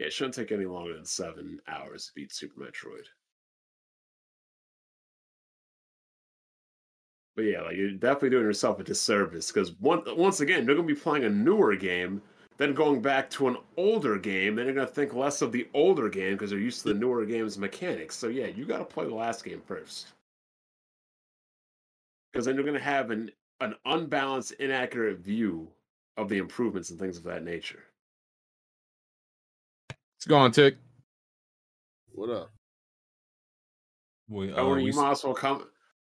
Yeah, it shouldn't take any longer than seven hours to beat Super Metroid. But yeah, like you're definitely doing yourself a disservice because one, once again, they're gonna be playing a newer game, then going back to an older game, then you're gonna think less of the older game because they're used to the newer game's mechanics. So yeah, you gotta play the last game first. Because then you're gonna have an an unbalanced, inaccurate view of the improvements and things of that nature. It's going, on, Tick. What up? We, uh, Tony, we you s- might as well come.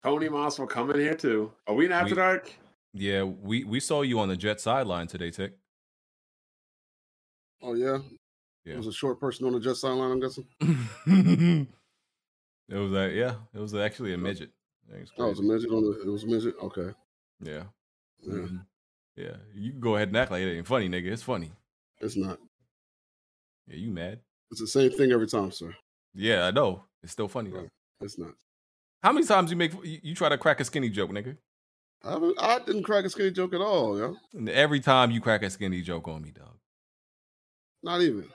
Tony might as well come in here too. Are we in After We- Dark? yeah, we we saw you on the Jet sideline today, Tick. Oh yeah. Yeah. It was a short person on the jet sideline. I'm guessing. it was a yeah, it was actually a midget. I think Oh, it was a midget on the. It was a midget. Okay. Yeah. Yeah. Mhm. Yeah. You can go ahead and act like it ain't funny, nigga. It's funny. It's not. Yeah, you mad? It's the same thing every time, sir. Yeah, I know. It's still funny though. Right. It's not. How many times you make you, you try to crack a skinny joke, nigga? I. I didn't crack a skinny joke at all, yo. And every time you crack a skinny joke on me, dog. Not even.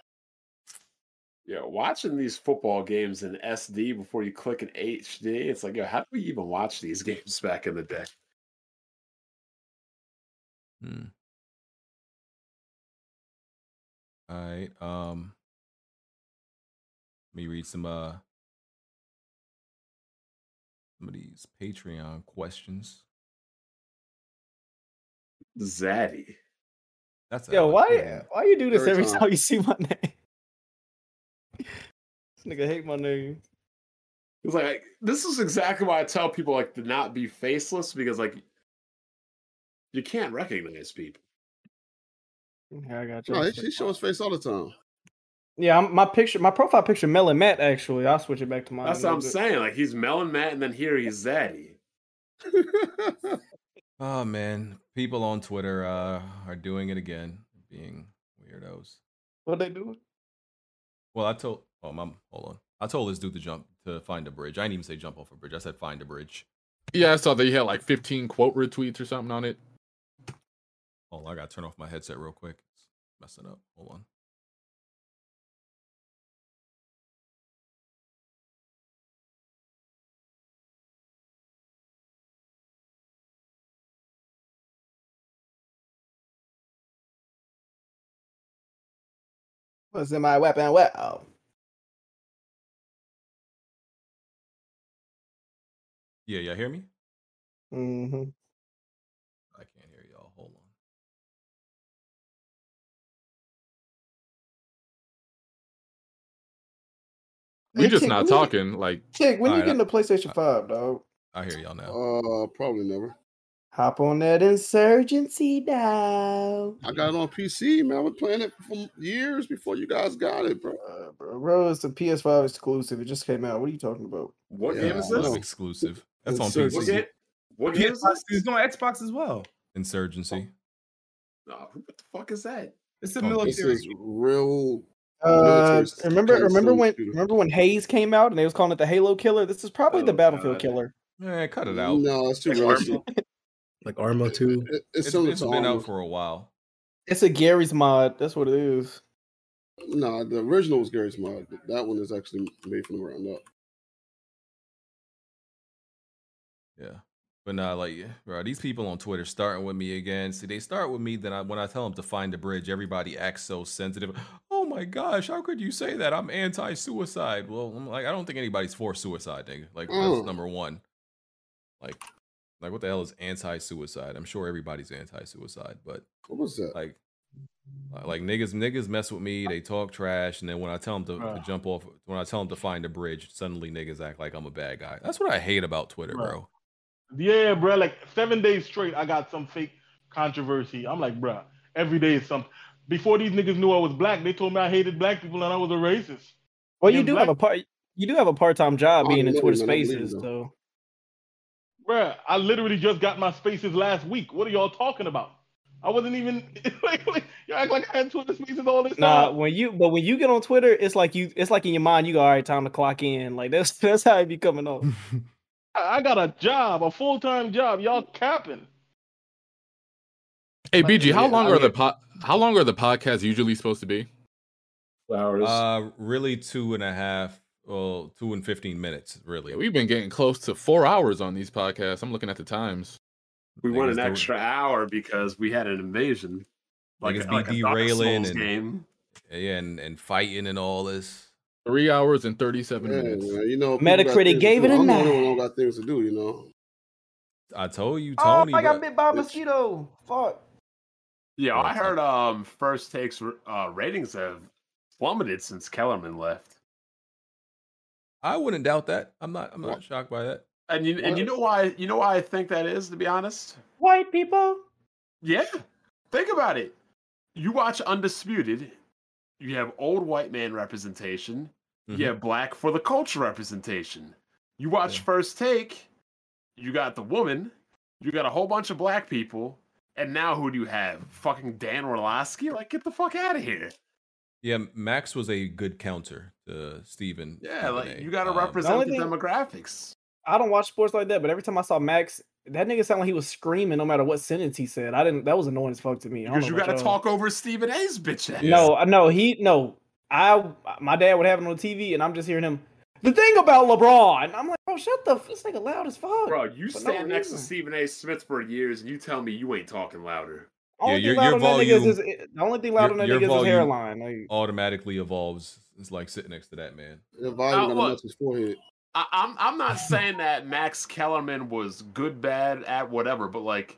Yeah, watching these football games in SD before you click an HD, it's like, yo, how do we even watch these games back in the day? Hmm. All right. Um. Let me read some uh some of these Patreon questions. Zaddy. That's Yo, Alec, why yeah. why you do this Every every time. time you see my name? this nigga hate my name. It's like this is exactly why I tell people like to not be faceless because like you can't recognize people. Yeah, I got you. No, he, he show his face all the time. Yeah, I'm, my picture, my profile picture, Melon Matt. Actually, I'll switch it back to mine. That's what I'm bit. saying. Like he's Melon Matt, and then here he's Zaddy. Oh man, people on Twitter uh are doing it again, being weirdos. What they doing? Well, I told oh my hold on. I told this dude to jump to find a bridge. I didn't even say jump off a bridge. I said find a bridge. Yeah, I saw that you had like 15 quote retweets or something on it. Hold on, I gotta turn off my headset real quick. It's messing up. Hold on. What's in my weapon? What? Oh, Yeah, y'all hear me? mm-hmm. We Hey, just Tick, not when you- talking. Like, Tick, when you Alright, getting the PlayStation Five, dog? I hear y'all now. uh, probably never. Hop on that insurgency now. I got it on PC, man. I was playing it for years before you guys got it, bro. Uh, bro, bro, it's a PS5 exclusive. It just came out. What are you talking about? What Yeah, game is this? exclusive. That's on Insurgency. What PC. game? What game is PS5 this? is on Xbox as well. Insurgency. No, what the fuck is that? It's a Oh, This is real. Uh, remember, remember soul when, shooter. remember when Haze came out and they was calling it the Halo Killer? This is probably the Oh, Battlefield God. Killer. Man, cut it out. No, it's too Like realistic. Like Arma 2. It, it's It's, similar it's to been out for a while. It's a Garry's mod. That's what it is. No, the original was Garry's mod. but That one is actually made from the ground up. Yeah. But nah, like, bro, these people on Twitter starting with me again. See, they start with me, then I, when I tell them to find a bridge, everybody acts so sensitive. My gosh, how could you say that? I'm anti-suicide. Well, I'm like, I don't think anybody's for suicide, nigga. Like, that's Mm. number one. Like, like what the hell is anti-suicide? I'm sure everybody's anti-suicide, but What was that? like, like- like niggas, niggas mess with me. They talk trash, and then when I tell them to, to jump off, when I tell them to find a bridge, suddenly niggas act like I'm a bad guy. That's what I hate about Twitter, Bruh. bro. Yeah, bro. Like seven days straight, I got some fake controversy. I'm like, bro, every day is something. Before these niggas knew I was black, they told me I hated black people and I was a racist. Well, you do black- have a part. You do have a part time job Oh, being in Twitter man, I believe Spaces, you, so Bruh, I literally just got my spaces last week. What are y'all talking about? I wasn't even like, like you act like I had Twitter spaces all this nah. time. When you but when you get on Twitter, it's like you. It's like in your mind, you go, all right, time to clock in. Like that's that's how it be coming off. I I got a job, a full time job. Y'all capping. Hey, BG, how yeah, long I are the mean- po- how long are the podcasts usually supposed to be? Flowers. Uh, really two and a half. Well, two and fifteen minutes. Really. Yeah, we've been getting close to four hours on these podcasts. I'm looking at the times. we want an the- extra hour because we had an invasion. Like, Niggas a- be like derailing Souls and- game. Yeah, and and fighting and all this. Three hours and 37 Yeah, minutes. man, you know, Metacritic things to gave do. it a I'm the only nine. one got things to do. You know, I told you, Oh, Tony. I got bit by a mosquito. Fuck. Yeah, I heard um first takes uh, ratings have plummeted since Kellerman left. I wouldn't doubt that. I'm not. I'm not Well- shocked by that. And you and you know why you know why I think that is, to be honest? White people. Yeah. Think about it. You watch Undisputed, you have old white man representation, Mhm. you have black for the culture representation. You watch Yeah. First Take, you got the woman, you got a whole bunch of black people, and now who do you have? Fucking Dan Orlovsky? Like, get the fuck out of here. Yeah, Max was a good counter to Stephen. Yeah, Stephen like you gotta Um, represent only the thing- demographics. I don't watch sports like that, but every time I saw Max, that nigga sounded like he was screaming no matter what sentence he said. I didn't. That was annoying as fuck to me. Because you gotta y'all. talk over Stephen A's bitch ass. No, I no, he no. I my dad would have it on the TV, and I'm just hearing him. The thing about LeBron, I'm like, bro, shut the f- this nigga loud as fuck. Bro, you For no stand next to. Stephen A. Smith for years and you tell me you ain't talking louder. Only Yeah, your- loud your on that nigga is volume- the only thing loud on that nigga is his hairline. Like, automatically evolves. It's like sitting next to that man. the volume Uh, look. his forehead. I, I'm I'm not saying that Max Kellerman was good, bad at whatever, but like,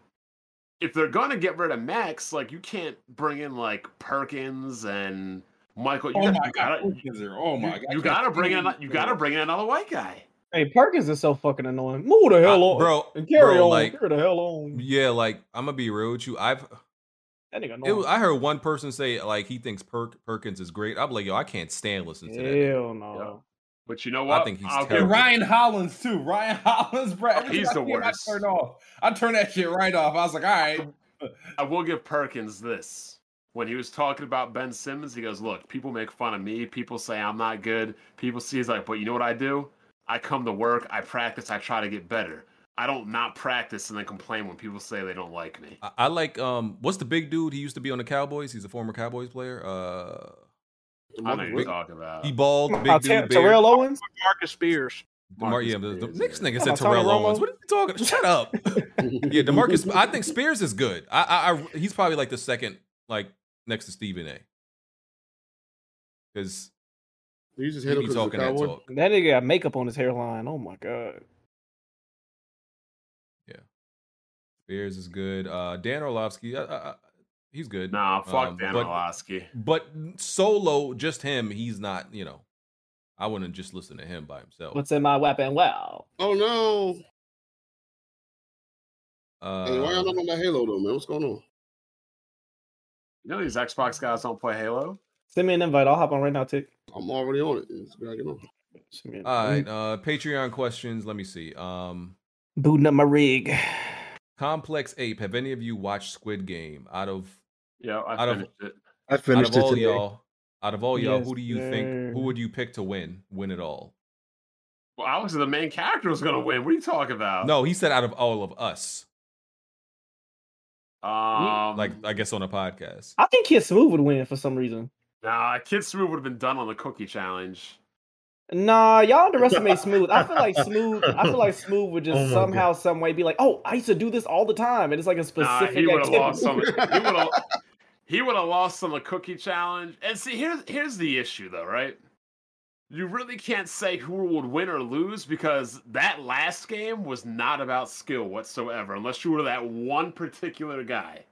if they're gonna get rid of Max, like you can't bring in like Perkins and Michael. You Oh gotta, my you god! gotta, Perkins there. Oh my you, god! you gotta bring in you gotta bring in another white guy. hey, Perkins is so fucking annoying. Move the hell Uh, on, bro, and carry bro, on. like- carry the hell on. Yeah, like I'm gonna be real with you. I've That nigga it annoying. was, I heard one person say like he thinks Perk, Perkins is great. I'm like, yo, I can't stand listening to that. nigga. Hell no. But you know what? I think he's I'll terrible. Ryan Hollins too. Ryan Hollins, bro. Oh, he's the see worst. I turn off. I turn that shit right off. I was like, all right. I will give Perkins this. When he was talking about Ben Simmons, he goes, Look, people make fun of me. People say I'm not good. People see he's like, but you know what I do? I come to work, I practice, I try to get better. I don't not practice and then complain when people say they don't like me. I, I like um, what's the big dude? He used to be on the Cowboys. He's a former Cowboys player. Uh, I know who you're talking about. he bald, big Uh, dude, Ter- Terrell Owens. Marcus Spears. Demar- Marcus yeah, the, the next yeah. nigga said Terrell Romo. Owens. What are you talking? Shut up. yeah, Demarcus. I think Spears is good. I, I, I he's probably like the second, like next to Stephen A. Because You just he hit him be talking that cowboy. talk. That nigga got makeup on his hairline. Oh my god. Yeah, Spears is good. Uh, Dan Orlovsky, uh, uh, he's good. Nah, fuck Um, Dan but- Orlovsky. But solo, just him, he's not. You know, I wouldn't just listen to him by himself. What's in my weapon? Well, Oh no! Uh, hey, why y'all not on that Halo though, man? What's going on? You know these Xbox guys don't play Halo? send me an invite. I'll hop on right now, Tick. I'm already on it. It's gotta get on. Send me an- all right, uh, Patreon questions. Let me see. Um, Booting up my rig. Complex Ape. Have any of you watched Squid Game? Out of Yeah, I Out of- finished it. I out of it all today. y'all, out of all y'all, Yes, who do you think? Who would you pick to win? Win it all? Well, obviously the main character was gonna win. What are you talking about? No, he said out of all of us. Um, Like I guess on a podcast. I think Kid Smooth would win for some reason. nah, Kid Smooth would have been done on the cookie challenge. Nah, y'all underestimate Smooth. I feel like Smooth. I feel like Smooth would just Oh my somehow, some way, be like, "Oh, I used to do this all the time," and it's like a specific. Nah, specific he would have lost some. He would have. He would have lost on the cookie challenge. And see, here's here's the issue, though, right? You really can't say who would win or lose because that last game was not about skill whatsoever, unless you were that one particular guy.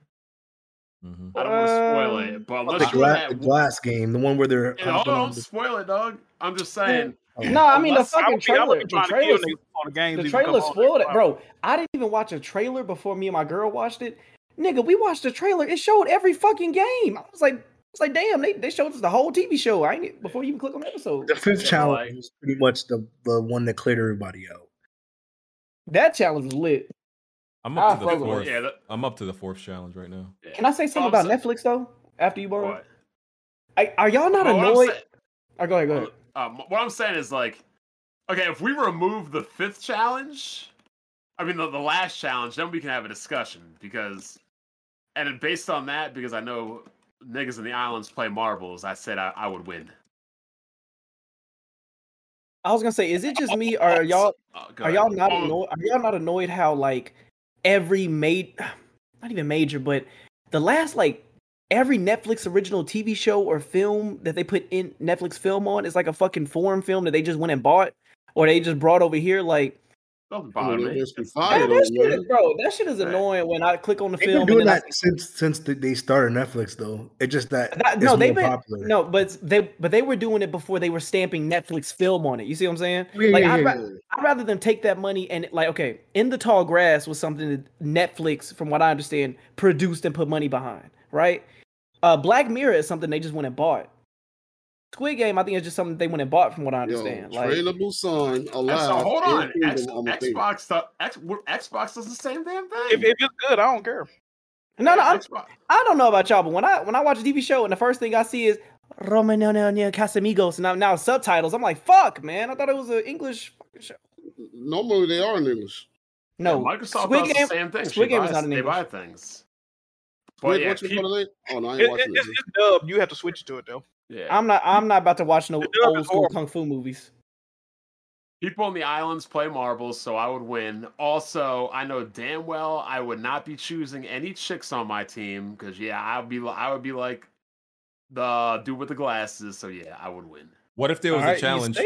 Mhm. I don't want to spoil Um, it, but The, unless you were gla- that. the glass game, the one where they're Yeah, hold hopping on, on don't the- spoil it, dog. I'm just saying. No, I mean the Unless- I fucking would be, I would trailer. be The trying trailer, the games. the trailer spoiled it, bro. I didn't even watch a trailer before me and my girl watched it. Nigga, we watched the trailer. It showed every fucking game. I was like, I was like, damn, they, they showed us the whole TV show. I ain't before you even click on the episode. The fifth Yeah, challenge like- was pretty much the the one that cleared everybody out. That challenge was lit. I'm up to the fuck with it. fourth. Yeah, that, I'm up to the fourth challenge right now. yeah. Can I say something I'm about saying- Netflix though? After you borrow, What? I, are y'all not Well, I'm annoyed? saying- Oh, go ahead, go ahead. Um, what I'm saying is like, okay, if we remove the fifth challenge, I mean the, the last challenge, then we can have a discussion because, and based on that, because I know niggas in the islands play marbles, I said I, I would win. I was gonna say, is it just me or are y'all Uh, are y'all not Oh, annoyed? Are y'all not annoyed how like every made, not even major, but the last like every Netflix original TV show or film that they put in Netflix film on is like a fucking foreign film that they just went and bought or they just brought over here. Like, Doesn't bother me. there's some It's- fire that shit, is- bro, that shit is Right. annoying when I click on the They've been film and doing then I that since since they started Netflix, though. It's just that, That, it's no, they've been popular. no, but they but they were doing it before they were stamping Netflix film on it. You see what I'm saying? Yeah, like yeah, I'd, yeah, I'd rather them take that money and like okay, in the tall grass was something that Netflix, from what I understand, produced and put money behind. Right? Uh, Black Mirror is something they just went and bought. Squid Game, I think, is just something they went and bought, from what I Yo, understand. like, Train Busan, alive. so hold on, X, Kingdom, I'm a thing. Xbox, stu- X, Xbox does the same damn thing. If, if it's good, I don't care. no, no, I'm, I don't know about y'all, but when I when I watch a TV show and the first thing I see is Romano Casamigos and now, now subtitles, I'm like, fuck, man, I thought it was an English fucking show. Normally they are in English. No, Microsoft Squid does Game- the same thing. Squid She Game is not in They buy things. But Wait, yeah, what you keep, put it? Oh no, I ain't It, watching it, it's, it's dubbed. You have to switch to it though. Yeah. I'm not. I'm not about to watch no old school kung fu movies. People in the islands play marbles, so I would win. Also, I know damn well I would not be choosing any chicks on my team because yeah, I would be li- I would be like the dude with the glasses. So yeah, I would win. What if there was Alright, a you challenge?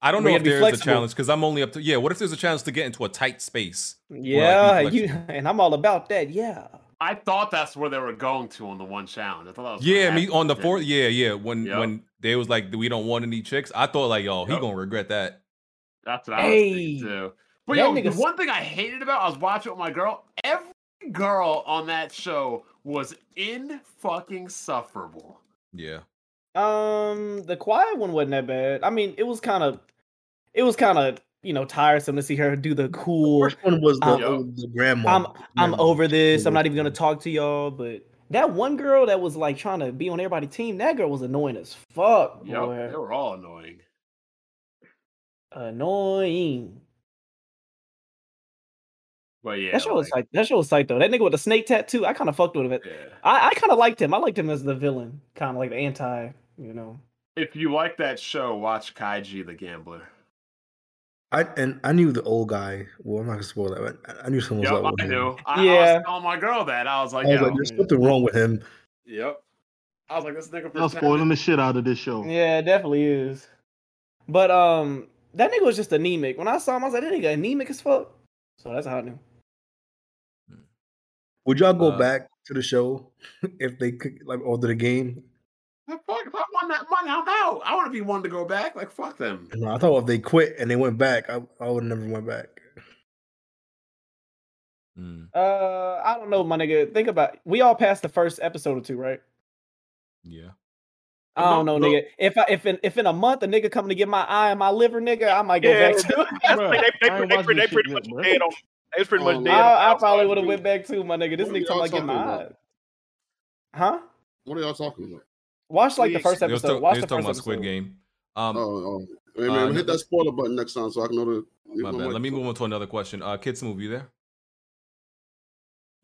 I don't We know if be there's a challenge because I'm only up to yeah. What if there's a challenge to get into a tight space? Yeah, be you and I'm all about that. Yeah. I thought that's where they were going to on the one challenge. I thought that was Yeah, me on the fourth. Yeah, yeah. When Yep. when they was like, we don't want any chicks. I thought like, yo, he Yep. gonna regret that. That's what I was thinking too. But that yo, the one thing I hated about I was watching with my girl. Every girl on that show was in fucking sufferable. Yeah. Um, the quiet one wasn't that bad. I mean, it was kind of, it was kind of you know tiresome to see her do the cool. First one was the, Um, the grandma. I'm I'm grandma. over this. I'm not even gonna talk to y'all. But that one girl that was like trying to be on everybody's team, that girl was annoying as fuck. Yep, they were all annoying. Annoying. But yeah, that show was like, like that show was sight though. That nigga with the snake tattoo, I kind of fucked with it. yeah. I, I kind of liked him. I liked him as the villain, kind of like the anti. You know. If you like that show, watch Kaiji the Gambler. I and I knew the old guy. Well, I'm not gonna spoil that, but I- I knew someone was Yep, up with I him. knew. I, I was telling my girl that. I was like, I was like, there's something wrong with him. yep. I was like, this nigga Y'all pretended- spoiling the shit out of this show. Yeah, it definitely is. But um, that nigga was just anemic. When I saw him, I was like, that nigga anemic as fuck. So that's how I knew. Would y'all go Uh, back to the show if they could like order the game? Fuck, if I won that money, I'm out. I want to be one to go back. Like, fuck them. No, I thought if they quit and they went back, I, I would never went back. Mm, Uh, I don't know, my nigga. Think about we all passed the first episode or two, right? yeah. I don't No, know, no. nigga. If I if in if in a month a nigga coming to get my eye and my liver, nigga, I might go Yeah, back to. That's Bruh, they, they, I ain't they, watching they, pretty much yet, bruh. dead on. They pretty much Um, dead. on I, I probably would have went back too, my nigga. This What are nigga talking y'all about getting my eye. Huh? What are y'all talking about? Watch like the first episode. talk- Watch the was talking first about Squid. Game. Um, Oh, oh. Hey, Uh, man, no- hit that spoiler button next time so I can know the. my bad. Let me move on to another question. Uh, Kid Smooth you there?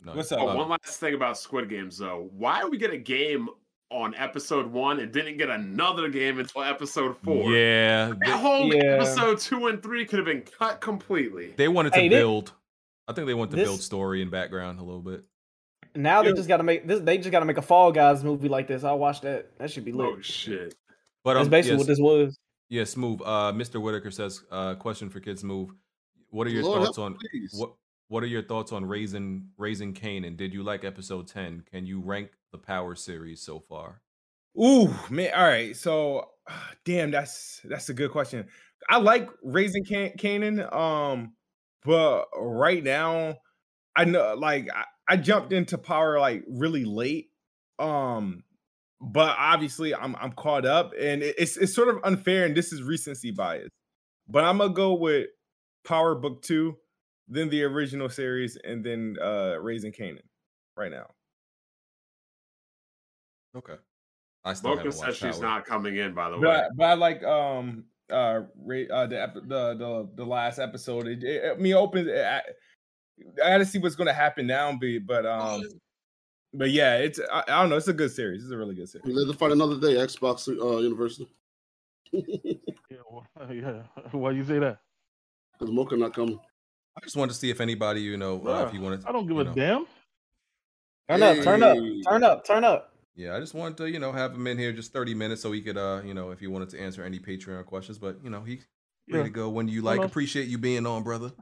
No. What's up? Oh, uh, one last thing about Squid Games, though. Why did we get a game on episode one and didn't get another game until episode four? Yeah, That they, whole Yeah. episode two and three could have been cut completely. they wanted to Hey, they- build. I think they wanted to This- build story and background a little bit. Now they just gotta make this. They just gotta make a Fall Guys movie like this. I'll watch that. That should be lit. Oh shit! But That's um, basically yes, what this was. Yeah, smooth. Uh, Mr. Whitaker says, uh, question for Kid Smooth. What are your Lord thoughts on me, please. what? What are your thoughts on raising raising Kanan? Did you like episode ten? Can you rank the Power series so far? Ooh, man. All right. So, damn, that's that's a good question. I like raising Can- Kanan, um, but right now, I know like I, I jumped into Power like really late, um, but obviously I'm I'm caught up, and it- it's it's sort of unfair, and this is recency bias, but I'm gonna go with Power Book Two, then the original series, and then uh Raising Kanan right now. Okay. I still Mocha haven't says she's not coming in. By the But way, but I like um uh, ra- uh the, ep- the the the last episode. It, it, I mean, opens. I, I got to see what's going to happen now, but but um but yeah, it's I, I don't know. It's a good series. It's a really good series. We live to fight another day. Xbox uh, University. Yeah, well, yeah. Why you say that? Because Mocha not coming. I just wanted to see if anybody, you know, uh, if Bruh, you wanted. I don't give a know. damn. Turn up, turn up, turn up, turn up. Yeah, I just wanted to, you know, have him in here just 30 minutes so he could, uh, you know, if he wanted to answer any Patreon questions. But, you know, he ready Yeah. to go when you like. Appreciate you being on, brother.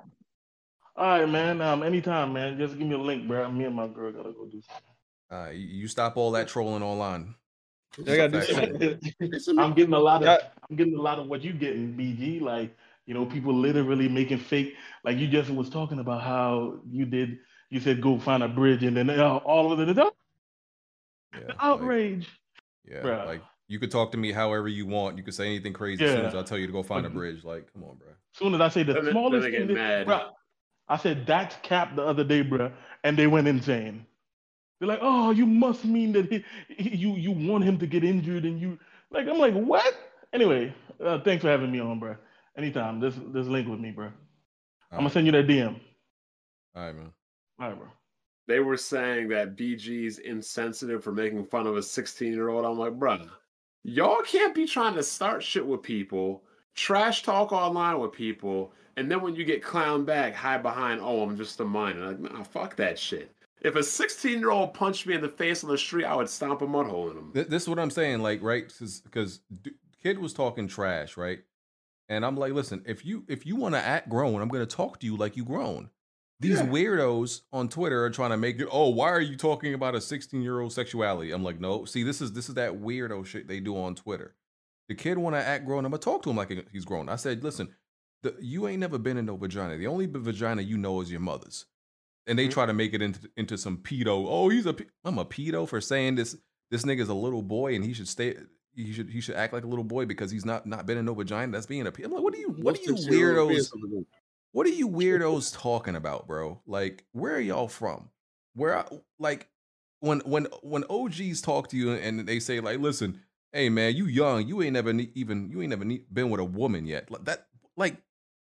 All right, man. Um, anytime, man. Just give me a link, bro. Me and my girl gotta go do something. Uh, you, you stop all that trolling online. I gotta do something. I'm getting a lot of I'm getting a lot of what you getting, BG. Like, you know, people literally making fake like you just was talking about how you did you said go find a bridge and then uh, all of it Yeah, like- outrage. yeah, Bruh. like you could talk to me however you want. You could say anything crazy yeah. as soon as I tell you to go find a bridge. Like, come on, bro. As soon as I say the Then they- smallest they thing, get mad. bruh, I said that's cap the other day, bro, and they went insane. They're like, "Oh, you must mean that he, he, you you want him to get injured and you like." I'm like, "What?" Anyway, uh, thanks for having me on, bro. Anytime, this this link with me, bro. I'm gonna Alright. send you that DM. All right, man. All right, bro. They were saying that BG's insensitive for making fun of a 16 year old. I'm like, bro, y'all can't be trying to start shit with people, trash talk online with people, and then when you get clowned back, hide behind, oh, I'm just a minor. Like, nah, fuck that shit. If a 16 year old punched me in the face on the street, I would stomp a mud hole in him. This is what I'm saying, like, right? Because kid was talking trash, right? And I'm like, listen, if you if you want to act grown, I'm gonna talk to you like you grown. These Yeah. weirdos on Twitter are trying to make it. Oh, why are you talking about a 16 year old sexuality? I'm like, no. See, this is this is that weirdo shit they do on Twitter. The kid want to act grown. I'm gonna talk to him like he's grown. I said, listen, the, you ain't never been in no vagina. The only vagina you know is your mother's. And they Mhm. try to make it into into some pedo. Oh, he's a I'm a pedo for saying this. This nigga's a little boy and he should stay. He should he should act like a little boy because he's not not been in no vagina. That's being a. pe- I'm like, what are you what are you weirdos? What are you weirdos talking about, bro? Like, where are y'all from? Where, I- like, when when when OGs talk to you and they say like, listen, hey man, you young, you ain't never ne- even you ain't never ne- been with a woman yet. Like that, like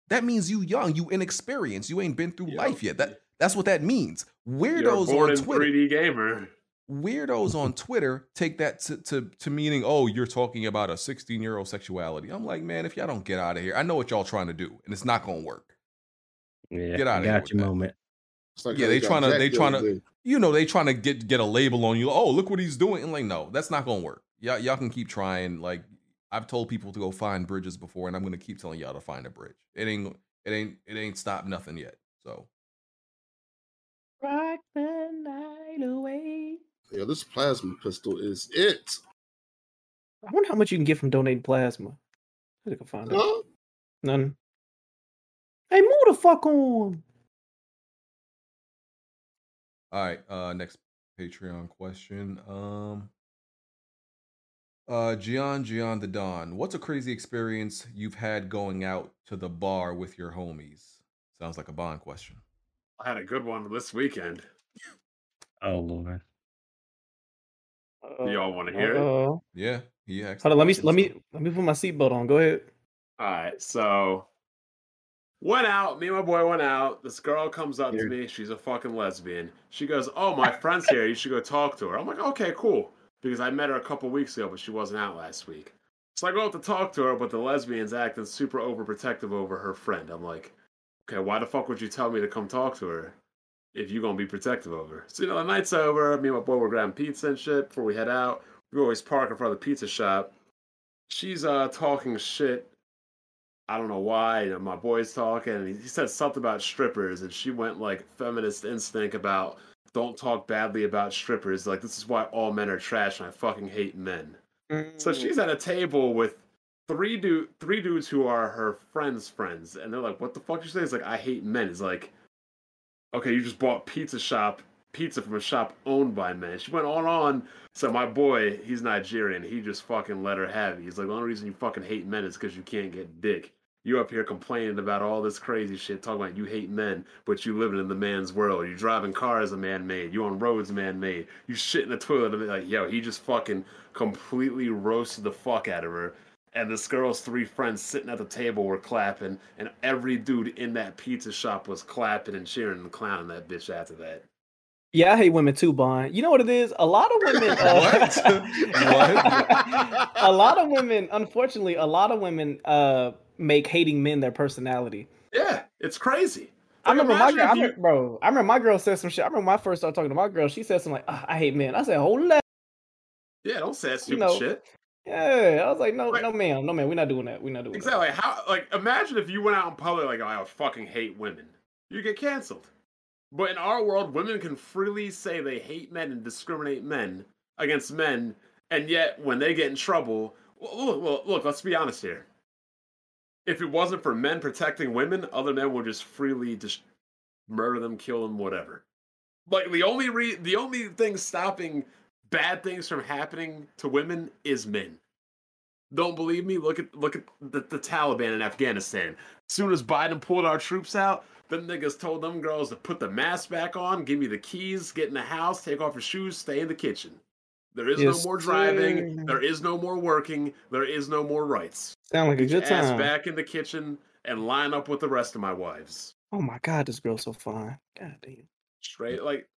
that means you young, you inexperienced, you ain't been through Yep. life yet. That that's what that means. You're Weirdos born on Twitter, 3D gamer. weirdos on Twitter take that to, to to meaning, oh, you're talking about a 16 year old sexuality. I'm like, man, if y'all don't get out of here, I know what y'all trying to do, and it's not gonna work. Yeah, Get outta here got with your that. moment. It's like Yeah, they trying to they trying to you know they trying to get get a label on you. Oh, look what he's doing. And like, no, that's not gonna work. Y'all, y'all can keep trying. Like, I've told people to go find bridges before, and I'm gonna keep telling y'all to find a bridge. It ain't, it ain't, it ain't stopped nothing yet. So Rock the night away. Yeah, this plasma pistol is it. I wonder how much you can get from donating plasma. I think I can find out. None. Hey, move the fuck on. All right, uh next Patreon question. Um uh Gian Gian the Don, what's a crazy experience you've had going out to the bar with your homies? Sounds like a bond question. I had a good one this weekend. Oh lord. Do y'all want to hear it? Uh, Yeah, he asked. hold on, let me let me let me put my seatbelt on. Go ahead. All right, so went out. Me and my boy went out. This girl comes up to me. She's a fucking lesbian. She goes, "Oh, my friend's here. You should go talk to her." I'm like, "Okay, cool," because I met her a couple weeks ago, but she wasn't out last week. So I go up to talk to her, but the lesbian's acting super overprotective over her friend. I'm like, "Okay, why the fuck would you tell me to come talk to her if you gonna be protective over?" her? So you know, the night's over. Me and my boy were grabbing pizza and shit before we head out. We always park in front of the pizza shop. She's uh talking shit I don't know why. You know, my boy's talking, and he, he said something about strippers, and she went like feminist instinct about don't talk badly about strippers. Like this is why all men are trash, and I fucking hate men. So mm. she's at a table with three dude, three dudes who are her friends' friends, and they're like, "What the fuck you say?" It's like, "I hate men." It's like, okay, you just bought pizza shop pizza from a shop owned by men. She went on on. So my boy, he's Nigerian. He just fucking let her have it. He's like, the only reason you fucking hate men is because you can't get dick. You up here complaining about all this crazy shit, talking about you hate men, but you living in the man's world. You driving cars a man made. You on roads man made. You shit in the toilet. Like, yo, he just fucking completely roasted the fuck out of her. And this girl's three friends sitting at the table were clapping, and every dude in that pizza shop was clapping and cheering and clowning that bitch after that. Yeah, I hate women too, Bond. You know what it is? A lot of women. Uh, a lot of women, unfortunately, a lot of women uh make hating men their personality. Yeah, it's crazy. I remember my girl, I remember, bro. I remember my girl said some shit. I remember when I first started talking to my girl. She said something like, "Ah, "I hate men." I said, "Hold up." Yeah, don't say that stupid know, shit. Yeah, I was like, "No, no, ma'am, no, man, we're not doing that. We're not doing that. Exactly. How like imagine if you went out in public like, oh, I fucking hate women. You get canceled. But in our world, women can freely say they hate men and discriminate men against men, and yet when they get in trouble, well, look, well, look let's be honest here. If it wasn't for men protecting women, other men would just freely just murder them, kill them, whatever. Like the only re- the only thing stopping bad things from happening to women is men. Don't believe me? Look at look at the, the Taliban in Afghanistan. As soon as Biden pulled our troops out, them niggas told them girls to put the mask back on, give me the keys, get in the house, take off your shoes, stay in the kitchen. There is Yes, no more driving. sir. There is no more working. There is no more rights. Sound like a good ass time. back in the kitchen and line up with the rest of my wives. Oh my god, this girl's so fine. God damn. Straight like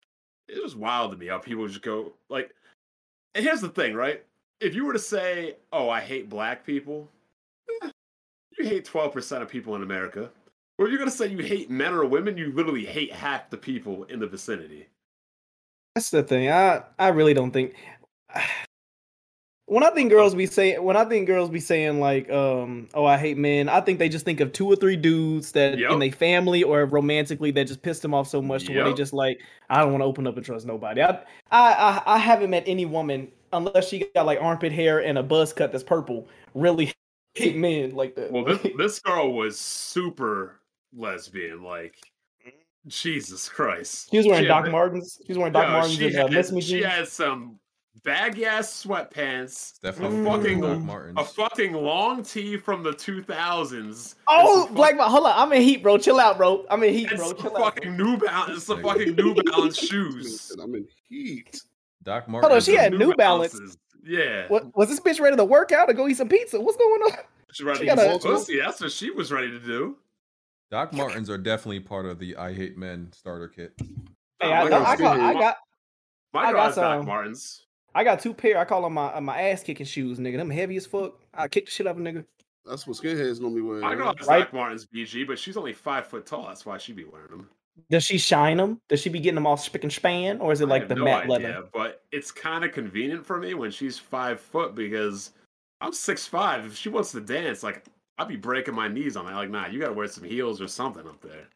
it was wild to me how people just go like. And here's the thing, right? If you were to say, "Oh, I hate black people," eh, you hate twelve percent of people in America. Or if you're gonna say you hate men or women, you literally hate half the people in the vicinity. That's the thing. I I really don't think when I think girls be saying when I think girls be saying like um oh I hate men, I think they just think of two or three dudes that Yup. in their family or romantically that just pissed them off so much to where they just like I don't want to open up and trust nobody. I, I I I haven't met any woman unless she got like armpit hair and a buzz cut that's purple really hate men like that. Well, this this girl was super lesbian. Like, Jesus Christ. She was wearing had Doc Martens. She was wearing Doc Yo, Martens she and uh, had- Miss Me She had some baggy ass sweatpants, definitely a fucking Doc Martens. a fucking long tee from the two thousands. Oh, Black Belt, hold on. I'm in heat, bro. Chill out, bro. I'm in heat, It's bro. some Chill out. fucking New Balance, some fucking New Balance shoes. I'm in heat. Doc Martens. Hold on, she had New Balance. Balances. Yeah. What was this bitch ready to work out or go eat some pizza? What's going on? She ready She to got eat a- pussy. That's what she was ready to do. Doc Martens are definitely part of the I Hate Men starter kit. Hey, I, my know, I, call, I got My I got has Doc. Martens. I got two pair. I call them my uh, my ass kicking shoes, nigga. Them heavy as fuck. I kick the shit out of a nigga. That's what skinheads normally wear. I girl has Right. Doc Martens BG, but she's only five foot tall. That's why she be wearing them. Does she shine them? Does she be getting them all spick and span, or is it I like have the no matte idea, leather? but it's kind of convenient for me when she's five foot because I'm six five. If she wants to dance, like I'd be breaking my knees on that. Like, nah, you gotta wear some heels or something up there.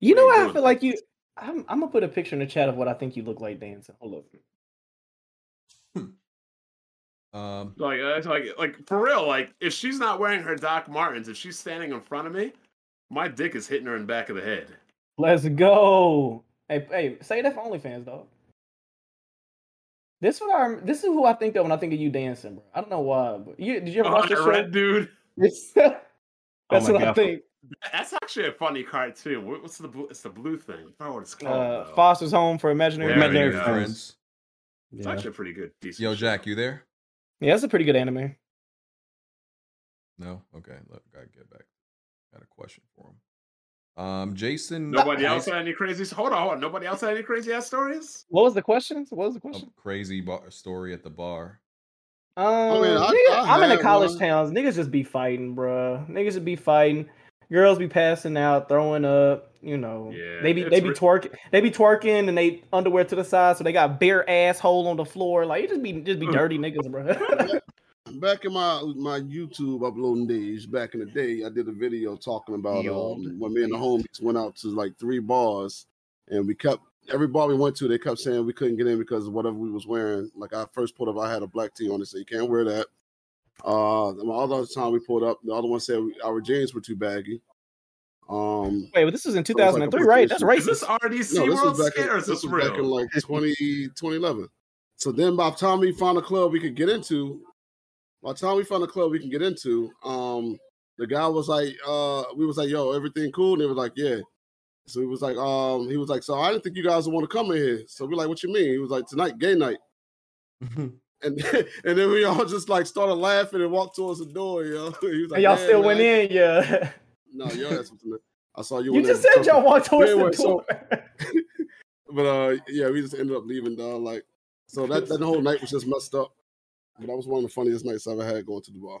You What know what? you I feel like you. I'm, I'm gonna put a picture in the chat of what I think you look like dancing. Hold up. Um, Like, uh, like, like for real. Like, if she's not wearing her Doc Martens, if she's standing in front of me, my dick is hitting her in the back of the head. Let's go. Hey, hey, say that for OnlyFans, dog. This what I this is who I think of when I think of you dancing, bro. I don't know why, but you did you ever Oh, watch the that show? red dude. That's my what I think. That's actually a funny cartoon. What- What's the blue? It's the blue thing. I forgot what it's called. Uh. Foster's Home for Imaginary There Friends. Imaginary go. Friends. It's Yeah. actually a pretty good, decent. yo, show. Jack, you there? Yeah, that's a pretty good anime. No. Okay. Look, gotta get back. Got a question for him. Um, Jason. Nobody else had any crazy. Hold on, hold on. Nobody else had any crazy ass stories. What was the question? What was the a question? crazy bar- story at the bar. Um, mean, I- nigga, I I'm in the college one. towns. Niggas just be fighting, bruh. Niggas just be fighting. Girls be passing out, throwing up. You know, Yeah, they be they be re- twerking. They be twerking and they underwear to the side, so they got bare asshole on the floor. Like it just be just be dirty niggas, bro. Back in my my YouTube uploading days, back in the day, I did a video talking about um, when me and the homies went out to like three bars, and we kept every bar we went to, they kept saying we couldn't get in because of whatever we was wearing. Like I first pulled up, I had a black tee on it, so you can't wear that. Uh, all the time we pulled up, the other one said we, our jeans were too baggy. Um, Wait, but this was in So it's like 2003, right? That's competition. Is this racist. RDC no, this World was back in, this this was back in like 20, 2011. So then by the time we found a club we could get into, by the time we found a club we can get into, um, the guy was like, uh, we was like, yo, everything cool? And they was like, yeah. So he was like, um, he was like, so I didn't think you guys would want to come in here. So we're like, what you mean? He was like, tonight, gay night. And and then we all just like started laughing and walked towards the door, yo. He was like, And y'all still man." went in, yeah. No, yo, that's what's in. I saw you. You just said y'all walked towards Anyway, the so- door. but uh, yeah, we just ended up leaving, dog. Like, so that that whole night was just messed up. But that was one of the funniest nights I ever had going to the bar.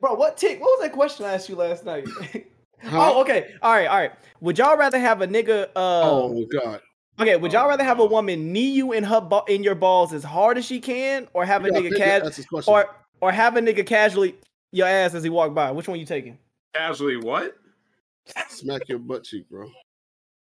Bro, what tick? What was that question I asked you last night? Huh? oh, okay. All right, all right. Would y'all rather have a nigga? Uh, Oh God. Okay, would y'all um, rather have a um, woman knee you in her ba- in your balls as hard as she can, or have a You nigga think- cas- that's his question. or or have a nigga casually your ass as he walk by? Which one you taking? Casually, what? Smack your butt cheek, bro.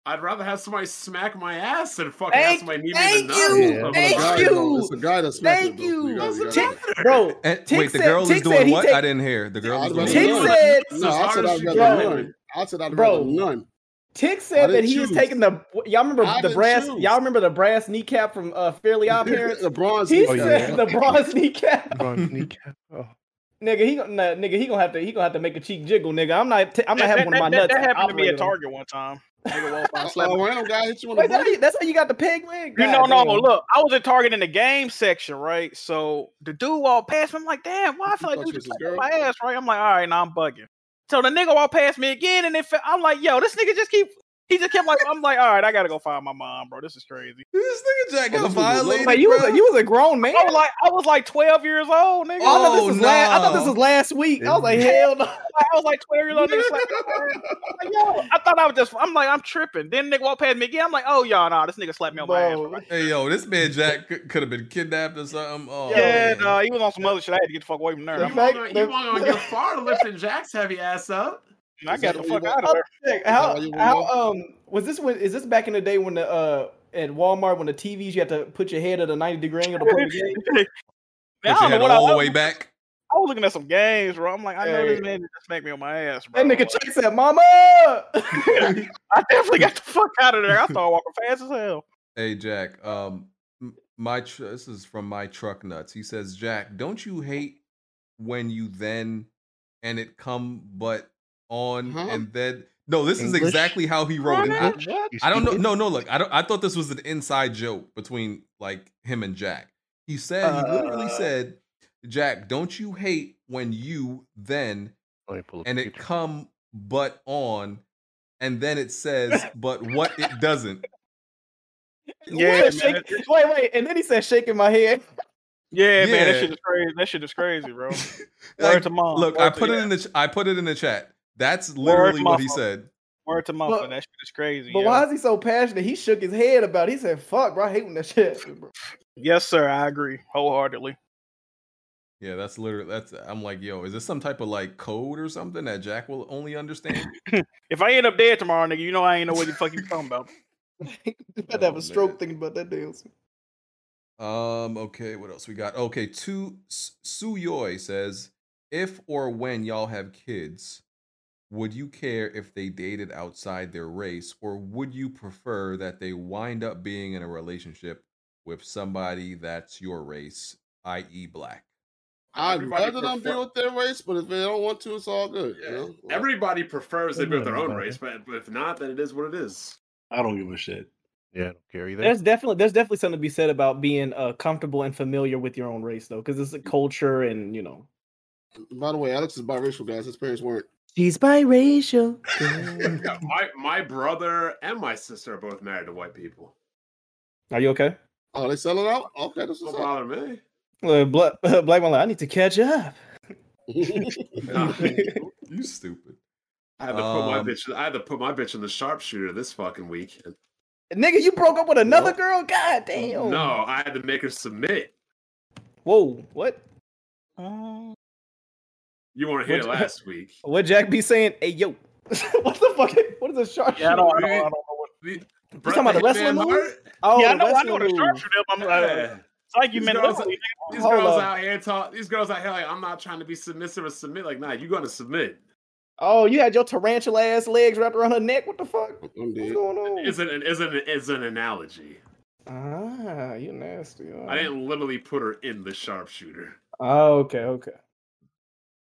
I'd rather have somebody smack my ass than fucking Thank- have somebody knee me thank in the you, nuts. thank Guy, you. though, It's a guy that smacked Thank it, though, so you. gotta- you Doesn't gotta- matter. Bro, And, Tick wait, the girl Tick is said doing what? take- I didn't hear. The girl I'd is rather doing Tick said- No, I said I'd you rather can. none. I said I'd rather none. Tick said that he was choose. taking the. Y'all remember I the brass? choose. Y'all remember the brass kneecap from uh, Fairly Odd Parents? the bronze. He Oh, kneecap. said yeah. the bronze kneecap. Bronze kneecap. Oh. Nigga, he gonna nah, nigga, he gonna have to he gonna have to make a cheek jiggle, nigga. I'm not t- I'm not That, having that, one of my that, nuts. that happened to me at. Target one time. Nigga walked by and slapped me. random guy hit you on the Wait, that's, how you, that's how you got the peg leg? You God know, no, damn. look, I was at Target in the game section, right? So the dude walked past me. I'm like, damn, why I feel like dude you just his my ass, right? I'm like, all right, now I'm bugging. So the nigga walked past me again, and I'm like, yo, this nigga just keep. He just kept like, I'm like, all right, I gotta go find my mom, bro. This is crazy. This nigga Jack oh, got Oh, violated. Wait, you was a, you was a grown man. I was like, I was like 12 years old, nigga. Oh, I thought this was last. I thought this was last week. I was like, hell no. I was like 12 years old. Nigga slapped. I'm like, yo, I thought I was just. I'm like, I'm tripping. Then nigga walked past me again. I'm like, oh y'all, nah, this nigga slapped me on my ass. Bro. bro. Hey yo, this man Jack could have been kidnapped or something. Oh, Yeah, man. nah, he was on some other shit. I had to get the fuck away from there. The You like, fact- want you want to get far lifting Jack's heavy ass up? I got the fuck out of there. How how um was this when is this back in the day when the uh at Walmart when the TVs you had to put your head at a ninety degree angle to play the game? Man, Put I your don't know head what I all the was. way back. I was looking at some games, bro. I'm like, I know Hey. this man just smacked me on my ass, bro. That nigga Like, Chuck said, "Mama." I definitely got the fuck out of there. I started walking fast as hell. Hey Jack, um, my tr- this is from my truck nuts. He says, Jack, don't you hate when you then and it come but on Huh? and then no, this is exactly how he wrote it. I, I don't know. No, no. Look, I don't. I thought this was an inside joke between like him and Jack. He said he literally Uh. said, "Jack, don't you hate when you then Let me pull up and it come but on, and then it says but what it doesn't." Yeah, What? man. Shake- wait, wait, and then he said, shaking my head. Yeah, man, that Yeah. shit is crazy. That shit is crazy, bro. Word to mom. Look, Word I put it yeah. in the. ch- I put it in the chat. That's literally what he said. Word to mom. But- That shit is crazy. But yo. why is he so passionate? He shook his head about. it. He said, "Fuck, bro, I hate when that shit." happens, bro." Yes, sir. I agree wholeheartedly. Yeah, that's literally. That's. I'm like, yo, is this some type of like code or something that Jack will only understand? If I end up dead tomorrow, nigga, you know I ain't know what the fuck you talking about. You had to have Oh, a stroke man. thinking about that damn. shit. Um. Okay. What else we got? Okay. Tu Suyoi says, if or when y'all have kids, would you care if they dated outside their race, or would you prefer that they wind up being in a relationship with somebody that's your race, i.e., black? I'd Everybody rather them be with their race, but if they don't want to, it's all good. You know? Everybody prefers they be with their own race, but, but if not, then it is what it is. I don't give a shit. Yeah, I don't care either. There's definitely there's definitely something to be said about being uh, comfortable and familiar with your own race, though, because it's a culture, and you know. By the way, Alex is biracial, guys. His parents weren't. She's biracial. Yeah, my my brother and my sister are both married to white people. Are you okay? Oh, they selling out? Okay, this is Don't bother me. Uh, Black, Black man, like, I need to catch up. Nah. You stupid. I had to put my Um, bitch. I had to put my bitch in the sharpshooter this fucking week. Nigga, you broke up with another What? girl? God damn. No, I had to make her submit. Whoa, what? Um, You weren't here What- last week. What Jack be saying? Hey, yo. what the fuck? What is a sharp yeah, I don't, I don't, I don't know what. The- You talking about the wrestling move? Hart? Oh, yeah, I know, I wrestling know the move. sharpshooter. I'm uh, Yeah. it's like you These meant girls, literally. these Hold girls up. out here talk. These girls out here like I'm not trying to be submissive or submit. Like, nah, you gonna submit. Oh, you had your tarantula ass legs wrapped around her neck. What the fuck? I'm What's going on? Is an is an is an analogy. Ah, you nasty. Oh. I didn't literally put her in the sharpshooter. Oh, okay, okay.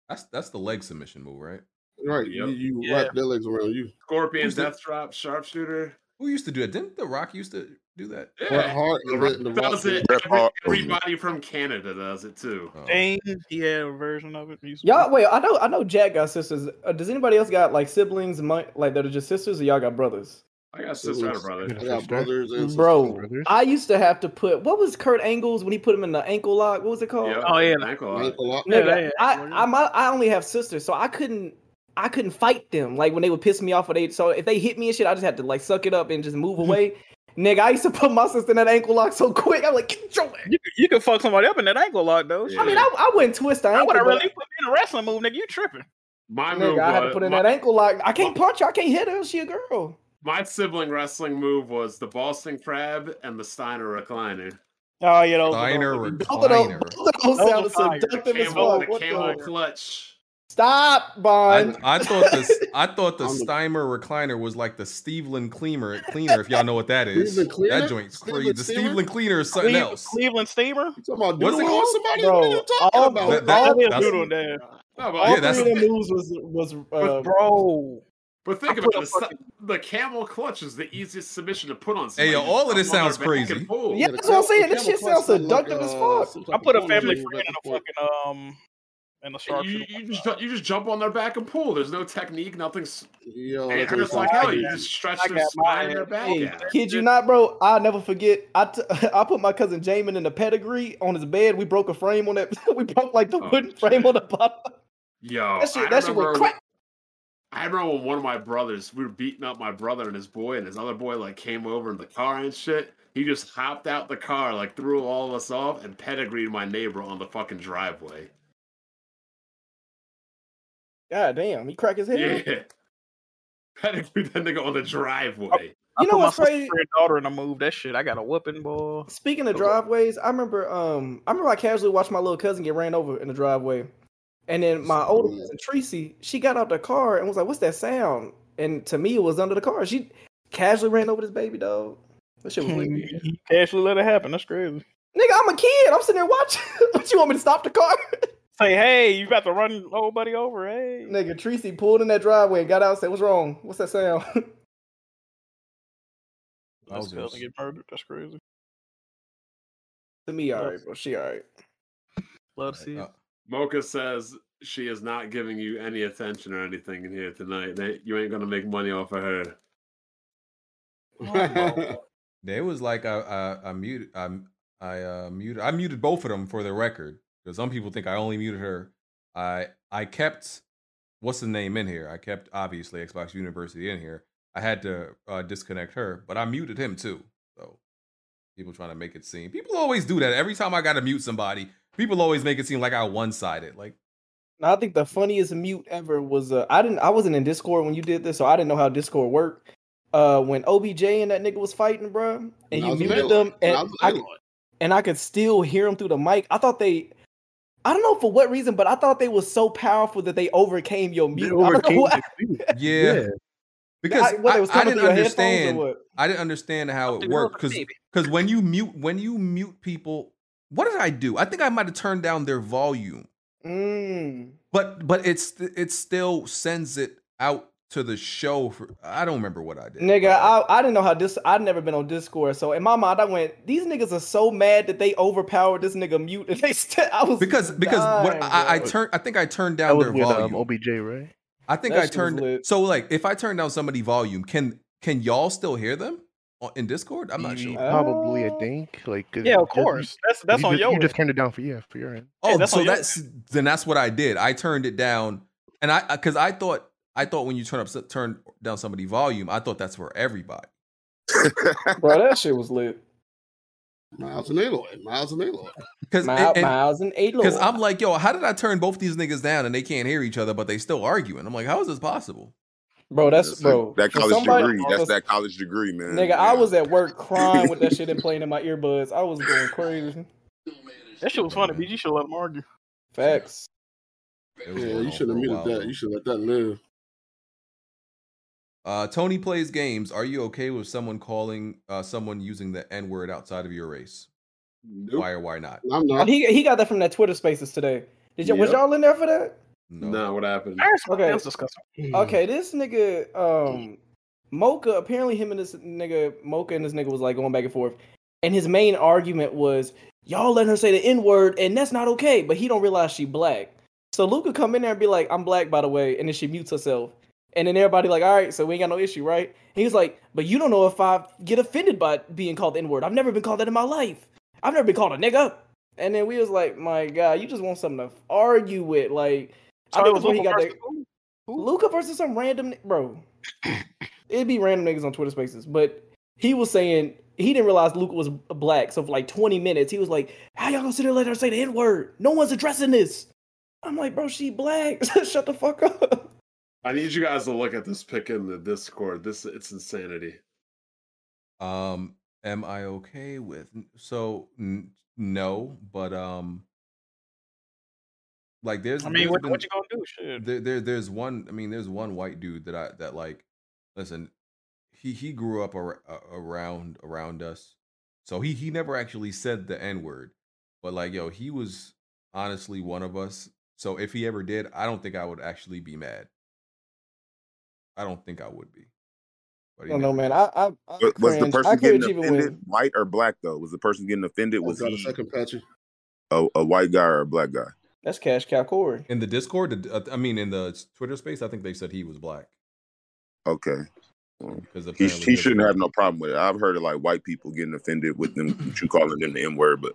That's that's the leg submission move, right? Right. Yep. You, you Yeah. wrap their legs around you. Scorpion Who's the- death drop sharpshooter. Who used to do that? Didn't The Rock used to do that? Bret Hart The Rock the Rock does it. Bret Every- Hart. everybody from Canada does it too. Oh. Dane, he had a version of it. He Y'all wait, I know I know Jack got sisters. Uh, does anybody else got like siblings, mi- like that are just sisters, or y'all got brothers? I got sister and a brother. I got brothers and Bro, brothers. I used to have to put what was Kurt Angle's when he put him in the ankle lock? What was it called? Yeah, Oh, yeah. ankle lock. Ankle lock. Yeah, Nigga, yeah, I, yeah. I my, I only have sisters, so I couldn't I couldn't fight them. Like when they would piss me off or they so if they hit me and shit, I just had to like suck it up and just move away. Nigga, I used to put my sister in that ankle lock so quick. I'm like, get your You, could- you could fuck somebody up in that ankle lock, though. Yeah. I mean, I, I wouldn't twist the I would have really put me in a wrestling move, nigga. You tripping? My move Nigga, I had to put in my- that ankle lock. I can't punch her. I can't hit her. She a girl. My sibling wrestling move was the Boston Crab and the Steiner recliner. Oh, yeah, those. Steiner Both of those, recliner. both of those Those sounded are fire. seductive as Camel, fuck. the What camel the- clutch. Stop, I, Bond. I thought the I thought the I'm the- Steimer recliner was like the Steveland cleaner cleaner. If y'all know what that is, Cleveland cleaner? that joint's crazy. Cleveland The steamer? Steveland cleaner is something Cleveland, else. Cleveland Steamer. You talking about What's it doodling called? on somebody? Bro, what are you talking all- about? That- that- All them that's- doodle there. No, but, All Yeah, that's- three of them moves was was uh, But bro, but think I about it. a The, camel clutch is the easiest submission to put on. Hey, yo, all of this Just jump on sounds crazy. and. Yeah, that's what I'm saying. This shit sounds clutch look seductive as uh, fuck. I put a family porn friend in movie a fucking um in the shark. You, you, just, you just jump on their back and pull. There's no technique, nothing's. Yo, It that hurts sounds like hell. You just stretch I their spine and their back Hey, kid you not, bro. I'll never forget. I, t- I put my cousin Jamin in the pedigree on his bed. We broke a frame on that. we broke like the Oh, wooden frame on the bottom. Yo, That shit, I that shit remember went crack. I remember when one of my brothers, we were beating up my brother and his boy, and his other boy like came over in the car and shit. He just hopped out the car, like threw all of us off, and pedigreed my neighbor on the fucking driveway. God damn, he cracked his head. Yeah, pedigreed that nigga on the driveway. You know put what's sister crazy? daughter in a move. That shit, I got a whooping, boy. Speaking of driveways, I remember um I remember I casually watched my little cousin get ran over in the driveway. And then my older cousin Tracy, she got out the car and was like, What's that sound? And to me it was under the car. She casually ran over this baby dog. That shit was weird. He casually let it happen. That's crazy. Nigga, I'm a kid. I'm sitting there watching. what you want me to stop the car? Say, hey, you about to run old buddy over? Hey, Nigga, Tracy pulled in that driveway and got out and said, What's wrong? What's that sound? That's Wowzers. cousin get murdered. That's crazy. to me, alright, bro. She alright. Love to see uh, it. Mocha says she is not giving you any attention or anything in here tonight. They, you ain't gonna make money off of her. There was like I I, I muted I I uh, muted I muted both of them for the record because some people think I only muted her. I I kept what's the name in here? I kept obviously Xbox University in here. I had to uh, disconnect her, but I muted him too. So people trying to make it seem people always do that. Every time I got to mute somebody, people always make it seem like I one sided. Like Now, I think the funniest mute ever was uh, I didn't I wasn't in Discord when you did this, so I didn't know how Discord worked. Uh, when OBJ and that nigga was fighting, bro, and When you muted them, and I was a I, and I could still hear them through the mic. I thought they, I don't know for what reason, but I thought they were so powerful that they overcame your They mute. I don't know overcame why. the yeah, Yeah. because I- what, they I, was I coming didn't through your headphones or understand. I didn't understand how it worked because because when you mute when you mute people, what did I do? I think I might have turned down their volume, Mm. but but it's it still sends it out to the show. For I don't remember what I did. Nigga, I, I didn't know how this. I'd never been on Discord, so in my mind, I went, "These niggas are so mad that they overpowered this nigga mute." And they still, I was because because what I, I bro. turned I think I turned That down was their with volume. um, OBJ, right? I think That I turned so like if I turn down somebody volume, can can y'all still hear them on- in Discord? I'm not You- sure. Probably, I think. Like, Yeah, of just- you- course. That's that's you on just, your You end. just turned it down for yeah, for your end. Oh, that's so on your that's then that's what I did. I turned it down, and I because I thought I thought when you turn up turn down somebody volume, I thought that's for everybody. bro, that shit was lit. Miles and Aloy. Miles and Aloy. Because Miles, Miles and eight because I'm like, yo, how did I turn both these niggas down and they can't hear each other, but they still arguing? I'm like, how is this possible? Bro, that's, That's bro. that for college somebody- degree. That's that college degree, man. Nigga, I was at work crying with that shit and playing in my earbuds. I was going crazy. That shit was funny. BG should let him argue. Facts. It was Yeah, you should for have a muted that. You should let that live. Uh, Tony plays games. Are you okay with someone calling uh, someone using the N word outside of your race? Nope. Why or why not? I'm not. he he got that from that Twitter Spaces today. Did you was y'all in there for that? No. No, what happened? Okay. else discussing. Okay, this nigga, um, Mocha apparently him and this nigga Mocha and this nigga was like going back and forth, and his main argument was y'all let her say the n word and that's not okay. But he don't realize she black. So Luca come in there and be like, I'm black by the way, and then she mutes herself. And then everybody like, all right, so we ain't got no issue, right? And he's like, but you don't know if I get offended by being called the N word. I've never been called that in my life. I've never been called a nigga. And then we was like, my God, you just want something to argue with. Like, So I it think was when he got there. that. Luca versus some random bro. It'd be random niggas on Twitter Spaces, but he was saying he didn't realize Luca was black. So for like 20 minutes, he was like, "How y'all gonna sit there and let her say the N word? No one's addressing this." I'm like, bro, she black. Shut the fuck up. I need you guys to look at this pic in the Discord. This it's insanity. Um, am I okay with? So n- no, but um, like there's. I mean, there's what, been- what you gonna do? Shit. There, there, there's one. I mean, there's one white dude that I that like. Listen, he he grew up ar- around around us, so he he never actually said the n word, but like yo, he was honestly one of us. So if he ever did, I don't think I would actually be mad. I don't think I would be. But I don't know, man. I I, I Was, was the cringe. I person getting even offended when white or black though? Was the person getting offended? Was got a he second, Patrick. a, a white guy or a black guy? That's Cash Cow Corey. in the Discord. uh, I mean, in the Twitter space, I think they said he was black Okay. Well, because He, he shouldn't have no problem with it. I've heard of like white people getting offended with them with you calling them the N word, but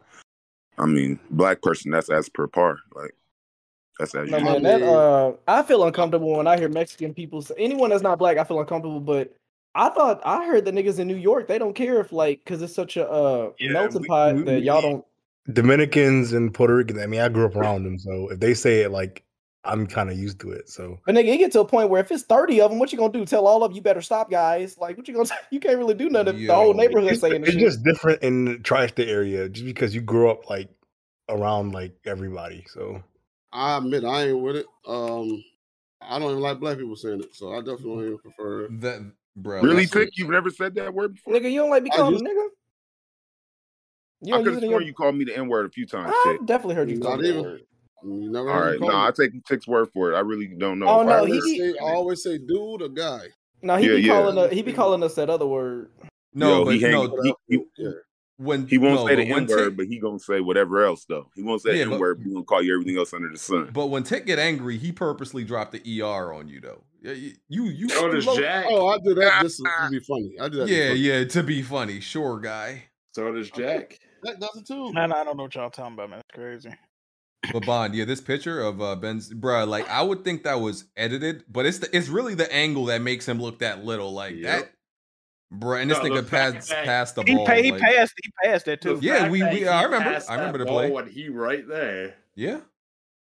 I mean, black person that's as per par. Like that's as No you. man, that uh, I feel uncomfortable when I hear Mexican people. Say, anyone that's not black, I feel uncomfortable. But I thought I heard the niggas in New York they don't care if like because it's such a uh, Yeah, melting we- pot we- that we- y'all don't. Dominicans and Puerto Ricans. I mean, I grew up around them, so if they say it, like I'm kind of used to it. So But nigga, you get to a point where if it's thirty of them, what you gonna do? Tell all of you better stop, guys. Like what you gonna? Say? You can't really do nothing. if The whole neighborhood it's, saying it's shit. just different in the tri-state area, just because you grew up like around like everybody. So I admit I ain't with it. Um, I don't even like black people saying it, so I definitely don't even prefer. that, bro. Really, think You've never said that word before? nigga, you don't like be I called a nigga. You I don't could use have it sworn you called me the N word a few times, I've definitely heard you call Not me that even. word. You never All heard me right, call no, it. I take Tick's word for it. I really don't know. Oh, If no, I he be- Say, I always say dude or guy. No, he Yeah, be yeah. calling us. He be calling us that other word. no, Yo, but he hang- no, he- he- Yeah. when He won't no, say the N word, Tick- but he gonna say whatever else though. He won't say Yeah, N word, he gonna call you everything else under the sun. But when Tick get angry, he purposely dropped the er on you though. Yeah, You you you. So does Jack. Oh, I do that just to be funny. I do that. Yeah, yeah. To be funny, sure, guy. So does Jack. That does it too. Man, I don't know what y'all talking about, man. That's crazy. But Bond, yeah, this picture of uh, Ben's, bruh, like I would think that was edited, but it's the it's really the angle that makes him look that little, like Yep. that, bruh. And this No, the nigga fact passed that passed the He, ball. pa- he like- passed. He passed that too. Yeah, we- we- I remember- I remember the play. ball When he right there. Yeah,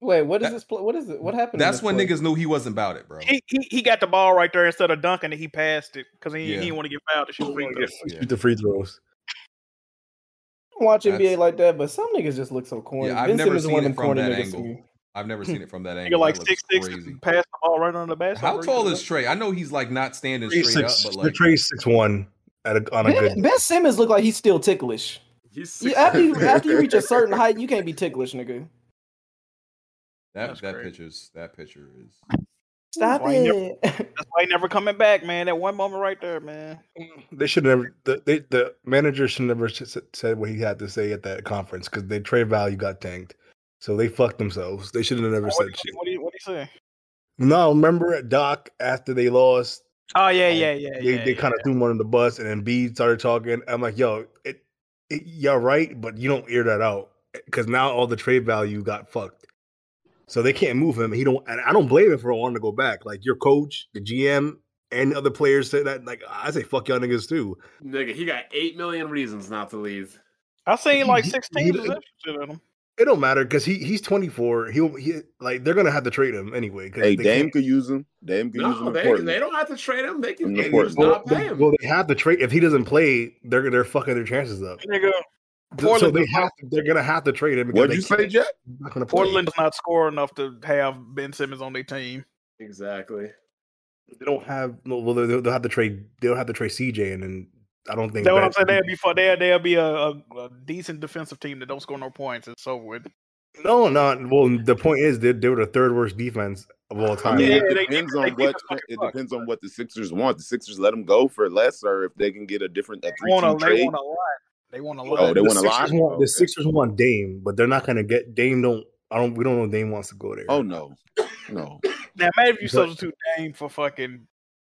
Wait, what is That- this? Play? What is it? What happened? in that's when play? niggas knew he wasn't about it, bro. He, he he got the ball right there instead of dunking it. He passed it because he, Yeah. he didn't want to get fouled to shoot free throws. Yeah. shoot the free throws. I don't watch NBA like that, but some niggas just look so corny. Yeah, I've ben never Simmons is seen one it of them from corny that niggas angle. I've never seen it from that angle. Nigga angle. like six six crazy. and pass the ball right on the basket. How tall is Trey? I know he's like not standing Trey straight six, up, but the like Trey six one at a, on a good. Ben, ben Simmons look like he's still ticklish. He's You, six after you after you reach a certain height, you can't be ticklish, nigga. that That's that crazy. picture's that picture is. Stop Why you it. That's why he never coming back, man. That one moment right there, man. Mm, they should never. The, they, the manager should never s- s- said what he had to say at that conference because their trade value got tanked. So they fucked themselves. They should have never What, said do shit. what do you what do you say? No, remember at Doc after they lost, Oh yeah, like, yeah, yeah. they yeah, they yeah. kind of threw him under the bus, and then B started talking. I'm like, yo, it, it, you're right, but you don't air that out because now all the trade value got fucked. So they can't move him. He don't, and I don't blame him for wanting to go back. Like your coach, the GM, and other players say that. Like I say, fuck y'all niggas too. Nigga, he got eight million reasons not to leave. I seen like sixteen six he- teams he- was interested in him. It don't matter because he he's 24. He'll he like they're gonna have to trade him anyway. Hey, Dame can't- could use him. Dame could use him No, they, they don't have to trade him. They can, In they the can just Portland. not Well, pay they, him. well, they have to trade if he doesn't play. They're they're fucking their chances up. Nigga, Th- So they have to, they're gonna have to trade him. What'd you say, can't- Jack? Not. Portland does not score enough to have Ben Simmons on their team. Exactly. They don't have. no, Well, they'll, they'll have to trade. They'll have to trade CJ, and then I don't think That's what I'm saying. They'll be fun. They'll, they'll be a, a, a decent defensive team that don't score no points. It's over with. No, not well. The point is, they, they were the third worst defense of all time. Yeah, it depends keep- they on keep what it fucked. depends on what the Sixers want. The Sixers let them go for less, or if they can get a different a three want team a, they trade. want a lot. They want a lot. Oh, they the want a lot. Want, Oh, the okay. Sixers want Dame, but they're not gonna get Dame. Don't I don't we don't know if Dame wants to go there. Oh no, no. Now maybe if you substitute Dame for fucking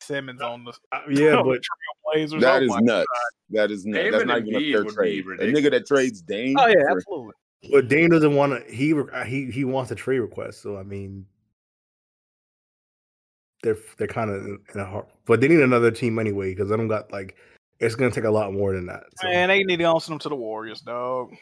Simmons on the Uh, yeah, on the but Trailblazers. That oh is my nuts. That is nuts. Dame That's not even a fair trade. A nigga that trades Dame. Oh yeah, for- absolutely. but Dame doesn't want to. He he he wants a trade request. So I mean, they're they're kind of in a hard. But they need another team anyway because I don't got like it's gonna take a lot more than that. So Man, they need to answer them to the Warriors, dog.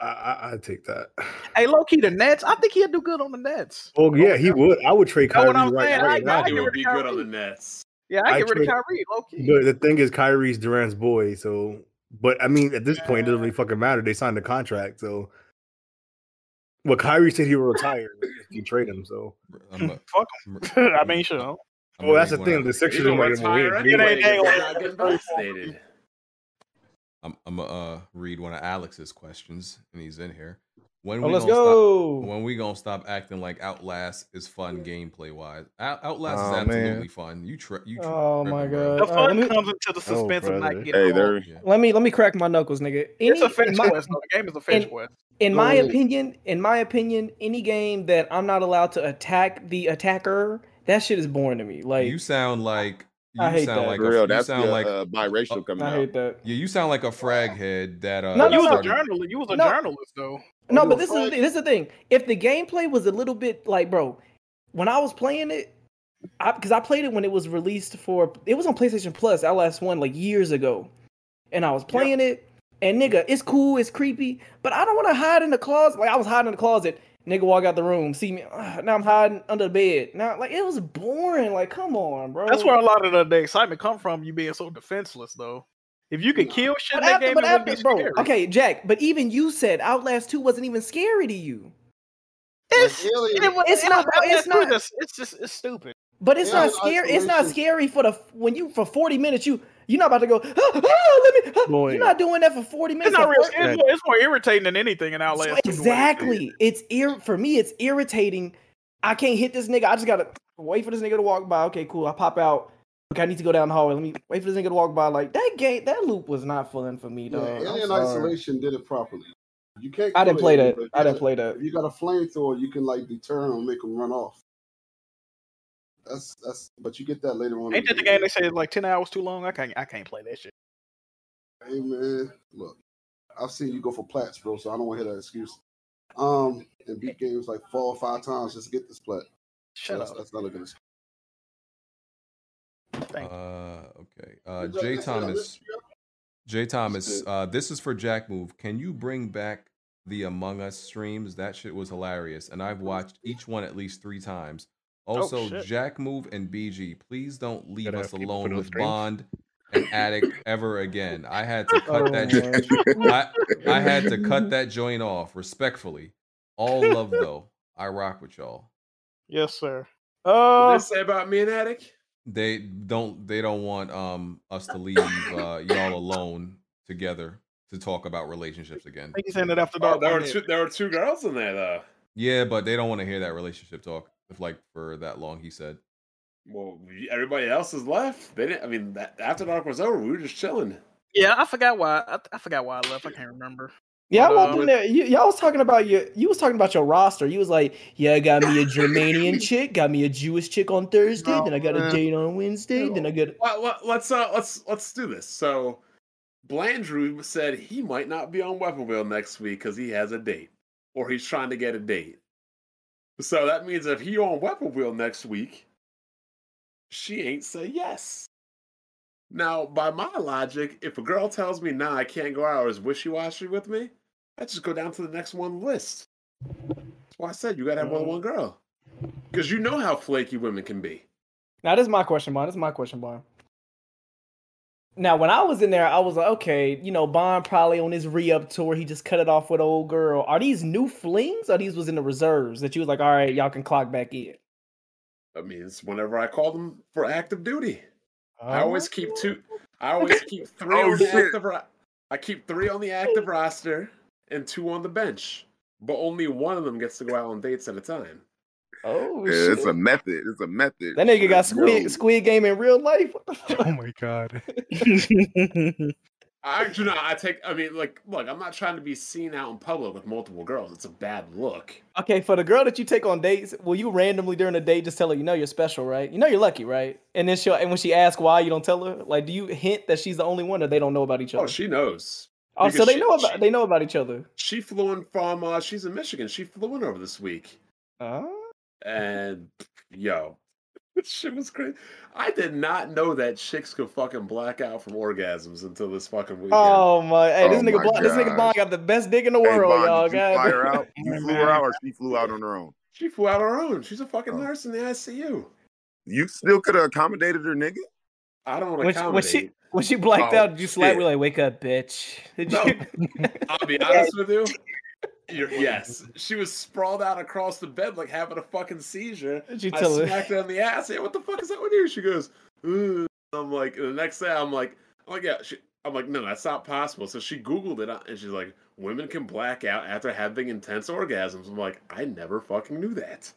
I, I I take that. Hey, low key, the Nets. I think he'd do good on the Nets. Oh yeah, he would. I would trade Know Kyrie what I'm right, saying? right I- now. He would of be good on the Nets. Yeah, I, I get rid of trade- Kyrie, low key. But the thing is, Kyrie's Durant's boy. So, but I mean, at this point, it doesn't really fucking matter. They signed a contract, so. Well, Kyrie said he will retire if you trade him. So, I'm a, Fuck him. I mean, sure. I'm well, that's the thing. The of- Sixers He's are gonna going win. ain't because gonna- they're not getting vaccinated. I'm I'm gonna uh, read one of Alex's questions, and he's in here. When Oh, we let's go. stop? When we gonna stop acting like Outlast is fun gameplay wise? Out- Outlast Oh, is absolutely man. fun. You try. You tr- Oh my god. The All right, fun let me comes into the suspense of not getting Hey, off. they're Yeah. let me let me crack my knuckles, nigga. Any, It's a fetch my, quest. though. The game is a fetch in- quest. in Go my ahead. opinion, in my opinion, any game that I'm not allowed to attack the attacker, that shit is boring to me. Like you sound like you I hate sound that. like for a, real. you That's sound the like uh, biracial coming I out. hate that. yeah, you sound like a frag head that uh No, you no, was no. a journalist. You was a No. journalist though. No, you but a this is frag? this is the thing. If the gameplay was a little bit like, bro, when I was playing it, I because I played it when it was released for it was on PlayStation Plus, LS one like years ago, and I was playing it, and nigga, it's cool, it's creepy, but I don't want to hide in the closet. Like I was hiding in the closet, nigga walk out the room, see me, ah, now I'm hiding under the bed. Now like it was boring. Like come on, bro. That's where a lot of the, the excitement come from. You being so defenseless though. If you could kill shit But in that after, game, but it wouldn't after, be bro, scary. okay, Jack. But even you said Outlast Two wasn't even scary to you. It's, Alien- it, wa- It's it not, was- bro, it's it's not- it's just it's stupid. But it's not scary. It's not scary for the when you for forty minutes. You you're not about to go. "Ah, ah, let me. ah." Boy. You're not doing that for forty minutes. It's not real. It's more, it's more irritating than anything in So Outlast. 2 the way it is. exactly. It's ir- for me. It's irritating. I can't hit this nigga. I just gotta wait for this nigga to walk by. Okay, cool. I pop out. Okay, I need to go down the hallway. Let me wait for this nigga to walk by. Like that game, that loop was not fun for me, Yeah, dog. I'm Alien. Isolation did it properly. You can't. I didn't play alien, that. I didn't play that. If you got a flamethrower, you can like deter them make them run off. That's that's. But you get that later on. Ain't that the game they say is like ten hours too long? I can't I can't play that shit. Hey man, look, I've seen you go for plats, bro. So I don't want to hear that excuse. Um, and beat games like four or five times just to get this plat. Shut that's, up. That's not a good excuse. Thank you. Uh, okay. Uh, Jay is that a Thomas. mystery? Jay Thomas. Uh, this is for Jack Move. Can you bring back the Among Us streams? That shit was hilarious, and I've watched each one at least three times. Also, Oh. Jack Move and BG, please don't leave Gotta us have people for alone with. Bond and Addict ever again. I had to cut Oh that. my I, I had to cut that joint off respectfully. All love though. I rock with y'all. Yes, sir. What Uh, did they say about me and Attic? They don't they don't want um us to leave uh, y'all alone together to talk about relationships again. I think he's ended after Oh, there were two. There were two girls in there though. Yeah, but they don't want to hear that relationship talk if like for that long. He said. Well, everybody else has left. They didn't. I mean, that, after dark was over, we were just chilling. Yeah, I forgot why. I, I forgot why I left. I can't remember. Yeah, I But, walked uh, in there. You, y'all was talking about your. You was talking about your roster. You was like, "Yeah, I got me a Germanian chick, got me a Jewish chick on Thursday, No, then I got a date on Wednesday, then I got." Well, well, let's uh, let's let's do this. So, Blandrew said he might not be on Weapon Wheel next week because he has a date, or he's trying to get a date. So that means if he on Weapon Wheel next week, she ain't say yes. Now, by my logic, if a girl tells me nah, I can't go out or is wishy washy with me, I just go down to the next one list. That's why I said you gotta have more than mm. one girl. Because you know how flaky women can be. Now this is my question, Bond. This is my question, Bond. Now, when I was in there, I was like, okay, you know, Bond probably on his re-up tour, he just cut it off with old girl. Are these new flings, or these was in the reserves that you was like, all right, y'all can clock back in? That means whenever I call them for active duty. I oh. always keep two. I always keep three Oh, on the shit. active. Ro- I keep three on the active roster and two on the bench, but only one of them gets to go out on dates at a time. Oh Yeah, shit! it's a method. It's a method. that nigga got squid Yo, squid game in real life. What the fuck? Oh my god. I do not. I take. I mean, like, look, I'm not trying to be seen out in public with multiple girls. It's a bad look. Okay, for the girl that you take on dates, will you randomly during the date just tell her you know you're special, right? You know you're lucky, right? And then she'll and when she asks why, you don't tell her. Like, do you hint that she's the only one, or they don't know about each other? Oh, she knows. Oh, so they she- know about she- they know about each other. She flew in from. Uh, she's in Michigan. She flew in over this week, Uh, and yo, this shit was crazy. I did not know that chicks could fucking black out from orgasms until this fucking weekend. oh my! Hey, this Oh nigga, my Bond, this nigga. Bond got the best dick in the Hey, world, Bond, y'all. did you fly her out? You flew her out, or she flew out on her own? She flew out on her own. She's a fucking Oh. nurse in the ICU. You still could have accommodated her, nigga. I don't want When to she, when she accommodate. when she blacked Oh, out, did you slap shit. her like, "Wake up, bitch"? Did you? I'll be honest with you. You're, yes, she was sprawled out across the bed like having a fucking seizure. Did you I tell her? smacked her in the ass. Yeah, what the fuck is that with you? She goes, "Ugh." I'm like, the next day I'm like, I'm like, yeah. She, I'm like, no, that's not possible. So she Googled it uh, and she's like, women can black out after having intense orgasms. I'm like, I never fucking knew that.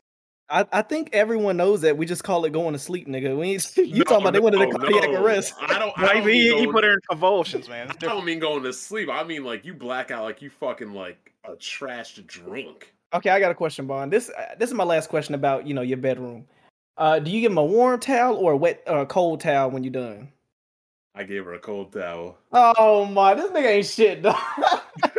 I, I think everyone knows that. We just call it going to sleep, nigga. We ain't, you No, talking about they wanted a no, cardiac no. arrest? I don't. I don't mean he, he put her in convulsions, man. I don't mean going to sleep. I mean like you black out like you fucking like a trashed drink. Okay, I got a question, Bond. This uh, this is my last question about you know your bedroom. Uh, do you give him a warm towel or a wet or a cold towel when you're done? I gave her a cold towel. Oh my, this nigga ain't shit. Dog.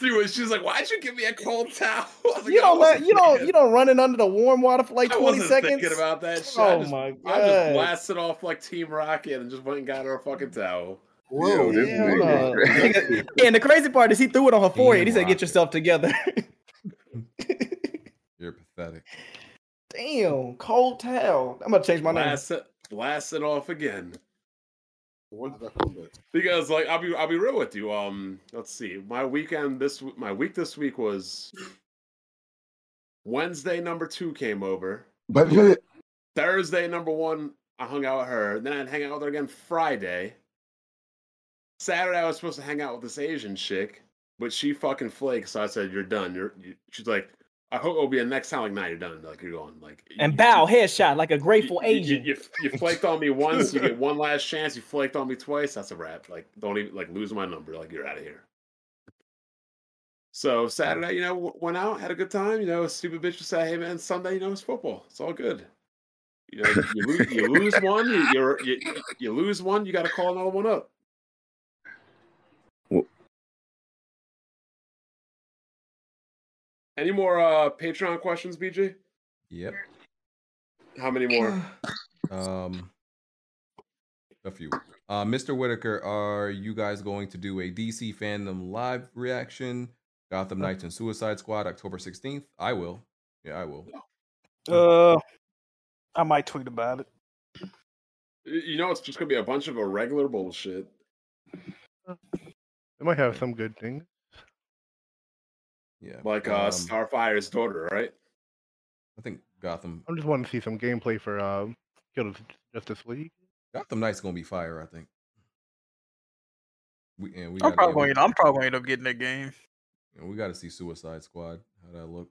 She was, she's like, "Why'd you give me a cold towel?" Like, you don't let you don't you don't run it under the warm water for like I twenty seconds. thinking about that shit. Oh I just, my I just blasted off like Team Rocket and just went and got her a fucking towel. Whoa, this Hell nigga no. crazy. Nigga- and the crazy part is he threw it on her forehead. He said, "Get yourself together." You're pathetic. Damn, cold towel. I'm gonna change my name. Blast it, blast it off again. When did that come back? Because like I'll be I'll be real with you. Um, let's see. My weekend this my week this week was Wednesday. Number two came over. But Thursday, number one, I hung out with her. Then I'd hang out with her again Friday. Saturday, I was supposed to hang out with this Asian chick, but she fucking flaked. So I said, "You're done." You're. You, she's like, "I hope it'll be the next time." Like, nah, you're done. Like, you're going. Like, And you- bow headshot like a grateful you, you, Asian. you, you flaked on me once. You get one last chance. You flaked on me twice. That's a wrap. Like, don't even like lose my number. Like, you're out of here. So Saturday, you know, went out, had a good time. You know, stupid bitch would say, "Hey man, Sunday, you know, it's football. It's all good." You know, you lose, you lose one, you, you're, you you lose one, you got to call another one up. Any more uh Patreon questions, BG? Yep. How many more? Um, a few. Uh, Mr. Whitaker, are you guys going to do a DC fandom live reaction? Gotham Knights and Suicide Squad, October 16th? I will. Yeah, I will. Uh, I might tweet about it. You know, it's just gonna be a bunch of irregular bullshit. They might have some good things. Yeah. Like uh um, Starfire's daughter, right? I think Gotham I'm just wanting to see some gameplay for Kill the Justice League. Gotham Knights gonna be fire, I think. We and we I'm gotta- probably yeah, we- I'm probably going to end up getting that game. And we got to see Suicide Squad. How that look?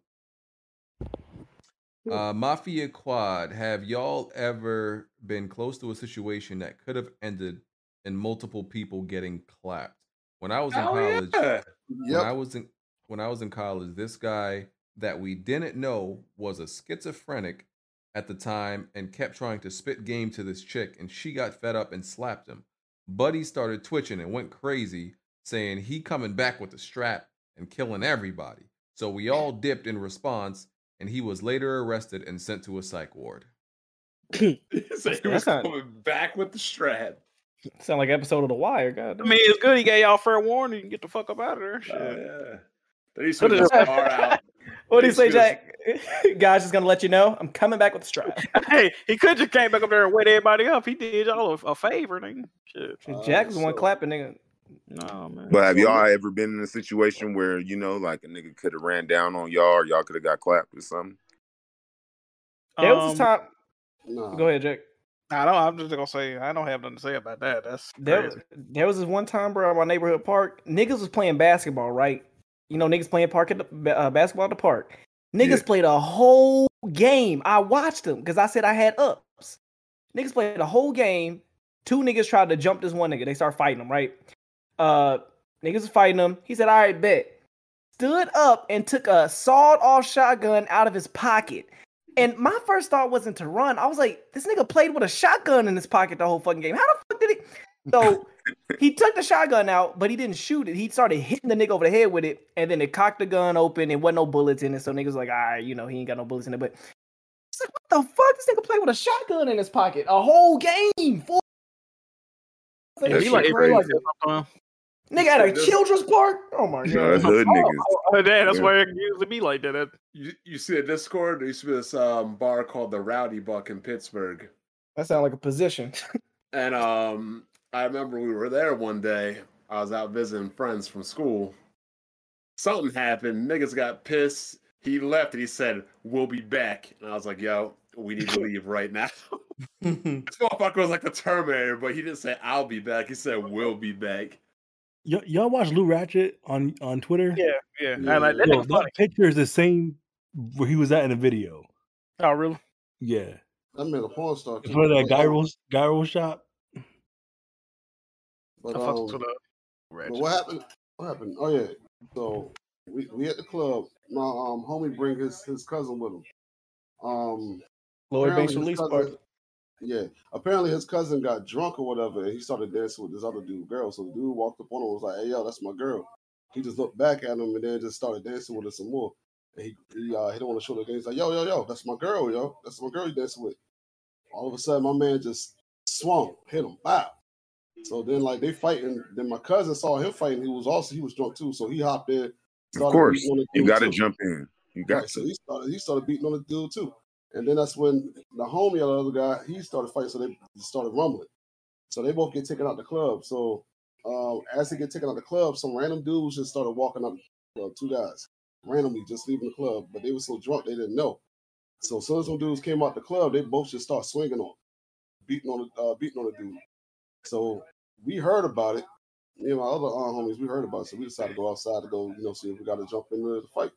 Uh, Mafia Quad. Have y'all ever been close to a situation that could have ended in multiple people getting clapped? When I was in Hell college, yeah. when I was in when I was in college, this guy that we didn't know was a schizophrenic at the time and kept trying to spit game to this chick, and she got fed up and slapped him. Buddy started twitching and went crazy, saying he coming back with the strap and killing everybody. So we all dipped in response, and he was later arrested and sent to a psych ward. so he was not- coming back with the strap. Sound like episode of The Wire. God. I mean, it's good. He gave y'all fair warning. You can get the fuck up out of there. Oh, Shit. Oh yeah. Then he What switched is his that? car out. What do you He say, Jack? Guys, just gonna let you know I'm coming back with the strap. Hey, he could just came back up there and wet everybody up. He did y'all a, a favor, nigga. Shit. Jack was the one clapping, nigga. No man. But have y'all ever been in a situation where you know, like a nigga could have ran down on y'all, or y'all could have got clapped or something? There was this Um, time. Nah. Go ahead, Jack. I don't. I'm just gonna say I don't have nothing to say about that. That's There, crazy. there was this one time, bro, at my neighborhood park. Niggas was playing basketball, right? You know, niggas playing park at the, uh, basketball at the park. Niggas Yeah. played a whole game. I watched them because I said I had ups. Niggas played a whole game. Two niggas tried to jump this one nigga. They start fighting him, right? Uh, niggas was fighting him. He said, "All right, bet." Stood up and took a sawed-off shotgun out of his pocket. And my first thought wasn't to run. I was like, this nigga played with a shotgun in his pocket the whole fucking game. How the fuck did he? So he took the shotgun out, but he didn't shoot it. He started hitting the nigga over the head with it, and then it cocked the gun open and wasn't no bullets in it. So niggas was like, all right, you know, he ain't got no bullets in it. But it's like, what the fuck? This nigga played with a shotgun in his pocket a whole game. Full. Like, That shit shit like uh, nigga at a children's park. Oh my god. that's hood niggas. oh, damn, that's Yeah. where it used to be like that. That- You, you see a Discord? There used to be this um, bar called the Rowdy Buck in Pittsburgh. That sounds like a position. And um, I remember we were there one day. I was out visiting friends from school. Something happened. Niggas got pissed. He left and he said, We'll be back. And I was like, Yo, we need to leave right now. this motherfucker was like the Terminator, but he didn't say, I'll be back. He said, We'll be back. Y- y'all watch Lou Ratchet on on Twitter? yeah, yeah. Yeah. I like that. Yo, nigga funny. picture is the same where he was at in the video. Oh, really? Yeah, That man a porn star. it's too. one of that But, gyro gyro shop. But, I um, with but what happened? What happened? Oh yeah. So we, we at the club. My um homie bring his his cousin with him. Um Lloyd Banks release cousin- party. Yeah. Apparently his cousin got drunk or whatever, and he started dancing with this other dude girl. So the dude walked up on him and was like, Hey yo, that's my girl. He just looked back at him and then just started dancing with her some more. And he he uh hit him on the shoulder again. He's like, Yo, yo, yo, that's my girl, yo. That's my girl you dancing with. All of a sudden my man just swung, hit him, wow. So then like they fighting. Then my cousin saw him fighting. He was also he was drunk too. So he hopped in. Of course, beating on the you got to jump in. You got Right, so he started he started beating on the dude too. And then that's when the homie of the other guy, he started fighting, so they started rumbling. So they both get taken out the club. So um, as they get taken out the club, some random dudes just started walking up. club, two guys, randomly just leaving the club, but they were so drunk they didn't know. So as soon as some dudes came out the club, they both just start swinging on, beating on the uh, beating on the dude. So we heard about it. Me and my other uh, homies, we heard about it. So we decided to go outside to go, you know, see if we got to jump into the fight.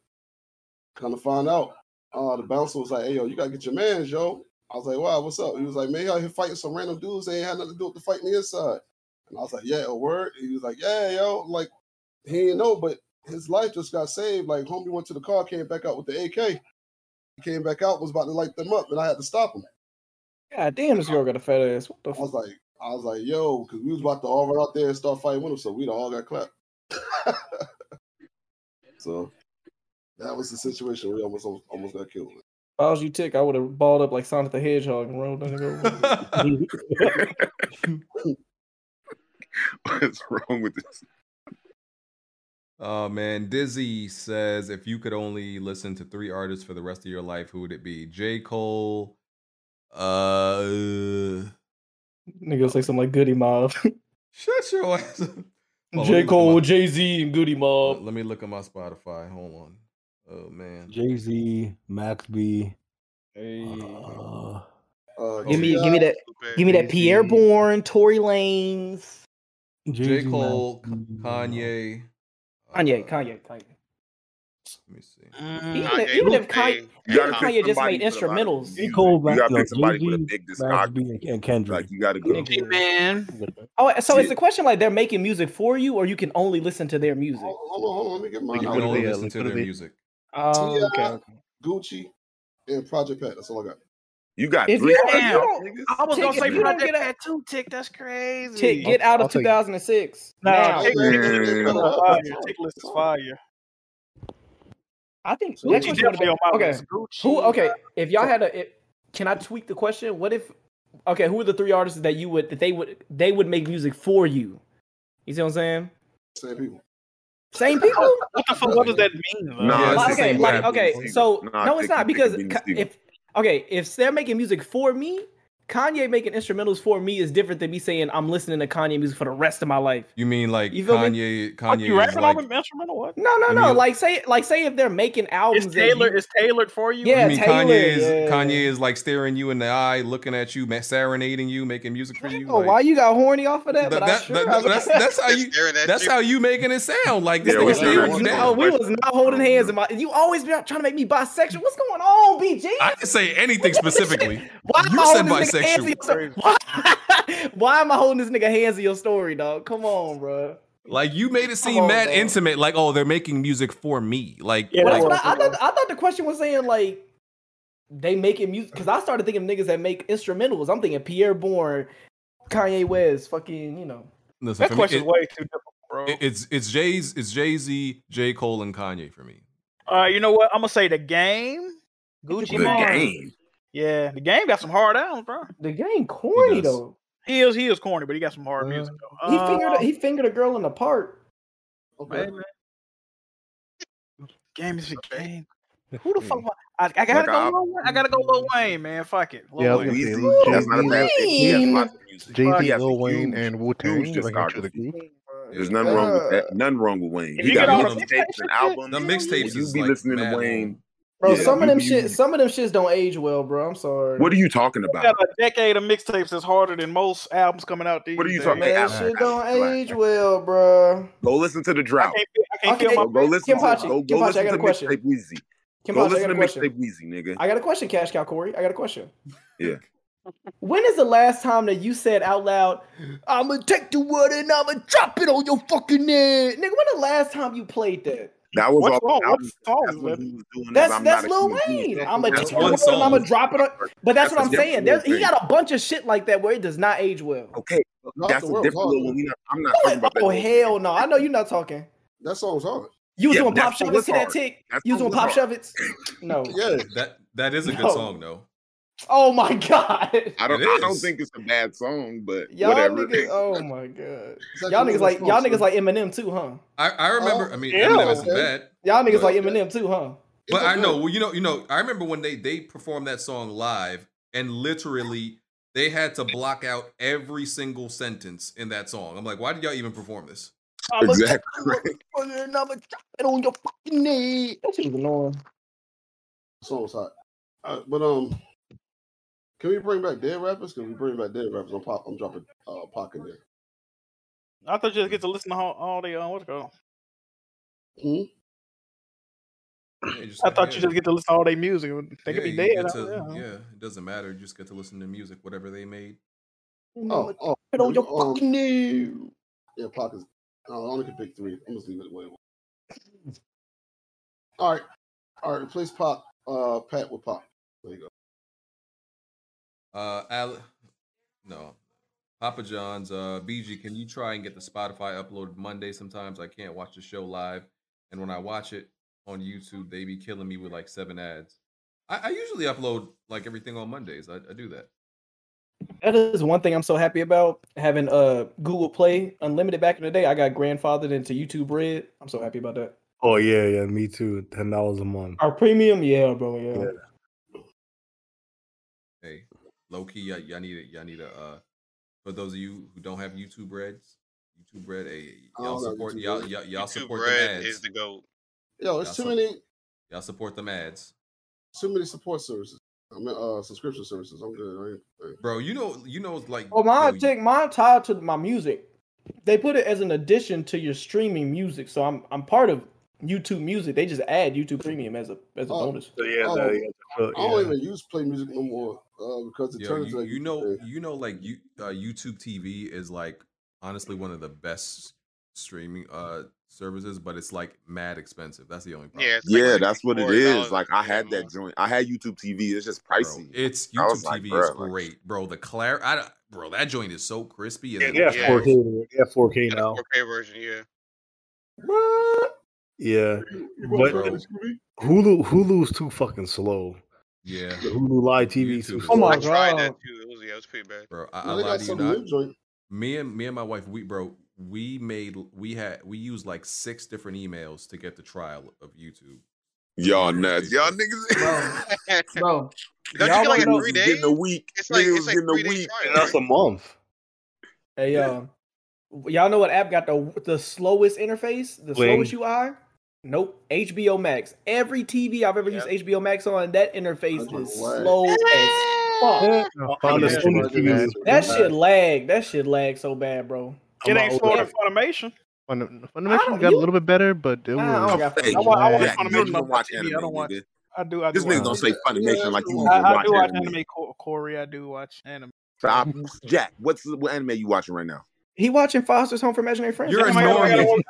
Kind of find out. Uh, the bouncer was like, "Hey, yo, you gotta get your man's, yo." I was like, "Wow, what's up?" He was like, "Man, he out here fighting some random dudes. They ain't had nothing to do with the fight on the inside." And I was like, "Yeah, a word." He was like, "Yeah, yo." Like he didn't know, but his life just got saved. Like homie went to the car, came back out with the AK. He came back out, was about to light them up, and I had to stop him. God damn, this girl got a fat ass. What the I fuck? was like, I was like, "Yo," because we was about to all run out there and start fighting with him, so we'd all got clapped. so that was the situation. We almost almost got killed. If I was you, Tick, I would have balled up like Sonic the Hedgehog and rolled that nigga over. What's wrong with this? Oh man, Dizzy says if you could only listen to three artists for the rest of your life, who would it be? J. Cole, uh Nigga say something like Goodie Mob. Shut your ass up. Hold on, let me J. Cole, my- Jay Z, and Goodie Mob. Let me look at my Spotify. Hold on. Oh man. Jay Z, Max B. Hey. Uh, Uh, Give me, give me that, give me that Pierre Bourne, Tory Lanez, J. Jay-Z, Cole, Kanye. Kanye, uh, Kanye, Kanye. Let me see. Mm. Even, if, even if Kanye, even gotta if pick Kanye just made with a lot of instrumentals, J. music. Cole, You Max, gotta pick somebody with a Jay-Z, big discography. And, and Kendrick. Like you got to go. Nigga. Man. Oh, so is See- the question like they're making music for you, or you can only listen to their music? Hold on, hold on, let me get mine. You can out. only yeah, listen to their music. Oh, okay. Okay. Gucci, and Project Pat. That's all I got. You got If three you, if you don't. I was gonna if say you don't get out, Pat too. Tick, that's crazy. Tick, get out I'll of take- 2006 No, now. Tick, Man. Tick list is Man. fire. Tick list is fire. I think So next Gucci question would have definitely been on my okay. list. Gucci. Who? Okay, if y'all had a, it, can I tweak the question? What if? Okay, who are the three artists that you would that they would they would make music for you? You see what I'm saying? Same people. Same people? What the fuck? What does that mean? though? Nah, Like, okay, like okay. So Nah, no, it's not because and Beanie ca- Sigel. if okay if they're making music for me, Kanye making instrumentals for me is different than me saying I'm listening to Kanye music for the rest of my life. You mean like You feel me? Kanye? Fuck, Kanye you is rapping like. on an instrumental? What? No, no, no. mean- Like say, like say if they're making albums, It's that tailored. you- It's tailored for you. Yeah, you mean tailored, Kanye is yeah. Kanye is like staring you in the eye, looking at you, ma- serenading you, making music for you? Oh, like- why you got horny off of that? That- but that- I sure that- I that's that's how you Staring at that's you. how you making it sound like this Yeah, nigga we staring you was. down. No, we was not holding hands in my. You always been trying to make me bisexual. What's going on, BG? I can't say anything specifically. Why am You I said holding this nigga hands in bisexual. your story? Why, why am I holding this nigga hands in your story, dog? Come on, bro. Like you made it seem on, mad dog. intimate, like oh they're making music for me. Like, Yeah, like what I, I thought. I thought the question was saying like they making music because I started thinking of niggas that make instrumentals. I'm thinking Pierre Bourne, Kanye West, fucking you know. listen, That for me, it- way too difficult, bro. it- it's it's Jay's it's Jay Z, J Cole, and Kanye for me. Uh, you know what? I'm gonna say the game. Gucci The Mane. game. Yeah, the game got some hard albums, bro. The game corny He though. He is he is corny, but he got some hard Uh, music though. He Uh, fingered he fingered a girl in the park. Okay. man, man. Game is a game. Who the fuck? I, I gotta Like, go. I- Lil Wayne. I gotta go. Lil Wayne, man. Fuck it. Lil Yeah, I was Wayne. gonna Weezy. Lil- That's not a bad thing. Wayne. lots of music. Jay Z, Lil Wayne, and Wu huge Tang. Like discography. trilogy. There's nothing wrong with that. Nothing wrong with Wayne. If He you got get all the and mixtapes and albums. The mixtapes You is be like listening to Wayne. Long. Bro, Yeah, some of them shit, some of them shits don't age well, bro. I'm sorry. What are you talking We about? got a decade of mixtapes that's harder than most albums coming out these What are you days. talking about? that shit don't age well, bro. Go listen to the I drought. can't, I can't Okay, feel my Go, go listen Kim to Pachi, go, Kim go Pachi, I got to a question. mixtape Weezy. Kim Go Pachi, I listen got to a question. mixtape Weezy, nigga. I got a question, Cash Cow Corey. I got a question. Yeah. When is the last time that you said out loud, "I'ma take the word and I'ma drop it on your fucking head"? Nigga, when the last time you played that? That was What off song? the What album. song That's what he was doing. That's I'm that's Lil. Wayne. I'ma that's take one and song. I'ma drop it on. But that's what I'm saying. There's, he got a bunch of shit like that where it does not age well. Okay, Not that's the a different Lil. Wayne. I'm not Oh, talking about oh Lil hell no! I know you're not talking. That song's hard. You was Yeah, doing pop song shovits was to that tick. That You was doing pop hard. shovits. No. Yeah. That that is a good No. song though. Oh my god. I don't. I don't think it's a bad song, but Y'all whatever. niggas. Oh my god. Y'all niggas like y'all niggas like Eminem too, huh? I, I remember. Oh, I mean, yeah. Eminem isn't bad. Y'all niggas But- like Eminem too, huh? But I know, well, you know, you know. I remember when they they performed that song live, and literally they had to block out every single sentence in that song. I'm like, why did y'all even perform this? Exactly. the word and I'ma on your fucking head. That shit was annoying. The song hot. Uh, but um, can we bring back dead rappers? Can we bring back dead rappers? I'm pop. I'm dropping uh pocket there. I thought you just get to listen to all, all the uh, what's it called? Hmm? Yeah, I thought you just get to listen to all their music. They could be dead. to- there, huh? yeah, it doesn't matter. You just get to listen to music, whatever they made. Oh, oh, Drop on your um, fucking head. yeah, pockets. No, I only can pick three. I'm just leave it the way it was. All right, all right. Replace Pop. Uh, Pat with Pop. There you go. Uh, Al, no, Papa John's. Uh, BG, can you try and get the Spotify uploaded Monday? Sometimes I can't watch the show live, and when I watch it on YouTube, they be killing me with like seven ads. I, I usually upload like everything on Mondays. I, I do that. That is one thing I'm so happy about having uh Google Play Unlimited back in the day. I got grandfathered into YouTube Red. I'm so happy about that. Oh yeah, yeah, me too. Ten dollars a month. Our premium, yeah, bro, yeah. Yeah. Hey, low key, y'all, y'all need it. Y'all need a. Uh, for those of you who don't have YouTube Reds, YouTube Red, hey, y'all support YouTube y'all, y'all, y'all YouTube support Red them ads. is the goat. Yo, it's Y'all too sup- many, Y'all support them ads. too many support services. I mean, uh, subscription services. I'm good. I ain't- Bro, you know, you know, it's like Oh, mine, yo, take mine tied to my music. They put it as an addition to your streaming music, so I'm I'm part of YouTube Music. They just add YouTube Premium as a as a Oh. bonus. So yeah, Oh, that- yeah, I don't even use Play Music no more uh, because it Yo, turns you, into you know, you know, like you, uh, YouTube TV is like honestly one of the best streaming uh services, but it's like mad expensive. That's the only problem. Yeah, like Yeah, that's what it is. Like I had that joint. I had YouTube TV. It's just bro, pricey. it's I was YouTube like, TV bruh, is like- great, bro. The clar, I, bro, that joint is so crispy. And Yeah, then they have the Yeah. 4K. channels- They have 4K now. 4K version, yeah. What? Yeah, but want Bro. to Scooby? Hulu Hulu's too fucking slow. Yeah, The Hulu live TV is too YouTube. slow. Oh my I tried that God. too. It was yeah, it was pretty bad. bro. I, I No, they lie got to you not. Me and me and my wife, we bro, we made we had we used like six different emails to get the trial of YouTube. Y'all nuts. Y'all niggas. Bro, bro, Don't Y'all you get like three days? Getting a week. It's like Niggas it's like getting a three week. trial. That's a month. Hey, um, y'all know what app got the the slowest interface, the Bling. slowest UI? Nope, HBO Max. Every TV I've ever used HBO Max on, that interface is slow as fuck. Found a Sony TV. That shit lag. That shit lag so bad, bro. It ain't slower than Funimation. Funimation got a little bit better, but it I was. don't got Hey, I wa- I watch Jack, don't Funimation even on watch TV. anime, I don't watch. nigga. I do. I do. This watch nigga gonna say Funimation like you even I, I watch do watch anime. anime, Corey. I do watch anime. So, Jack, what's what anime you watching right now? He watching Foster's Home for Imaginary Friends. You're a That's my- normie.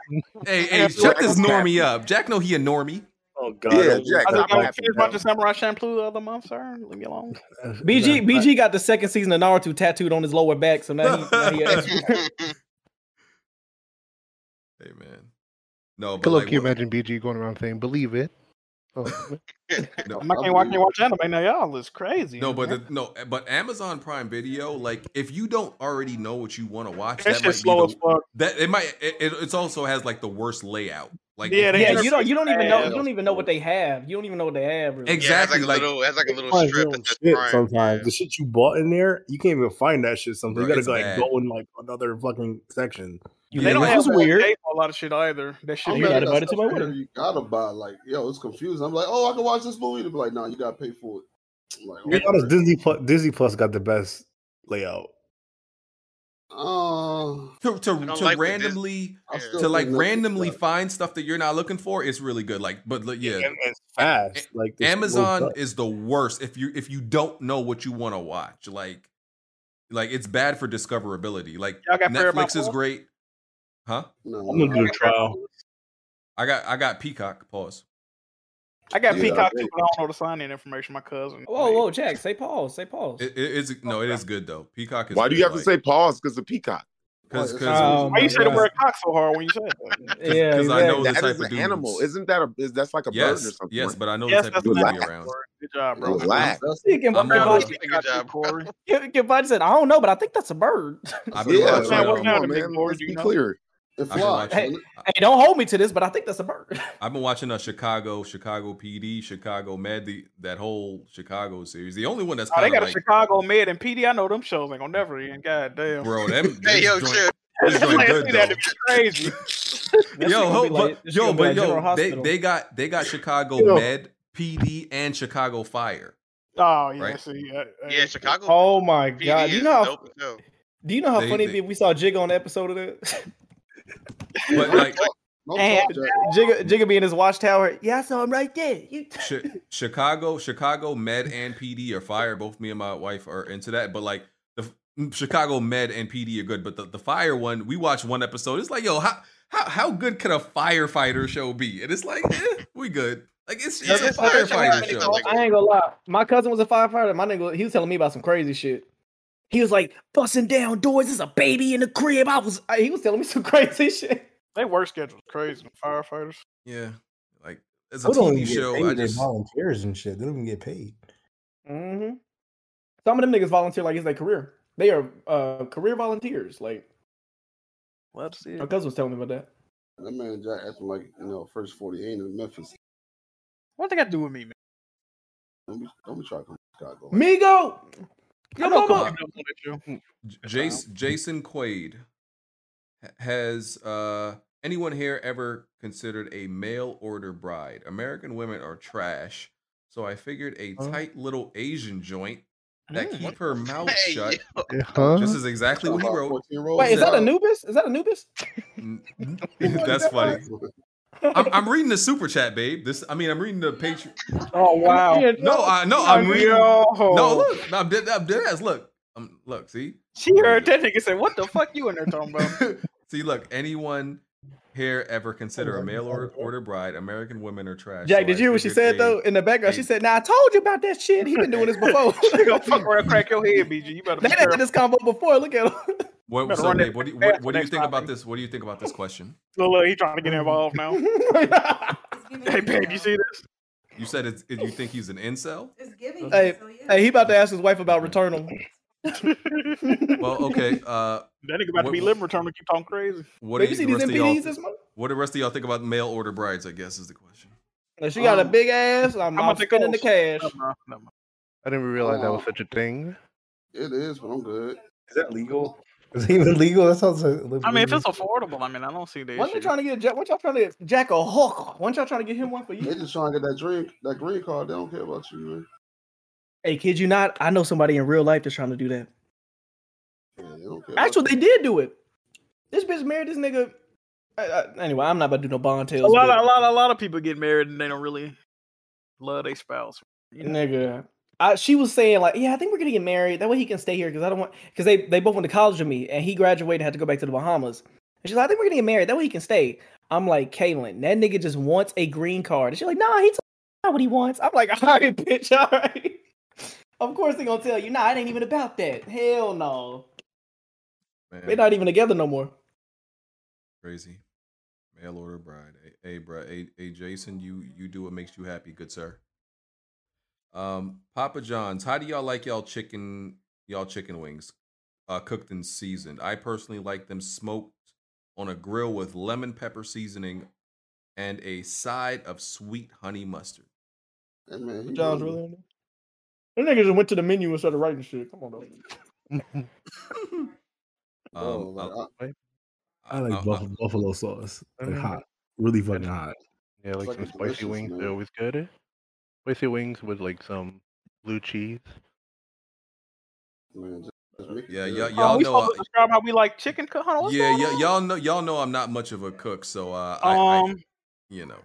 hey, hey, shut this normie up. Jack know he a normie. Oh God. Yeah, Jack. I I'm just got happy finished now. watching Samurai Champloo the other month, sir. Leave me alone. BG BG got the second season of Naruto tattooed on his lower back, so now he, now he an expert. Hey man. No, I but could like, look you what- imagine BG going around saying, "Believe it." Oh, no, I can't watch, can't watch anime now. Y'all is crazy. no, but the, no, eh, but Amazon Prime Video, like if you don't already know what you want to watch, that that might shit's be slow the, as fuck. that it might it, it it's also has like the worst layout. Like Yeah, they- you yeah, you don't you don't even know you don't even know what they have. You don't even know what they have. Really. exactly Yeah, it like like, a little, it has like a little strip your that own says shit Prime. sometimes. Yeah. The shit you bought in there, you can't even find that shit. Sometimes Bro, you gotta it's like bad. go in like another fucking section. You They don't like- have It's that weird. pay for a lot of shit either. That shit. I'm You're mad not at invited to my stuff wedding. You gotta buy like, yo, it's confusing. I'm like, oh, I can watch this movie. They'll be like, no, you gotta pay for it. I'm like, To be honest, Disney Plus, Disney Plus got the best layout. oh, uh, to to, to like randomly I Yeah. still to like randomly got find stuff that you're not looking for is really good. Like, but like, yeah, and, and it's fast. Like Amazon is the worst if you if you don't know what you want to watch. Like, like it's bad for discoverability. Like Y'all got Paramount Netflix is Plus? great, huh? no, I'm gonna do a trial. I got I got Peacock. Pause. I got Yeah, Peacock I too, but I don't know the sign in information. My cousin. Whoa, whoa, Jack, say pause, say pause. It, it is no, it is good though. Peacock is. Why do you good, have to say pause? Because of Peacock. Because Why- because Um, Why you say the Yeah. word cock so hard when you said that? yeah, 'cause I know exactly. the type is of an animal. Isn't that a? Is that's like a bird or something? yes, right? but I know Yes, the type that's of the dudes around. Good job, bro. Relax. That's, See, Kim- I'm Kim on Bodge- it. Good job, Corey. Kim- Kim said, I don't know, but I think that's a bird. I've been Yeah, watching. Man, like, what's um, come on, big man. board, Let's be clear. It flies. watching. Hey, hey, don't hold me to this, but I think that's a bird. I've been watching a Chicago, Chicago PD, Chicago Med, the, that whole Chicago series. The only one that's Oh, they got of a Chicago Med and PD. I know them shows ain't gonna never end. God damn. bro, them. Hey, yo, joint- shit. this joint good that though. to be crazy. Yo, shit ho- be like- but, yo, but yo, General they, they got they got Chicago You know- Med, PD, and Chicago Fire. Oh yeah, Right. see, uh, Yeah, uh, Chicago. Oh my PD god! You know how dope as do you know how They- funny they- it'd be if we saw Jig on the episode of that? But like And. Jigga, Jigga be in his watchtower. Yeah, I saw him right there. You Chi- Chicago, Chicago Med and PD are fire. Both me and my wife are into that. But like the Chicago Med and PD are good. But the, the fire one, we watched one episode. It's like, yo, how how how good can a firefighter show be? And it's like, eh, we good. Like it's, it's a That's- that's- firefighter show. I ain't gonna lie. My cousin was a firefighter. My nigga, he was telling me about some crazy shit. He was like busting down doors. There's a baby in the crib. I was. I, he was telling me some crazy shit. they work schedules crazy. Firefighters. Yeah, like it's a don't TV even get show, paid. I They just volunteers and shit. They don't even get paid. Mm-hmm. Some of them niggas volunteer like it's their career. They are uh, career volunteers. Like Let's see. my cousin was telling me about that. That man Jack acting like you know first forty eight in Memphis. What they got to do with me, man? Don't be, don't be trying to come to Chicago. Migo. I Yo, know mama. Kobe don't know that show. J- Jason Jason Quaid has uh anyone here ever considered a mail order bride? American women are trash, so I figured a Huh? tight little Asian joint that Mm, keep her mouth Hey, shut. Huh? This is exactly what he wrote. Wait, is that Anubis? Is that Anubis? That's funny. I'm, I'm reading the super chat, babe. This, I mean, I'm reading the Patreon. Oh wow. No, I no, I'm reading. Yo. No, look, no, I'm dead. I'm dead ass. Look, um, look, see, She heard that nigga say, "What the fuck you in there talking about?" see, look. Anyone here ever consider a mail order, order bride? American women are trash. Jack, so did I you hear what she figured said though in the background? She said, "Now I told you about that shit. He been doing this before. She gonna fuck around, crack your head, BG. You better be they done did this combo before. Look at him. What, so, run what do you, what, what do you think time, about this? What do you think about this question? Look, look, he trying to get involved now. hey, babe, you see this? You said it's, you think he's an incel? hey, hey, he about to ask his wife about Returnal. Well, okay. Uh, That nigga about to be What- living return keep talking crazy. what Babe, do you see the these rest of y'all? MPDs this month? What do the rest of y'all think about mail order brides? I guess is the question. She got a big ass. I'm, How I'm much it spending the cash. Never mind, never mind. I didn't realize that was Oh. such a thing. It is, but I'm good. Is that legal? Is it even legal? That sounds like. I mean, if it's affordable, I mean, I don't see the Wasn't they trying to get Jack? What y'all trying to get Jack a hook? Wasn't y'all trying to get him one for you? They just trying to get that drink, that green card. They don't care about you, man. Hey, kid, you not? I know somebody in real life that's trying to do that. Yeah, they don't care. about Actually, they did do it. This bitch married this nigga. Uh, uh, anyway, I'm not about to do no bond tales. A tales. lot, but- of, a lot, a lot of people get married and they don't really love their spouse. You know? Nigga. I, she was saying like, yeah, I think we're gonna get married. That way he can stay here because I don't want because they they both went to college with me and he graduated had to go back to the Bahamas. And she's like, I think we're gonna get married. That way he can stay. I'm like, Kaylin, that nigga just wants a green card. And she's like, Nah, he's not what he wants. I'm like, all right, bitch, all right. of course they gonna tell you, nah, it ain't even about that. Hell no. They're not even together no more. crazy. Mail order bride. Hey, hey, bro. Hey, hey, Jason, you you do what makes you happy, good sir. Um, Papa John's. How do y'all like y'all chicken y'all chicken wings? Uh, cooked and seasoned. I personally like them smoked on a grill with lemon pepper seasoning and a side of sweet honey mustard. Hey, man, John's really on there. That nigga just went to the menu and started writing shit. Come on, though. Bro, Um, like, uh, I- I like uh, uh, buffalo, buffalo sauce, like Mhm. hot, really fucking hot. Yeah, like Fucking some spicy wings. man. They're always good. Spicy wings with like some blue cheese. man, just, just yeah, good. y'all, Oh, y'all we know. I- describe how we like chicken cook. Hold yeah, going yeah, on? y'all know. Y'all know I'm not much of a cook, so uh, I, I, Um, you know.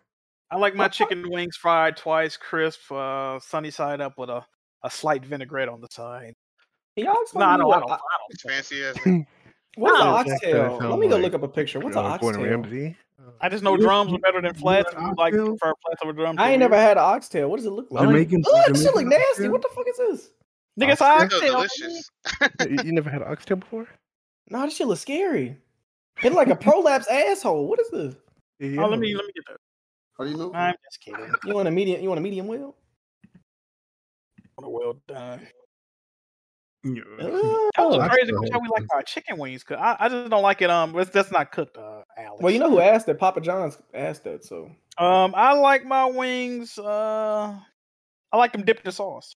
I like my chicken wings fried twice, crisp, uh, sunny side up with a, a slight vinaigrette on the side. Can y'all No, I don't. I don't. I It's don't. fancy as it. What's an oxtail? Let me go like, look up a picture. What's an oxtail? Ramsay. I just know drums are better than flats. had If like oxtail? prefer flats over drums. I ain't never had an oxtail. What does it look like? Jamaican, Ugh, that shit look nasty. oxtail? What the fuck is this? Nigga, it's Oxtail? Delicious. you, you never had an oxtail before? Nah, this shit looks scary. It's like a prolapse asshole. What is this? Yeah. Oh, let me let me get that. How do you know? I'm just kidding. You want a medium? You want a medium well? Well done. Yeah. That was crazy Oxtail. how we like our chicken wings. Cause I, I just don't like it. Um, it's, that's not cooked. Uh, Alex. Well, you know who asked that? Papa John's asked that. So Um, I like my wings. Uh, I like them dipped in sauce.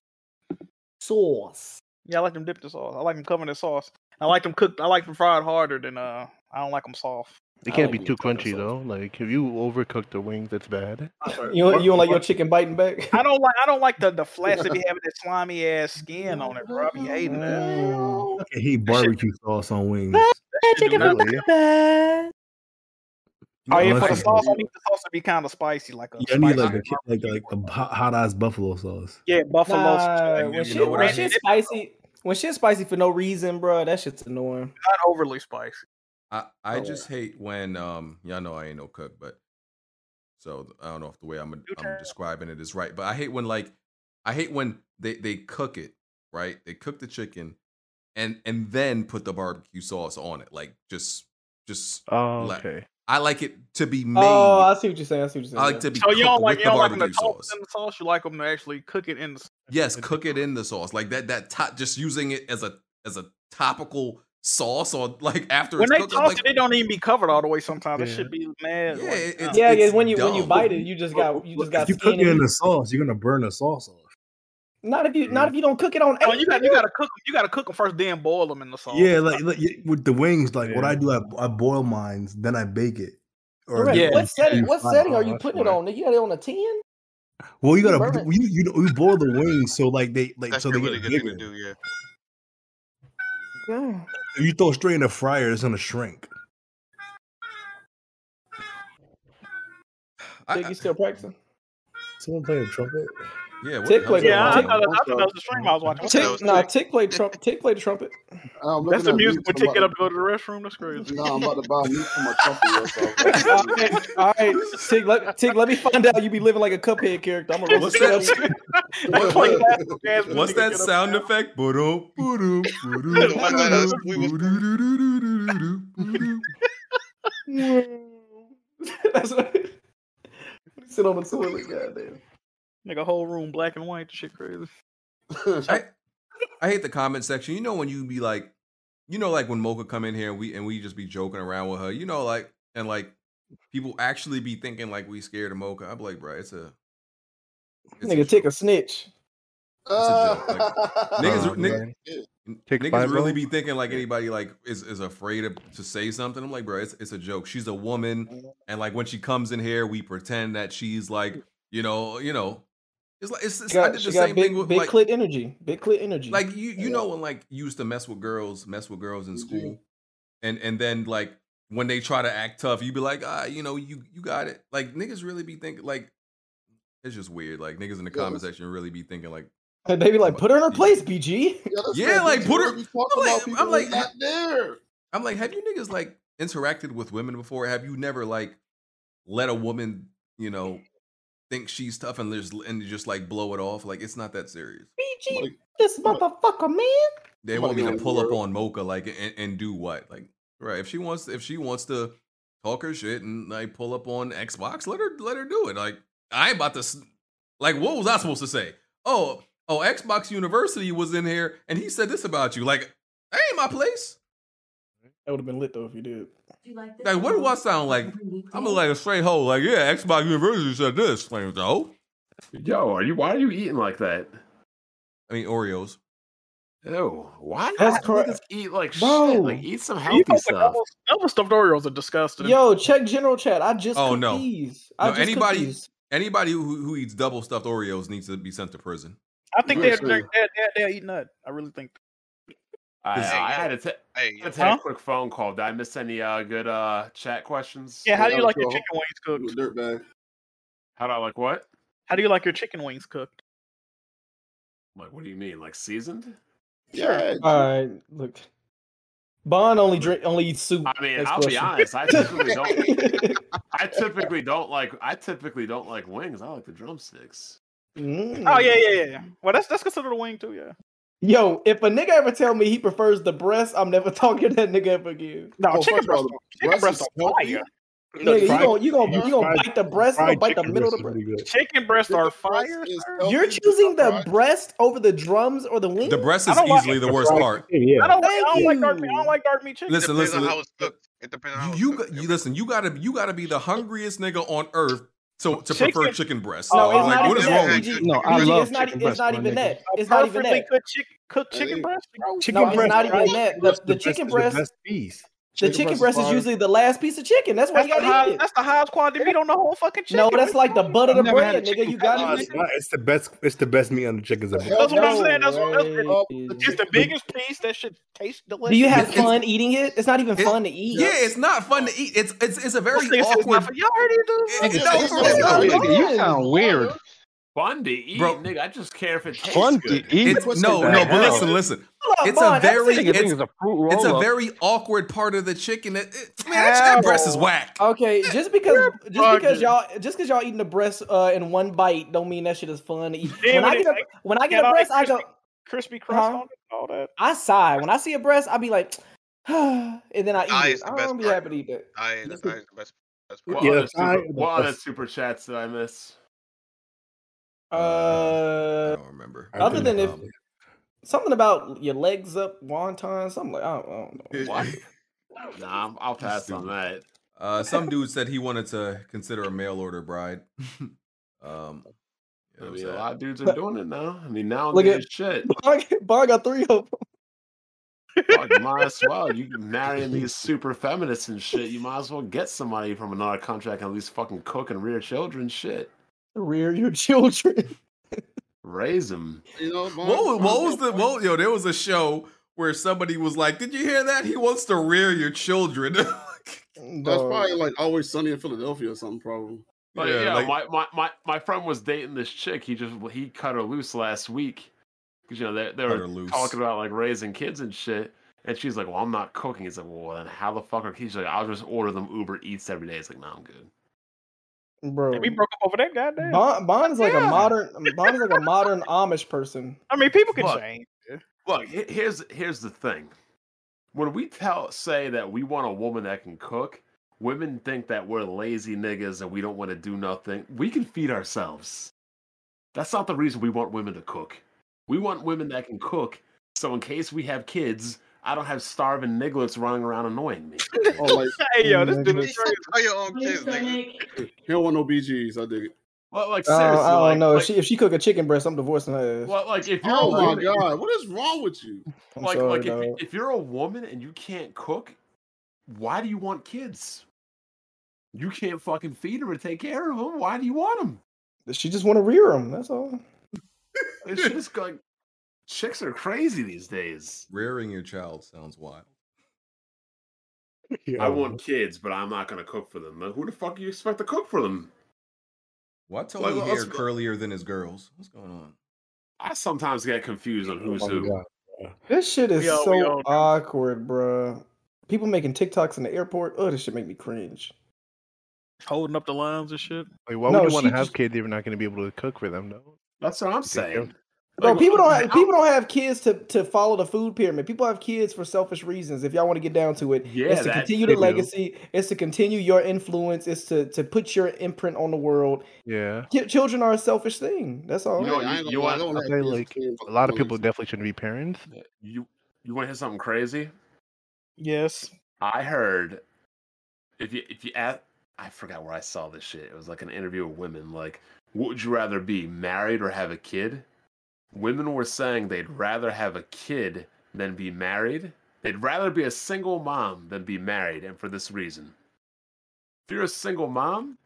sauce. Yeah, I like them dipped in sauce. I like them covered in sauce. I like them cooked. I like them fried harder than uh. I don't like them soft. They I can't like be too crunchy sauce. though. Like if you overcook the wings, it's bad. You don't, you don't like your chicken biting back? I don't like. I don't like the the flats that be having that slimy ass skin on it, bro. I be hating that. I hate barbecue sauce on wings. chicken Really? back. Oh yeah, for the sauce, I need the sauce to be kind of spicy, like a Yeah, I need like a ki- like like a hot ass buffalo sauce. yeah buffalo. Nah, sauce, when you shit, when ranch shit's dip- spicy, when shit's spicy for no reason, bro, that shit's annoying. not overly spicy. I, I Oh. just hate when um y'all know I ain't no cook, but so I don't know if the way I'm I'm describing it is right, but I hate when like I hate when they they cook it right. They cook the chicken and and then put the barbecue sauce on it, like just just. Oh, la- okay. I like it to be made. Oh, I see what you're saying. I see what you're saying. I like yeah. to be So you don't like you the don't like them to sauce. in the sauce. You like them to actually cook it in the. Yes, cook it in the sauce like that. That top, just using it as a as a topical sauce or like after When it's they cooked. I'm toss like, it, they don't even be covered all the way. Sometimes it should be mad. Yeah, like, it- it's- yeah, yeah. it's When you when you bite it, you just got you just got If you cook it in the sauce, you're gonna burn the sauce off. Not if you not if you don't cook it on. Oh, eight, you got you got to cook them. You got to cook them first, then boil them in the sauce. Yeah, like, like with the wings, like what I do, I, I boil mine, then I bake it. Or Correct. Yeah. What setting? What setting are you putting it on? nigga? You got it on a ten? Well, you gotta burn it. you you, you boil the wings so like they like That's so they really get good thing bigger. to do. Yeah. Yeah. If you throw it straight in the fryer, it's gonna shrink. I- Think I- you still practicing? Someone playing a trumpet. Yeah, what Tick played Yeah, I, I thought, on? I thought that was the stream I was watching. Tick, that that? was nah, Tick. Tick played trumpet. Tick played the trumpet. I'm That's the music when from Tick get up to go to the restroom. That's crazy. No, I'm about to buy meat from a trumpet. all right, all right, Tick. Let, Tick, let me find out you be living like a Cuphead character. I'm gonna What's roast that? you. Let's play classical jazz What's music that and get up sound there. effect? That. That's what. Sit on the toilet, goddamn. Nigga, whole room black and white. Shit crazy. I, I hate the comment section. You know when you be like, you know, like when Mocha come in here and we and we just be joking around with her. You know, like and like people actually be thinking like we scared of Mocha. I'm like, bro, it's a it's a Nigga, Tick a snitch. It's a joke. Like, niggas, Oh, nig- niggas really be thinking like anybody like is, is afraid of, to say something. I'm like, bro, it's, it's a joke. She's a woman, mm. and like when she comes in here, we pretend that she's like, you know, you know, it's like it's, it's She I did the same big, thing with big like clit energy. Big clit energy. like you you know when like you used to mess with girls, mess with girls in school, and and then like when they try to act tough, you be like, ah, you know, you you got it. Like niggas really be thinking like it's just weird. Like niggas in the Yeah, comment section really be thinking like, And they be like, put her in her place, BG. that's yeah, like BG put her. I'm like, I'm like, not there. I'm like, have you niggas like interacted with women before? Have you never like let a woman, you know, think she's tough and just and just like blow it off? Like it's not that serious. BG, this motherfucker, man. They want me to pull up on Mocha like and, and do what? Like right? If she wants if she wants to talk her shit and like pull up on Xbox, let her let her do it. Like I ain't about to s- like what was I supposed to say? Oh oh Xbox University was in here and he said this about you. Like that ain't my place. That would have been lit though if you did. Like what do I sound like? I'm like a straight hoe. Like yeah, Xbox University said this. Like no, Yo, are you? Why are you eating like that? I mean Oreos. Ew, why? That's That's correct. Eat like Bro. shit. Like eat some You healthy know, like, stuff. double, double stuffed Oreos are disgusting. Yo, check general chat. I just Oh, no. these. I No, just anybody these. anybody who, who eats double stuffed Oreos needs to be sent to prison. I think they're, they're, they're, they're, they're eating that. I really think. I, Hey, I had to, ta- Hey, I had to take Huh? a quick phone call. Did I miss any uh, good uh, chat questions? Yeah, how do you like your chicken wings cooked? Dirtbag. How do I like what? How do you like your chicken wings cooked? Like, what do you mean? Like seasoned? Yeah. All right, look. Bond only drink only eats soup. I mean, Next I'll be honest. I typically don't. I typically don't like. I typically don't like wings. I like the drumsticks. Mm. Oh yeah, yeah, yeah, yeah. Well, that's that's considered a wing too. Yeah. Yo, if a nigga ever tell me he prefers the breast, I'm never talking to that nigga ever again. No, Oh, chicken first of all, breast. the Chicken breast breast is are healthy. fire. Nigga, you gonna you gonna you you gonna fried- bite the breast? You gonna bite the middle of the breast? Really chicken breasts are fire. is sir. healthy. You're choosing the breast over the drums or the wings? The breast is don't like- easily the worst Fried part. yeah. I don't like. I don't like dark meat. I don't like dark meat chicken. Listen, depends listen, on how it's cooked. It depends on how it's You cooked. you listen. You gotta you gotta be the hungriest nigga on earth to to Chicken- prefer chicken breast. No, it's like not what even that. wrong with BG. you? No, I BG, love it's not, chicken it's not even nigga. that. A It's not even that. cooked chicken cooked chicken breast. Chicken No, it's breast not even the that. best- The, the best- chicken is breast, best piece. The Chicken chicken breast breast is is usually the last piece of chicken. That's why That's you gotta high, eat it. that's the highest quality meat on the whole fucking chicken. No, that's like the butt of the I've never had bread, nigga. chicken You gotta eat it. it's the best. It's the best meat on the chickens That's what I'm saying. That's what that's, way. it's the biggest piece. That should taste delicious. Do you have It's- fun eating it? It's not even It- fun to eat. Yeah, it's not fun to eat. It's it's it's a very This nigga said it's not awkward. Y'all heard it, dude? It- Yeah, no, it's for not real. fun. Nigga, you sound weird. Fun to eat, Bro. nigga. I just care if it tastes Fun good. to eat. It's What's no, the no, but listen, listen. Hold up, It's a very, the- Nigga think it's, it's a fruit it's a very awkward part of the chicken. It, it, man, that, that breast is whack. Okay, just because just because y'all just because y'all eating the breast uh, in one bite don't mean that shit is fun to eat. Yeah, when I get it- a when I get Can a I breast, I go crispy crust Huh? on it, all that. I sigh. When I see a breast, I be like, and then I eat Eye it. is the I best don't be part. happy to eat that. I, I is the best. best What, part. Yeah, other, super, what other super chats did I miss? I Uh, don't remember. Other than if um, something about your legs up, wonton, something like I don't, I don't know. What? Nah, I'm- I'll pass on that. Uh, some dude said he wanted to consider a mail order bride. um, I yeah, mean, a lot of dudes are doing it now. I mean, now Look nowadays, at- shit. Bar got three of them. Fuck, you might as well. You marrying these super feminists and shit. You might as well get somebody from another country that can at least fucking cook and rear children. Shit, Rear your children. raise them. You know, What, was- what was the what, yo? There was a show where somebody was like, "Did you hear that? He wants to rear your children." That's probably like always sunny in Philadelphia or something. Probably. But Yeah, yeah, like- my, my, my, my friend was dating this chick. He just he cut her loose last week because you know they, they were loose. talking about like raising kids and shit. And she's like, "Well, I'm not cooking." He's like, "Well, then how the fuck are kids?" She's like, "I'll just order them Uber Eats every day." It's like, "No, I'm good." Bro, Yeah, we broke up over that goddamn. Bond, Bond is like a modern Bond is like a modern Amish person. I mean, people can Look. change. Look, here's here's the thing. When we tell say that we want a woman that can cook, women think that we're lazy niggas and we don't want to do nothing. We can feed ourselves. That's not the reason we want women to cook. We want women that can cook, so in case we have kids, I don't have starving nigglets running around annoying me. Oh, like Hey yo, this dude Nigga. is crazy. Tell your own kids, nigga. he don't want no BGs. I dig it. Well, like Uh, I don't like, know. like, if she if she cook a chicken breast, I'm divorcing her. ass. well, like if you're Oh a my woman, god, what is wrong with you? I'm like sorry, like if, you- if you're a woman and you can't cook, why do you want kids? You can't fucking feed them or take care of them. Why do you want them? She just want to rear them. That's all. It's just like chicks are crazy these days. Rearing your child sounds wild. I want kids, but I'm not gonna cook for them. Who the fuck do you expect to cook for them? Why Tony Like, hair curlier than his girls? What's going on? I sometimes get confused on who's Oh who. God. This shit is We all- so all awkward, bruh. People making TikToks in the airport. Oh, this shit make me cringe. Holding up the lines and shit. Like, why No, would you want to have just- kids if you're not going to be able to cook for them, though? That's what I'm saying. Bro, Like, people don't have, people don't have kids to, to follow the food pyramid. People have kids for selfish reasons. If y'all want to get down to it, Yeah, it's to continue the do. legacy. It's to continue your influence. It's to to put your imprint on the world. Yeah. Children are a selfish thing. That's all. You know, Hey, I you, you gonna I want don't I'll say, like, A lot of people definitely shouldn't be parents. you you want to hear something crazy? Yes. I heard if you if you ask, I forgot where I saw this shit. It was like an interview with women. Like, what would you rather be, married or have a kid? Women were saying they'd rather have a kid than be married. They'd rather be a single mom than be married, and for this reason. If you're a single mom,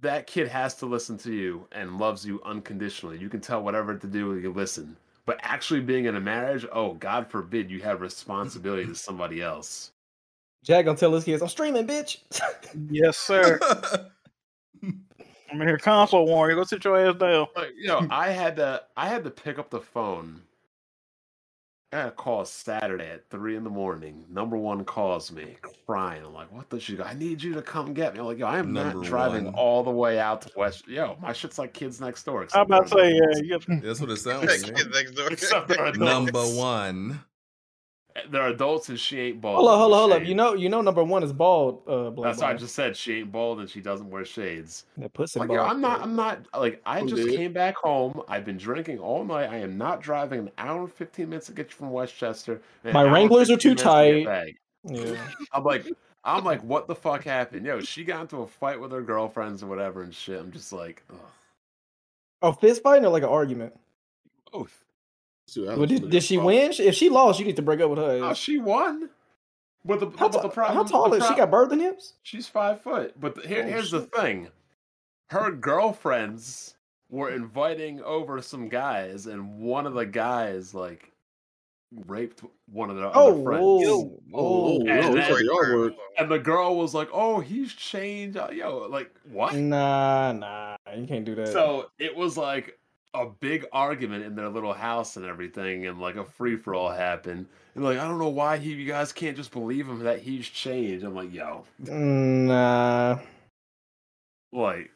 that kid has to listen to you and loves you unconditionally. You can tell whatever to do, you listen. But actually being in a marriage, oh, God forbid you have responsibility to somebody else. Jack gonna tell his kids, "I'm streaming, bitch." Yes, sir. I'm in here console warrior. Go sit your ass down. Like, you know, I had to I had to pick up the phone. I got a call Saturday at three in the morning. Number one calls me crying. I'm like, what the shit? I need you to come get me. I'm like, yo, I am Number not driving one. all the way out to West. Yo, my shit's like kids next door. I'm except about to say, uh, yeah, adults. That's what it sounds like. Kids like. next door. Except they're adults. Number one. They're adults and she ain't bald. Hold up, hold up, hold up. You know, you know, number one is bald. Uh, Blade That's what I Boy. just said. She ain't bald and she doesn't wear shades. That pussy Like, yo, bald. I'm not. I'm not. Like, I I'm just dead. came back home. I've been drinking all night. I am not driving an hour and fifteen minutes to get you from Westchester. and an My hour and Wranglers are 15 too minutes to get tight. back. Yeah. I'm like, I'm like, what the fuck happened? Yo, she got into a fight with her girlfriends or whatever and shit. I'm just like, ugh. Oh, fist fighting or like an argument? both. Dude, I Well, did, did she win? If she lost, you need to break up with her. Oh, she won. But the, how, but the problem, how tall the is she? prob- Got birthing hips? She's five foot. But the, here, Oh, here's the thing: her girlfriends were inviting over some guys, and one of the guys like raped one of their Oh, other friends. whoa, Oh, whoa. no, And that's then- the And the girl was like, "Oh, he's changed." Uh, Yo, like what? Nah, nah, you can't do that. So it was like a big argument in their little house and everything, and like a free for all happened. And like, I don't know why he, you guys can't just believe him that he's changed. I'm like, yo, nah, like,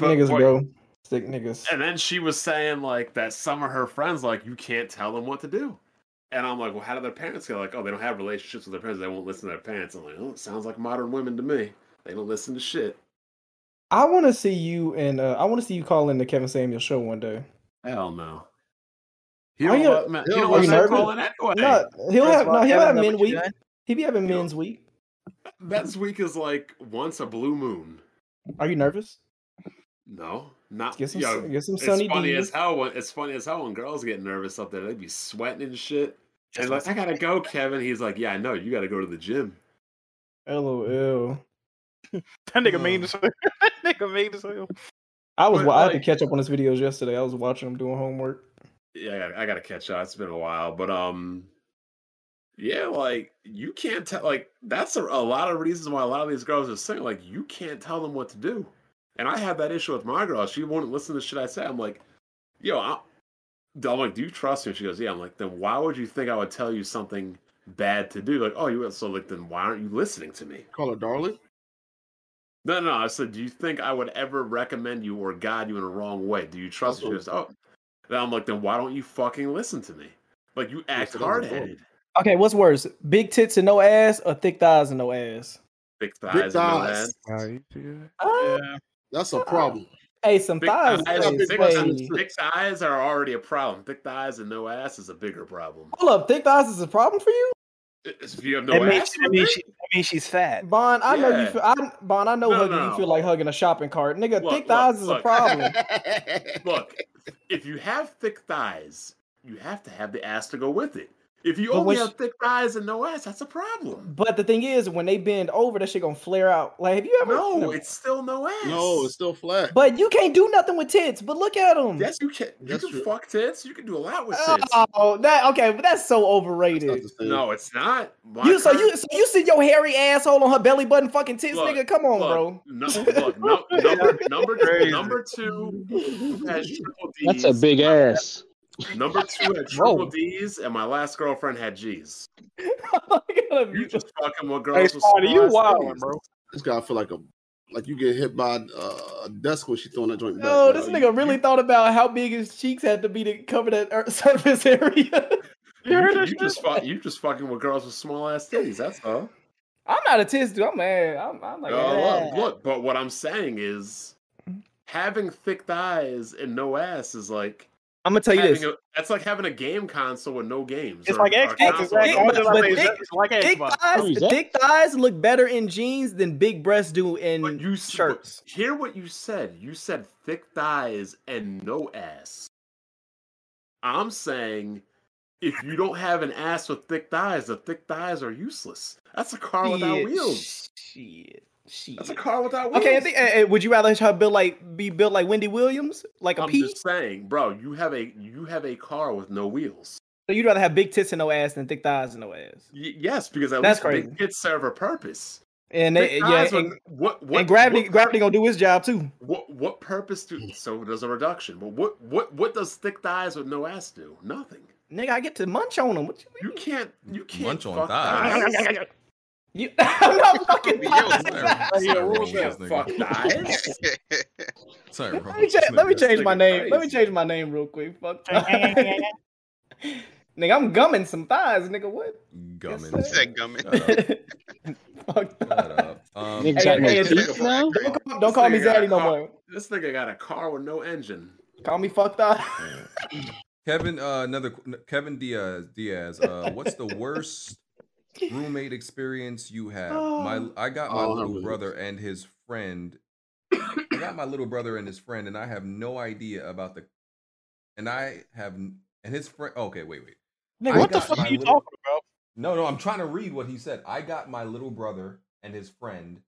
But niggas, bro. Sick niggas. and then she was saying like that some of her friends like you can't tell them what to do. And I'm like, well, how do their parents go? Like, oh, they don't have relationships with their parents. They won't listen to their parents. I'm like, oh, it sounds like modern women to me. They don't listen to shit. I want to see you and uh, I want to see you call in the Kevin Samuel show one day. Hell no. He Are don't you- let me- he Are don't Are let you men nervous? call in anyway. No, he'll First have of no, he'll have men week. done? He be having You know- men's week. Men's week is like once a blue moon. Are you nervous? No, not Get some yo, get some it's funny Ds. as hell when it's funny as hell when girls get nervous up there. They'd be sweating and shit. And like, I gotta go, Kevin. He's like, yeah, I know. You gotta go to the gym. LOL. That nigga mean as hell. that nigga mean as hell. I was But, I had to catch up on his videos yesterday. I was watching him doing homework. Yeah, I gotta, I gotta catch up. It's been a while, but um, yeah, like you can't tell. Like that's a, a lot of reasons why a lot of these girls are saying like you can't tell them what to do. And I had that issue with my girl. She wouldn't listen to shit I said. I'm like, yo, I, I'm like, do you trust me? She goes, yeah. I'm like, then why would you think I would tell you something bad to do? Like, oh, you so like then why aren't you listening to me? Call her darling. No, no, no. I said, do you think I would ever recommend you or guide you in a wrong way? Do you trust me? She goes, oh. Then I'm like, then why don't you fucking listen to me? Like you act hard headed. Okay, what's worse, big tits and no ass, or thick thighs and no ass? Thick thighs. Big and no ass. You see that? Uh, Yeah. That's a problem. Hey, some Big thighs. thighs, got hey, big thick, thighs hey, and thighs, thick thighs are already a problem. Thick thighs and no ass is a bigger problem. Hold up, thick thighs is a problem for you? If you have That no means, ass, that, means she, that means she's fat. Vaughn, I know you Yeah. feel. I, Vaughn, I know No, hugging no, you feel like hugging a shopping cart, nigga. Look, thick look, thighs is a problem. look, if you have thick thighs, you have to have the ass to go with it. If you But only have she- thick thighs and no ass, that's a problem. But the thing is, when they bend over, that shit gonna flare out. Like, have you ever? No, it's still no ass. No, it's still flat. But you can't do nothing with tits. But look at them. Yes, you can. You That's can true. fuck tits. You can do a lot with oh, tits. Oh, that okay, but that's so overrated. no, it's not. My You so you so you see your hairy asshole on her belly button fucking tits, Look, nigga? Come on, look, bro. No, look, no, number number two, number two has triple D's. That's a big ass. Number two had triple D's, and my last girlfriend had G's. You just fucking with girls with Spider, you small ass wildin', titties. bro. This guy feel like a like you get hit by uh, a desk when she throwing that joint back. No, bro. this nigga really thought about how big his cheeks had to be to cover that surface area. You, you just fuck, you just fucking with girls with small ass titties. That's all. I'm not a tits dude. I'm mad. I'm, I'm like, look, look, but what I'm saying is having thick thighs and no ass is like I'm gonna tell you having this. A, that's like having a game console with no games. It's or- like or Xbox, console exactly. with I'm no just games. like But it's thick, it's like thick thighs, oh, thick thighs look better in jeans than big breasts do in You s- shirts. Hear what you said. You said thick thighs and no ass. I'm saying if you don't have an ass with thick thighs, the thick thighs are useless. That's a car without Shit, wheels. Shit, shit. That's a car without wheels. Okay, I think, uh, would you rather her build like be built like Wendy Williams, like a I'm P? just saying, bro. You have a you have a car with no wheels. So you'd rather have big tits and no ass than thick thighs and no ass. Y- yes, because at That's least big crazy. tits serve a purpose. And they, yeah, thighs and, with- what what and gravity what, gravity gonna do his job too. what what purpose do so does a reduction? But what what what does thick thighs with no ass do? Nothing. Nigga, I get to munch on them. What you mean? You can't you can't Munch on fuck thighs. thighs. You, I'm not fucking. Sorry, Yeah, wrong you with can't this fuck nigga. Sorry, wrong Let me, cha- let me change my nigga name. Let me change my name real quick. Fuck. nigga, I'm gumming some thighs, nigga. What? Gumming. He said gumming. Shut up. Fuck Shut up. Um, Niggas Hey, got hey, now? Don't call, don't call me This nigga got a Zaddy no more. This nigga got a car with no engine. Call me fuck thigh. Kevin, uh, another Kevin Diaz. Diaz. Uh, what's the worst roommate experience you have? My, I got my Oh, little really- brother and his friend. I got my little brother and his friend, and I have no idea about the. And I have, and his friend. Okay, wait, wait. Nigga, what the fuck are you little- talking about? No, no, I'm trying to read what he said. I got my little brother and his friend,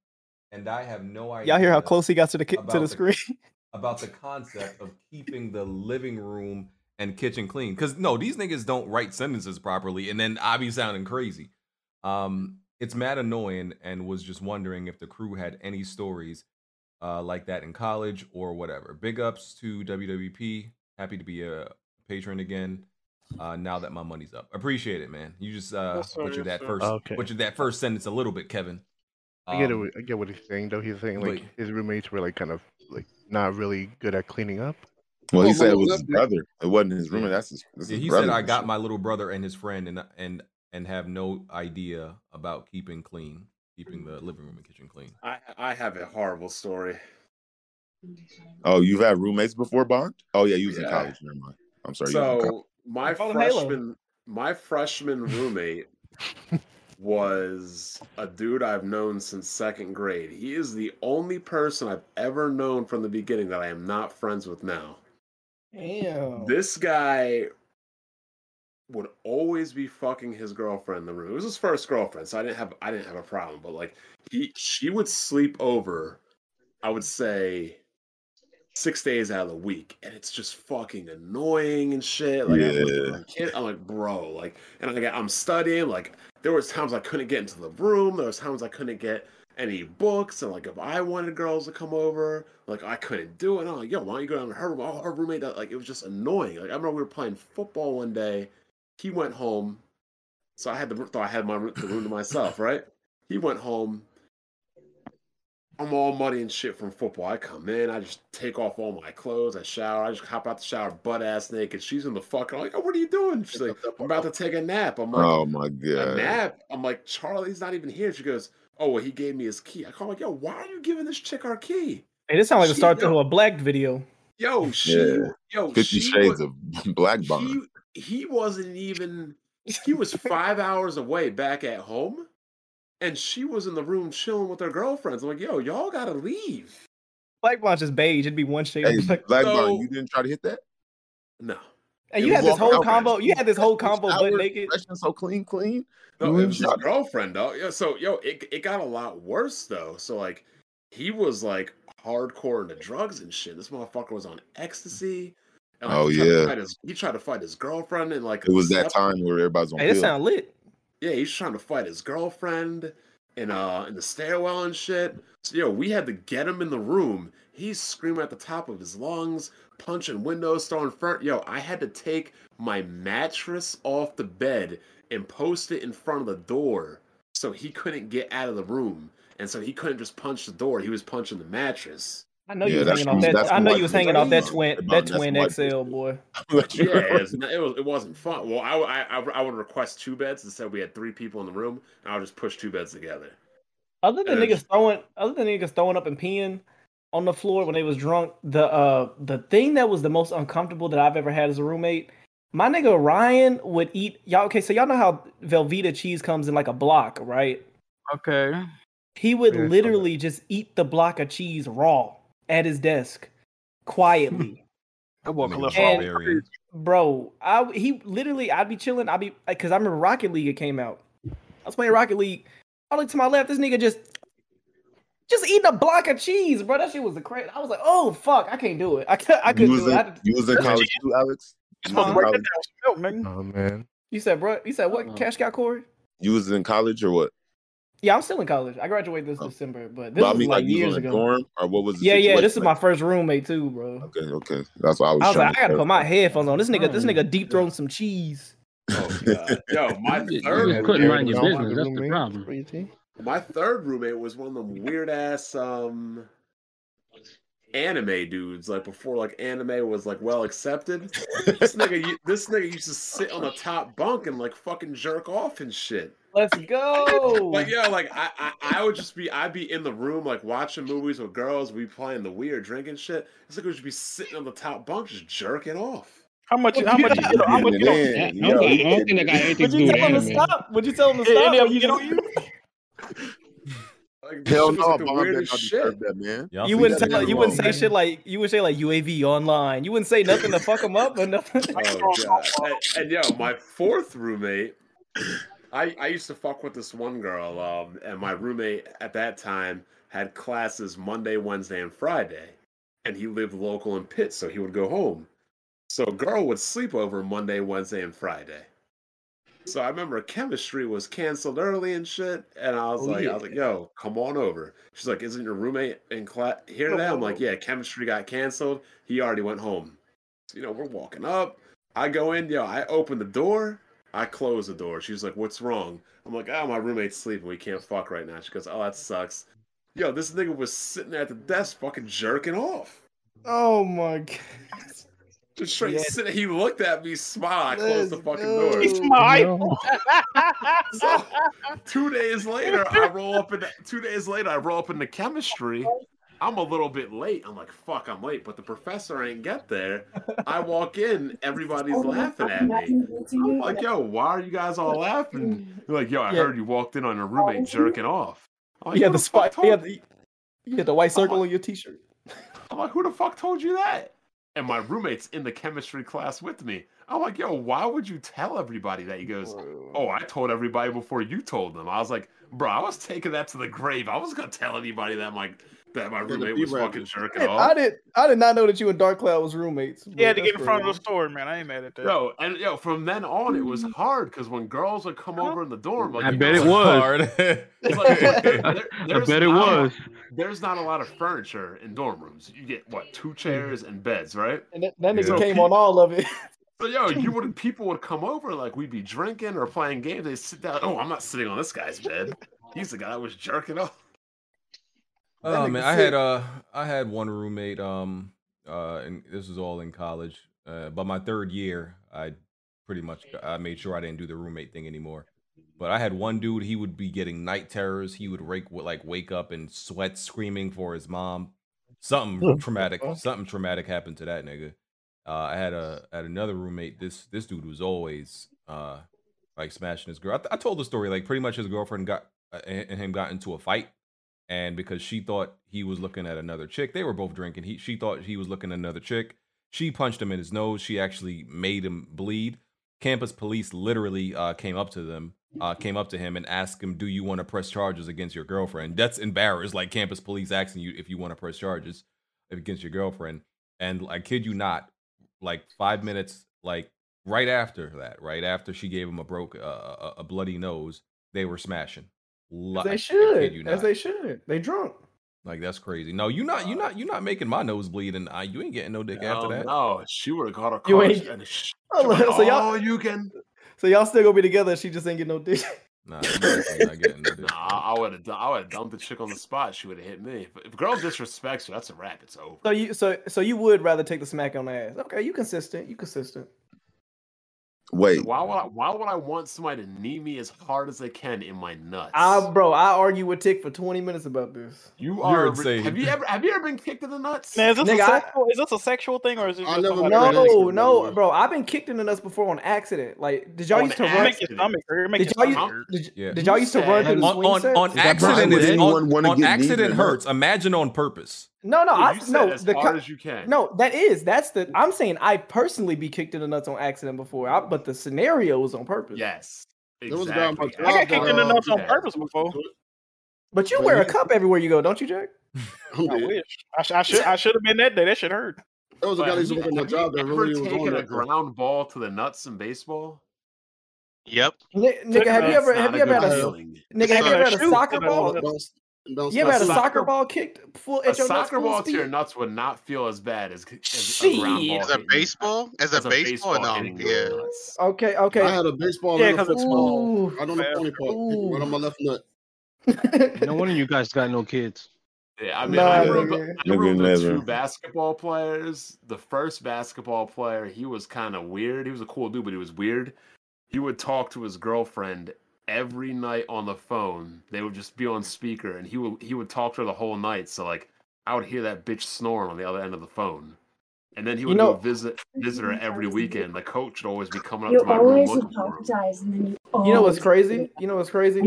and I have no idea. Y'all hear how close he got to the ki- to about the the- screen? about the concept of keeping the living room and kitchen clean. Because no, these niggas don't write sentences properly, and then I be sounding crazy. Um, it's mad annoying, and was just wondering if the crew had any stories uh, like that in college or whatever. Big ups to WWP. Happy to be a patron again. Uh, now that my money's up, appreciate it, man. You just uh, Yes, sir, butchered yes, that sir. first, Okay. butchered that first sentence a little bit, Kevin. I get it. Um, what- I get what he's saying though. He's saying like but- his roommates were like kind of like not really good at cleaning up. Well, he Oh, said it was his that's- brother. It wasn't his roommate. That's his. That's Yeah, his he brother said I got my little brother and his friend and and and have no idea about keeping clean, keeping the mm-hmm. living room and kitchen clean. I I have a horrible story. Oh, you've had roommates before, Bond? Oh yeah, you was in college. Never mind. I'm sorry. you was in college. So my Call Halo. freshman my freshman roommate was a dude I've known since second grade. He is the only person I've ever known from the beginning that I am not friends with now. Damn. This guy would always be fucking his girlfriend in the room. It was his first girlfriend, so I didn't have I didn't have a problem. But like he she would sleep over, I would say six days out of the week, and it's just fucking annoying and shit. Like I'm, Yeah. my kid, I'm like, bro, like, and I got, I'm studying. Like there was times I couldn't get into the room. There was times I couldn't get any books, and like if I wanted girls to come over, like I couldn't do it. And I'm like, yo, why don't you go down to her room? Oh, her roommate, does- like it was just annoying. Like I remember we were playing football one day. He went home, so I had the thought I had my room- the room to myself, right? He went home. I'm all muddy and shit from football. I come in, I just take off all my clothes, I shower, I just hop out the shower butt ass naked. She's in the fucking I'm like, oh, what are you doing? She's like, I'm about to take a nap. I'm like, Oh my god, a god. nap. I'm like, Charlie's not even here. She goes, Oh, well, he gave me his key. I call like, yo, why are you giving this chick our key? Hey, this sounds like the She- start yo, to a black video. Yo, she Yeah. yo, Fifty she Shades wa- of Black Bond. He he wasn't even he was five hours away back at home, and she was in the room chilling with her girlfriends. I'm like, yo, y'all gotta leave. Black Blonde just beige. It'd be one shade. Hey, of black. Black So- you didn't try to hit that? No. And you had this whole out, man. combo. You had this whole combo butt naked. so clean, clean. No, You it was his girlfriend though. Yeah, so yo, it it got a lot worse though. So like he was like hardcore into drugs and shit. This motherfucker was on ecstasy. And, like, Oh, he yeah. fight his- he tried to fight his girlfriend and like It was that time where everybody's on Hey, this pills. sound lit. Yeah, he's trying to fight his girlfriend in uh in the stairwell and shit. So yo, we had to get him in the room. He's screaming at the top of his lungs, punching windows, throwing front. Yo, I had to take my mattress off the bed and post it in front of the door so he couldn't get out of the room. And so he couldn't just punch the door. He was punching the mattress. I know Yeah, you was hanging off that. I know you was hanging off that twin, that twin white XL boy. Yeah, it was it wasn't fun. Well, I, I I I would request two beds instead. We had three people in the room, and I would just push two beds together. Other than Yeah. niggas throwing, other than niggas throwing up and peeing on the floor when they was drunk, the uh the thing that was the most uncomfortable that I've ever had as a roommate, my nigga Ryan would eat y'all. Okay, so y'all know how Velveeta cheese comes in like a block, right? Okay. He would Yeah, I saw literally just eat the block of cheese raw at his desk, quietly. That boy Nigga cholesterol. barbarian. Bro, I he literally I'd be chilling. I'd be because I remember Rocket League it came out. I was playing Rocket League. I look to my left. This nigga just just eating a block of cheese, bro. That shit was the crazy. I was like, oh fuck, I can't do it. I could I You couldn't was do it. I you was in college too, Alex? You was, Huh? in college, down with some milk, nigga. Oh man. you said, bro. You said what? Uh-huh. Cash got Corey? you was in college or what? Yeah, I'm still in college. I graduated this Oh. December, but this But I was mean, like like, years was in a ago. dorm or what was the Yeah, yeah. situation This is my first roommate too, bro. Okay, okay. That's what I was, I was trying like, to I gotta put my headphones on. This nigga, this Oh, nigga deep throwing some cheese. Oh god, yo, my You third just couldn't mind your business. the That's the problem. for your team? my third roommate was one of them weird ass um anime dudes. Like before, like anime was like well accepted. This nigga, this nigga used to sit on the top bunk and like fucking jerk off and shit. Let's go. Like yeah, like I, I, I would just be, I'd be in the room like watching movies with girls. We playing the weird drinking shit. This nigga would just be sitting on the top bunk just jerking off. How much? How much? You How much? getting You know, in. I Yo, don't, I don't think getting that got anything Would to you do with tell him to stop? Would you tell him to stop? any of you you know know you? Like, Hell no, like, the Bond better weirdest not shit. that man. Y'all You wouldn't tell. nigga You wouldn't wrong. say shit like you would say like UAV online. You wouldn't say nothing to fuck him up or nothing. Oh god! And, and yo, my fourth roommate, I I used to fuck with this one girl, um, and my roommate at that time had classes Monday, Wednesday, and Friday, and he lived local in Pitt, so he would go home. So a girl would sleep over Monday, Wednesday, and Friday. So I remember chemistry was canceled early and shit, and I was Oh, like, I was like, "Yo, come on over." She's like, "Isn't your roommate in class here today?" I'm like, "Yeah, chemistry got canceled. He already went home." So, you know, we're walking up. I go in, yo, I open the door. I close the door. She's like, "What's wrong?" I'm like, "Oh, my roommate's sleeping. We can't fuck right now." She goes, "Oh, that sucks." Yo, this nigga was sitting at the desk, fucking jerking off. Oh my god. Just straight Yeah. sitting. He looked at me, smiled. I closed the fucking go. door. He's my. So two days later, I roll up in. Two days later, I roll up into chemistry. I'm a little bit late. I'm like, fuck, I'm late, but the professor ain't get there. I walk in, everybody's laughing at me. I'm like, yo, why are you guys all laughing? They're like, yo, I Yeah. heard you walked in on your roommate jerking off. I'm like, You had who the spot. told You had the, you the white circle on your t-shirt. I'm like, who the fuck told you that? And my roommate's in the chemistry class with me. I'm like, yo, why would you tell everybody that? He goes, oh, I told everybody before you told them. I was like, bro, I was taking that to the grave. I was gonna tell anybody that my that my roommate was B-Rabbit. fucking jerking Man, off. I did. I did not know that you and Dark Cloud was roommates. He had to get in That's front of the crazy. story, man. I ain't mad at that. Yo, and yo, from then on, it was hard because when girls would come uh-huh. over in the dorm, like I bet know, it was. Hard. Like, there- there- I bet it not a- was. There's not a lot of furniture in dorm rooms. You get what two hmm. chairs and beds, right? And that, that nigga So came pe- on all of it. So yo, you would people would come over like we'd be drinking or playing games. They sit down. Oh, I'm not sitting on this guy's bed. He's the guy that was jerking off. Oh man, I sick. had uh I had one roommate um uh and this was all in college. Uh but my third year I pretty much I made sure I didn't do the roommate thing anymore. But I had one dude, he would be getting night terrors. He would wake like wake up in sweat screaming for his mom. Something traumatic, something traumatic happened to that nigga. Uh I had a had another roommate. This this dude was always uh like smashing his girl. I, th- I told the story like pretty much his girlfriend got uh, and and him got into a fight, and because she thought he was looking at another chick, they were both drinking. He she thought he was looking at another chick. She punched him in his nose. She actually made him bleed. Campus police literally uh, came up to them, uh, came up to him and asked him, "Do you want to press charges against your girlfriend?" That's embarrassed, like campus police asking you if you want to press charges against your girlfriend. And I kid you not, like five minutes, like right after that, right after she gave him a broke, uh, a, a bloody nose, they were smashing. Li- they kid you should. As they should. They drunk. Like that's crazy. No, you're not You're not You're not making my nose bleed, and I, you ain't getting no dick after Oh, that. no, she would have caught a You ain't- and sh- Oh, she went, so y'all- "Oh, you can. So y'all still gonna be together? She just ain't get no dick. Nah, not getting no dick. Nah, I would have. I would have dumped the chick on the spot. She would have hit me. If, if a girl disrespects her, that's a wrap. It's over. So you so so you would rather take the smack on the ass? Okay, you consistent. You consistent. Wait, Why would I? Why would I want somebody to knee me as hard as they can in my nuts? I bro, I argue with Tick for twenty minutes about this. you You're are. insane. Have you ever? Have you ever been kicked in the nuts? Man, is this, Nigga, a I- sexual, is this a sexual thing or is it I just never somebody- met an No, no, bro. bro. I've been kicked in the nuts before on accident. Like, did y'all On used to run? make your stomach hurt. Make Did y'all, stomach use, hurt. did, Yeah. did y'all used to run through on on, on accident is on, on get kneed in accident hurts. Imagine on purpose. No, no, Yeah, I you said no. as The hard co- as you can. no, that is that's the. I'm saying I personally be kicked in the nuts on accident before, I, but the scenario was on purpose. Yes. There was a guy Exactly. I got kicked in the that, uh, nuts on purpose before. But you wear a cup everywhere you go, don't you, Jack? I'm I dead. wish. I, sh- I should. I should have been that day. That shit hurt. There was a guy that have used to work on my job that really was on taken a that. though. ground ball to the nuts in baseball? Yep. Ni- nigga, have you ever have you ever had a feeling. nigga? Have you ever had a soccer ball? Bounce- bounce You ever had a soccer- soccer ball kicked full A your soccer full ball to your nuts would not feel as bad as, as a ground ball. As a baseball? As a as baseball? No. Yeah. Okay, okay. I had a baseball Yeah, in the 'cause it's football, Ooh. right on the pony part, Ooh. right on my left nut. No wonder you guys got no kids. Yeah, I mean, Nah, I nigga. remember, I remember the two basketball players. The first basketball player, he was kind of weird. He was a cool dude, but he was weird. He would talk to his girlfriend every night on the phone. They would just be on speaker, and he would he would talk to her the whole night. So like, I would hear that bitch snoring on the other end of the phone. And then he You would know- go visit visit her every weekend. The coach would always be coming up You to my room always looking for him. apologize and then you You know what's crazy? You know what's crazy?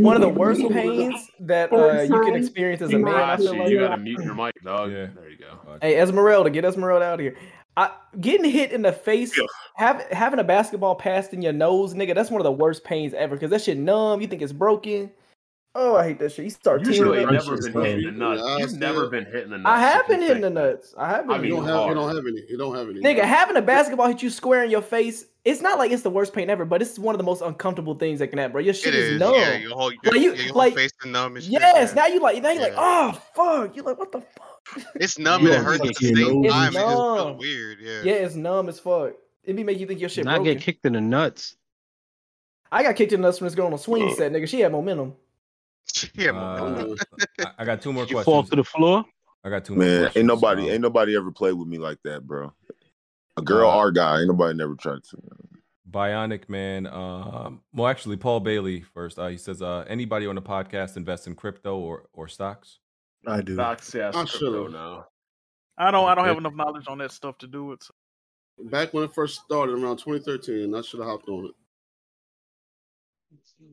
One of the worst pains that uh, you can experience as a man. I feel like. you gotta mute your mic, dog. Yeah. There you go. Hey, Esmeralda, get Esmeralda out of here. I, getting hit in the face, have, having a basketball passed in your nose, nigga, that's one of the worst pains ever because that shit numb. You think it's broken. Oh, I hate that shit. You start You tearing really up. never been hitting the nuts. Yeah, You've never been hitting the nuts. I have if you been hitting the nuts. I have been. I You mean, don't have, you don't have any. You don't have any. Nigga, having a basketball hit you square in your face, it's not like it's the worst pain ever, but it's one of the most uncomfortable things that can happen, bro. Your shit It is is. numb. Yeah, your whole, your, Like, you- yeah, your like- whole face is numb and shit. yes, now you like now you like, oh fuck. You're like, what the fuck? It's numb You and it hurts get at the your same nose time. It just numb. feels weird. Yeah. Yeah, it's numb as fuck. It be make you think your shit Not broken. get kicked in the nuts. I got kicked in the nuts from this girl on a swing set, nigga. She had momentum. Yeah, Uh, I, I got two more You fall to the floor. I got two more Man, questions. ain't nobody, Um, ain't nobody ever played with me like that, bro. A girl Uh, or guy, ain't nobody never tried to. Bionic Man. Um, well, actually, Paul Bailey first. Uh, he says, uh, anybody on the podcast invest in crypto or or stocks? I do. Stocks, yeah, I should've. now. I don't. I don't have enough knowledge on that stuff to do it. So. Back when it first started around 2013, I should have hopped on it.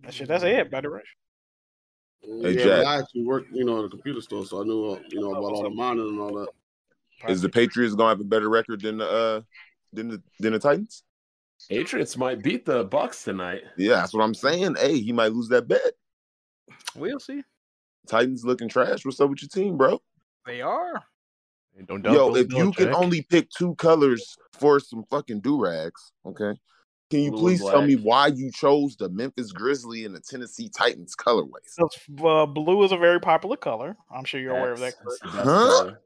That shit. That's it, by the way. Hey, yeah, Jack. I actually worked, you know, at a computer store, so I knew, uh, you know, about all the mining and all that. Is the Patriots gonna have a better record than the uh than the than the Titans? Patriots might beat the Bucs tonight. Yeah, that's what I'm saying. Hey, he might lose that bet. We'll see. Titans looking trash. What's up with your team, bro? They are. Hey, Don't doubt Yo, if you can Jack. only pick two colors for some fucking do rags, okay? Can you Blue please tell me why you chose the Memphis Grizzly and the Tennessee Titans colorways? Uh, blue is a very popular color. I'm sure you're aware of that. That's- that's Huh? color.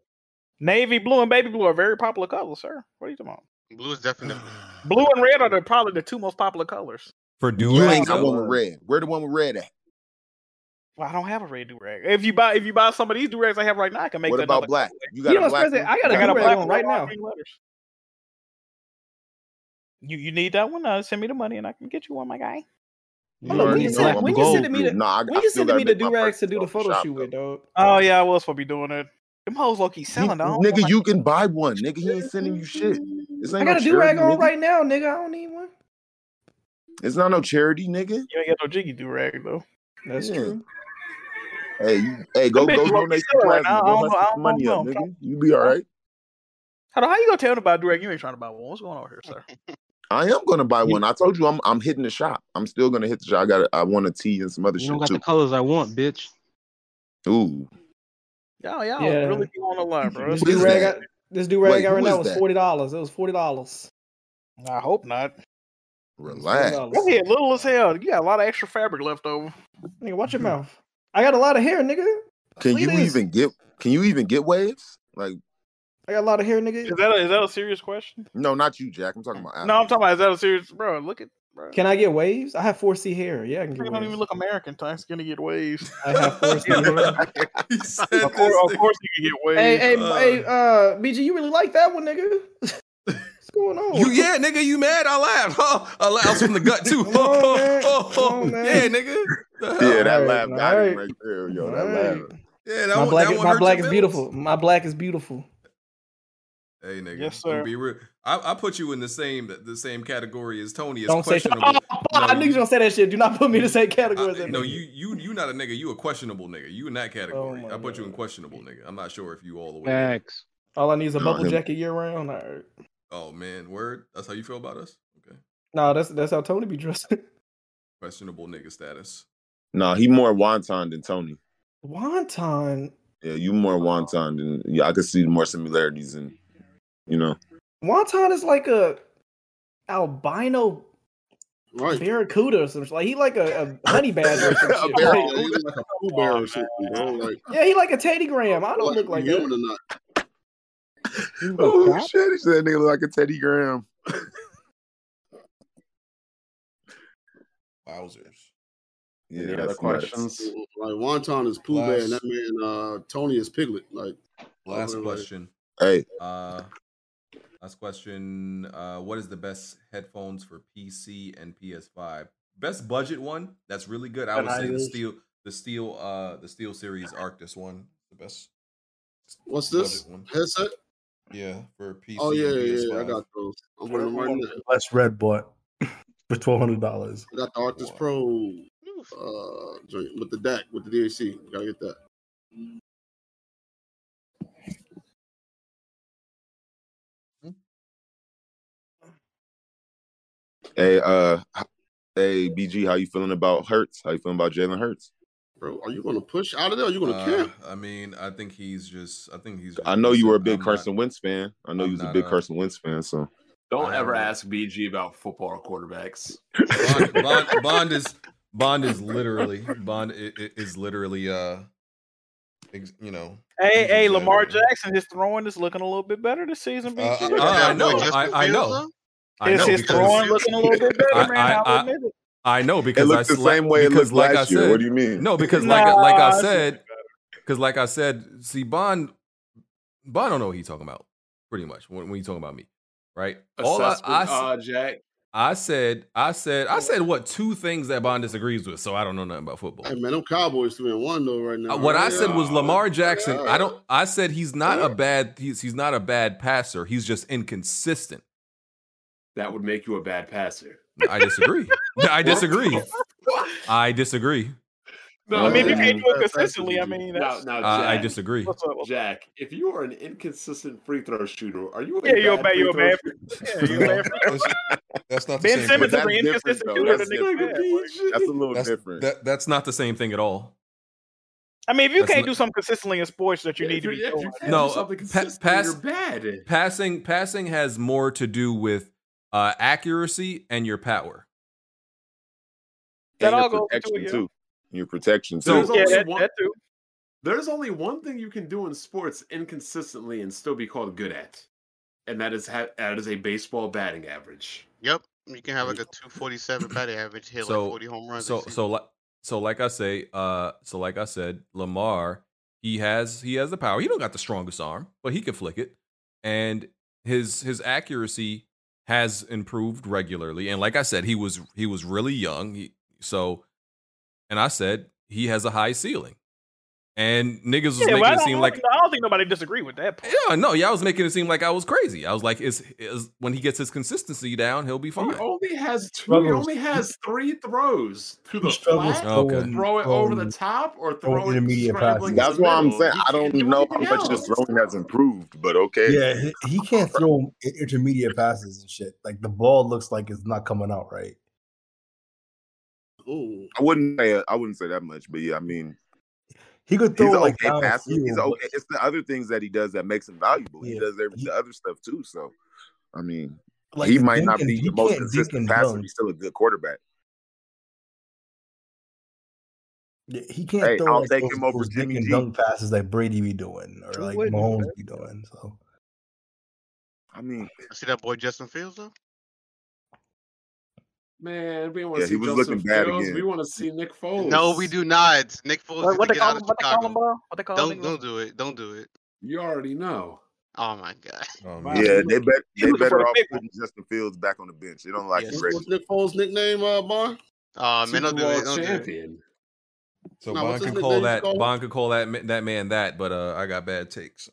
Navy blue and baby blue are very popular colors, sir. What are you talking about? Blue is definitely. Blue and red are the, probably the two most popular colors. For do You ain't got one with red. Where the one with red at? Well, I don't have a red do rag. If you buy if you buy some of these do rags I have right now, I can make What that about black? colorway. You got You a know what's black crazy? one? I got I a got a black one right now. You you need that one? Uh, send me the money and I can get you one, my guy. You Hold on, when you know send, when you sending me the Nah, I- when I you still sending gotta me the make do rags to do the photo shop, shoot with, dog? Oh yeah, I was supposed to be doing it. Them hoes low key selling, dog. nigga, you can buy one. Nigga, he ain't sending you shit. This I got no a do rag on nigga. right now, nigga. I don't need one. It's not no charity, nigga. You ain't got no jiggy do rag though. That's Yeah. true. Hey, you, hey, go go bitches won't be donate some plasma. Go don't know- hustle I some money up, know. nigga. You be all right. How, how you gonna tell him about do rag? You ain't trying to buy one. What's going on here, sir? I am gonna buy one. I told you I'm I'm hitting the shop. I'm still gonna hit the shop. I got I want a tee and some other You don't shit got too. the colors I want, bitch. Ooh. Y'all, y'all Yeah. really be on the line, bro. This What is do rag, that? I, this do rag I got right now is was forty dollars. It was forty dollars. I hope not. Relax. That head little as hell. You got a lot of extra fabric left over. Nigga, watch your mm-hmm. mouth. I got a lot of hair, nigga. Can Look you even get can you even get waves? Like I got a lot of hair, nigga. Is that a, is that a serious question? no, not you, Jack. I'm talking about Apple. No, I'm talking about is that a serious, bro? Look at, bro. Can I get waves? I have 4C hair. Yeah, I can You get don't waves. even look American. Time's gonna get waves. I have 4C hair. Of course, of course, you can get waves. Hey, hey, Uh. hey, uh, BG, you really like that one, nigga? What's going on? You yeah, nigga, you mad? I laughed. Huh? I laughed from the gut too. Come on, man. Oh, Come on, man. yeah, nigga. The hell? Yeah, that Alright, laugh got him right there, yo. That Alright. laugh. Yeah, that My one, black, that one my hurt black your is beautiful. My black is beautiful. Hey, nigga. Yes, I'm sir. Be real. I, I put you in the same the same category as Tony. As Don't say. Oh, questionable. I No, knew you gonna say that shit. Do not put me in the same I- category as that. no, nigga. you you you not a nigga. You a questionable nigga. You in that oh category. Oh I put you in questionable nigga. I'm not sure if you all the way. there. All I need is a bubble him. jacket year round. All right. Oh man, word. That's how you feel about us. Okay. No, that's that's how Tony be dressed. Questionable nigga status. No, he more wonton than Tony. Wonton. Yeah, you more wonton than yeah. I could see more similarities in, you know. Wonton is like a albino Right. barracuda or something. Like he like a, a honey badger or A shit. bear- Like, Yeah, he like a Pooh Bear or something, bro. Like, yeah, he like a Teddy Graham. I don't like look like human that. or not. Oh shit! He said that nigga look like a Teddy Graham. Wowzers. Yeah, Any other that's nuts. questions? Like Wonton is Pooh Bear, and that man uh Tony is Piglet. Like Last like- question. Hey, Uh, last question. Uh, what is the best headphones for PC and PS5? Best budget one that's really good. I would say the steel, the steel, uh, the steel series Arctis one, the best. what's this one. headset? Yeah, for PC. Oh yeah, and yeah, yeah. PS5. I got those. I'm putting them right now. Less red bought for twelve hundred dollars. I got the Arctis Pro uh joint with the DAC with the DAC. Gotta get that. hey, uh, hey, BG, how you feeling about Hurts? How you feeling about Jalen Hurts? Bro, are you gonna push out of there? Or are you gonna Uh, camp? I mean, I think he's just. I think he's. Just, I know you were a big I'm Carson Not, Wentz fan. I know I'm you was a big a- Carson Wentz fan. So Don't ever ask BG about football quarterbacks. Bond, Bond, Bond is Bond is literally Bond i- i- is literally uh, you know. Hey, hey, Lamar exaggerating. Jackson, his throwing is looking a little bit better this season. Uh, BG. uh, I know, I, I know, though? I his know his throwing looking a little bit better, I- man. I- I, will I- admit it. I know it because looked I the like- same way it because looked like last I year. said, What do you mean? No, because like I- like I said, because like I said, see Bond, Bond don't know what he's talking about. Pretty much when, when you talking about me, right? All I, Assessment, I, s- uh, Jack. I said, I said, I said what two things that Bond disagrees with. So I don't know nothing about football. Hey man, them Cowboys three and one though right now. Uh, what I said was Lamar Jackson. Yeah. I don't. I said he's not a bad. He's he's not a bad passer. He's just inconsistent. That would make you a bad passer. I disagree. I disagree. I disagree. No, I mean, if you can't do it consistently, I mean, now, that's, now, Uh, I Jack, disagree. what's up? What's up? Jack, if you are an inconsistent free throw shooter, are you a Yeah, you're a bad bad, you're a throw bad, shooter? yeah, you're a bad. That's, that's not the Ben same Simmons But is that's an inconsistent shooter. The That's nigga's. That's a little That's, different. that, that's not the same thing at all. I mean, if you That's can't not- do something consistently in sports that you Yeah, need to be if you doing. can't No, do pa- pass- you're bad. Passing passing has more to do with uh, accuracy and your power. That And all goes into it, too. Your protection So- too. Yeah, only that, one- that. There's only one thing you can do in sports inconsistently and still be called good at, and that is ha- that is a baseball batting average. Yep. You can have like a 247 batting average, hit So like 40 home runs. so so like so like I say, uh, so like I said, Lamar, he has he has the power. He don't got the strongest arm, but he can flick it, and his his accuracy has improved regularly. And like I said, he was he was really young. He, so, and I said he has a high ceiling, and niggas was Yeah, making well, it seem like I don't think nobody disagree with that. Part. yeah, no, yeah, I was making it seem like I was crazy. I was like, it's, it's when he gets his consistency down, he'll be fine." He fine. only has two. He only has three throws to the He struggles flat, Okay. throw it over the top, or throw it intermediate scrambling. passes. That's why I'm saying He I don't do know how anything much his throwing has improved, but okay. Yeah, he, he can't throw intermediate passes and shit. Like the ball looks like it's not coming out right. Ooh. I wouldn't say I wouldn't say that much, but yeah, I mean He could throw an like okay passer. He's okay. It's the other things that he does that makes him valuable. He does every, he- the other stuff too. So, I mean, like he might not be the most can't consistent passer. dunk. He's still a good quarterback. Yeah, He can't Hey, throw I'll like take those, him over those dink Jimmy and G. dunk passes like Brady be doing or like wouldn't, Mahomes be doing. So I mean, I see that boy Justin Fields though. Man, we want to Yeah, see he was Justin looking bad Fields. again. We want to see Nick Foles. No, we do not. Nick Foles What, what they call him? What they call him, bro? What they call Don't him? don't do it. Don't do it. You already know. Oh my god. Oh, Wow. man. yeah, they bet they better off big putting Justin Fields back on the bench. They don't like Yes. him What's, Nick Foles' nickname, uh, Bar? Oh man, Super don't do Bowl it. Don't do it. champion. So No, Bond what's his could nickname call that call him? Bond could call that that man that, but uh, I got bad takes.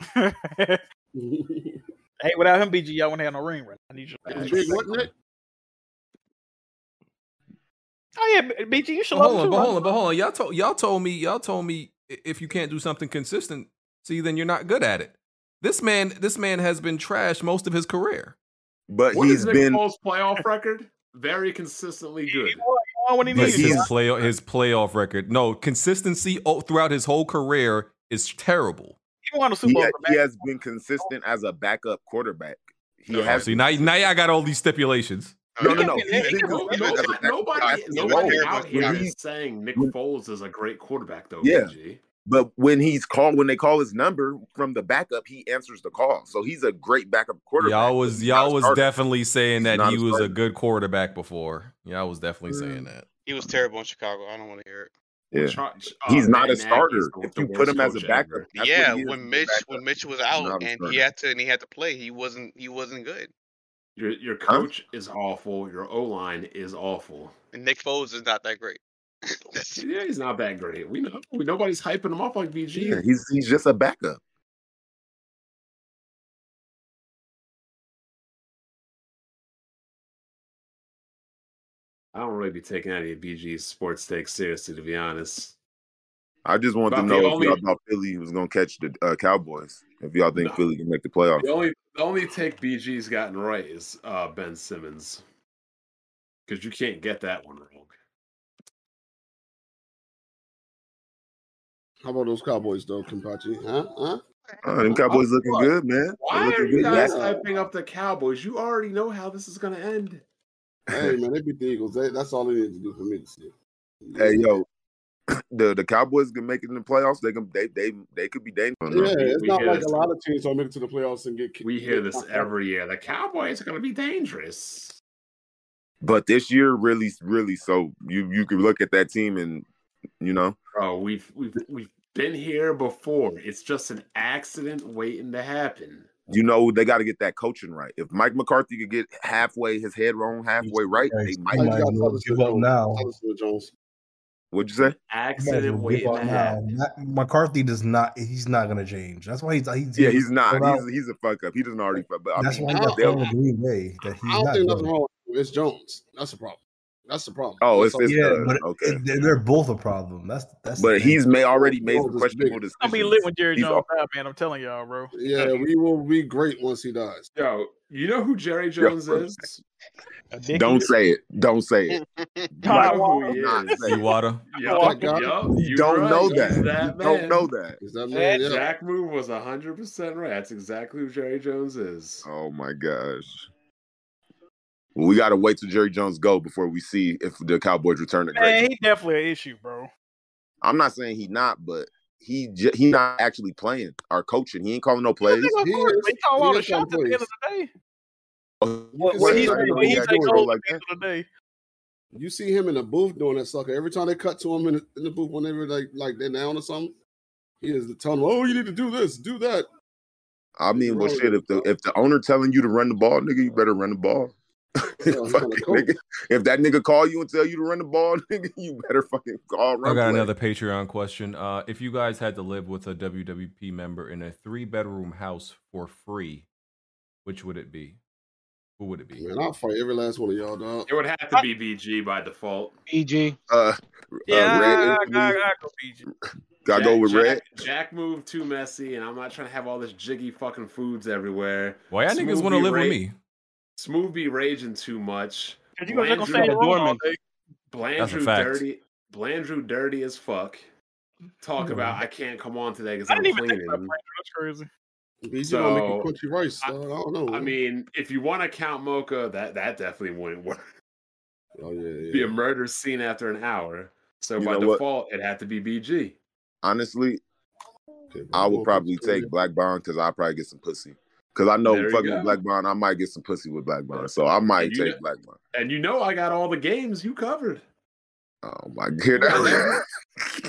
hey, without him, BG, y'all wouldn't have no ring right. I need you. Bad Big what, Nick? Oh yeah, BG, you should But love hold on, too. but right? hold on, but hold on. Y'all told y'all told me y'all told me if you can't do something consistent, see, then you're not good at it. This man, this man has been trashed most of his career. But What he's is been Foles' playoff record? Very consistently good. He he won when he But needed. his play his playoff record, no consistency throughout his whole career is terrible. He won a Super he, Bowl. ha- for he back- has been consistent as a backup quarterback. He Oh, has see now, now I got all these stipulations. No, no, no. He's can- been No, consistent as a nobody, nobody, in nobody role. out here When is he- saying Nick Foles is a great quarterback, though. Yeah. BG. But when he's called, when they call his number from the backup, he answers the call. So he's a great backup quarterback. Y'all was y'all was starter. definitely saying He's that he a was a good quarterback before. Y'all was definitely Mm. saying that. He was terrible in Chicago. I don't want to hear it. Yeah. Char- He's uh, not a starter. If you put him as a coach backup, yeah, he is when Mitch when Mitch was out and he had to and he had to play, he wasn't he wasn't good. Your your Huh? coach is awful. Your O line is awful. And Nick Foles is not that great. Yeah, he's not that great. We know. We, nobody's hyping him up like BG. Yeah, he's he's just a backup. I don't really be taking any of BG's sports takes seriously, to be honest. I just want to About the know if only- y'all thought Philly was gonna catch the uh, Cowboys. If y'all think No. Philly can make the playoffs. The only the only take BG's gotten right is uh, Ben Simmons, because you can't get that one wrong. How about those Cowboys, though, Kimpachi? Huh? Huh? Oh, them Cowboys looking What? good, man. They Why are you good. guys Yeah. hyping up the Cowboys? You already know how this is going to end. Hey, man, they beat the Eagles. They, that's all they need to do for me to see. Hey, yo, the the Cowboys can make it in the playoffs. They can they they they could be dangerous. Yeah, it's we not like this- a lot of teams don't make it to the playoffs and get kicked. We hear get this knocked out. every year. The Cowboys are going to be dangerous. But this year, really, really, so you you can look at that team and you know, Oh, we've we've we've been here before. It's just an accident waiting to happen. you know they got to get that coaching right. If Mike McCarthy could get halfway his head wrong, halfway right, they might. Like, might you as got well Thomas give up now. Thomas Jones. What'd you say? You might Accident waiting to happen. McCarthy does not. He's not going to change. That's why he's. he's Yeah, he's not. He's he's a fuck up. He doesn't already fuck. But I that's mean, why he I got don't- thrown to Green That he's I don't not think nothing wrong with. It's Jones. That's the problem. That's the problem. Oh, it's- all- it's- Yeah, uh, but okay. it- they're- they're both a problem. That's that's. but he's may already made Jones some questionable decisions. I'll be lit when Jerry He's Jones out, man. I'm telling y'all, bro. yeah, we will be great once he dies. Yo, you know who Jerry Jones Yo. is? Don't say it. Don't say it. You Todd know who he Not is. say it. Iwata. Yup, that guy? yup, You don't right. know He's that. that You don't know that. Is that man? Yeah. Jack Move was 100% right. That's exactly who Jerry Jones is. Oh my gosh. Well, we got to wait till Jerry Jones go before we see if the Cowboys return to Man, greatness. he definitely an issue, bro. I'm not saying he not, but he j- he not actually playing or coaching. He ain't calling no plays. Nigga, of He course, is- he call all the shots at the end of the day. Oh, What, what see he him say, the what he doing it like at the end of the day. You see him in the booth doing that sucker. Every time they cut to him in the, in the booth, whenever they like they're down or something, he is telling them, "Oh, you need to do this, do that." I mean, well, shit. If the if the owner telling you to run the ball, nigga, you better run the ball. Fucking nigga, if that nigga call you and tell you to run the ball, nigga, you better fucking call. Run I got play. another Patreon question. Uh, if you guys had to live with a WWP member in a three bedroom house for free, which would it be? Who would it be? Man, I'll fight every last one of y'all, dog. It would have to be BG by default. BG. Uh, Yeah, uh, Red I, I, Infamy. I, I go BG. Gotta go with Jack, Red. Jack moved too messy, and I'm not trying to have all this jiggy fucking foods everywhere. Why y'all niggas want to live ra- with me? Smooth be raging too much. You guys are gonna stay in Blandrew- the room all day. That's a Blandrew fact. dirty. Blandrew dirty as fuck. Talk hmm. about I can't come on today because I I'm didn't even think cleaning. That's crazy. BG So, gonna make you crunchy rice, dog. I don't know. I mean, if you want to count Mocha, that that definitely wouldn't work. oh yeah, Be a murder scene after an hour. So You by know what? default, it had to be BG. Honestly, Okay, I would probably take Black Bond because I'll probably get some pussy. Because I know fucking go. Black Bond, I might get some pussy with Black Bond. So I might take know- Black Bond. And you know I got all the games you covered. Oh my god.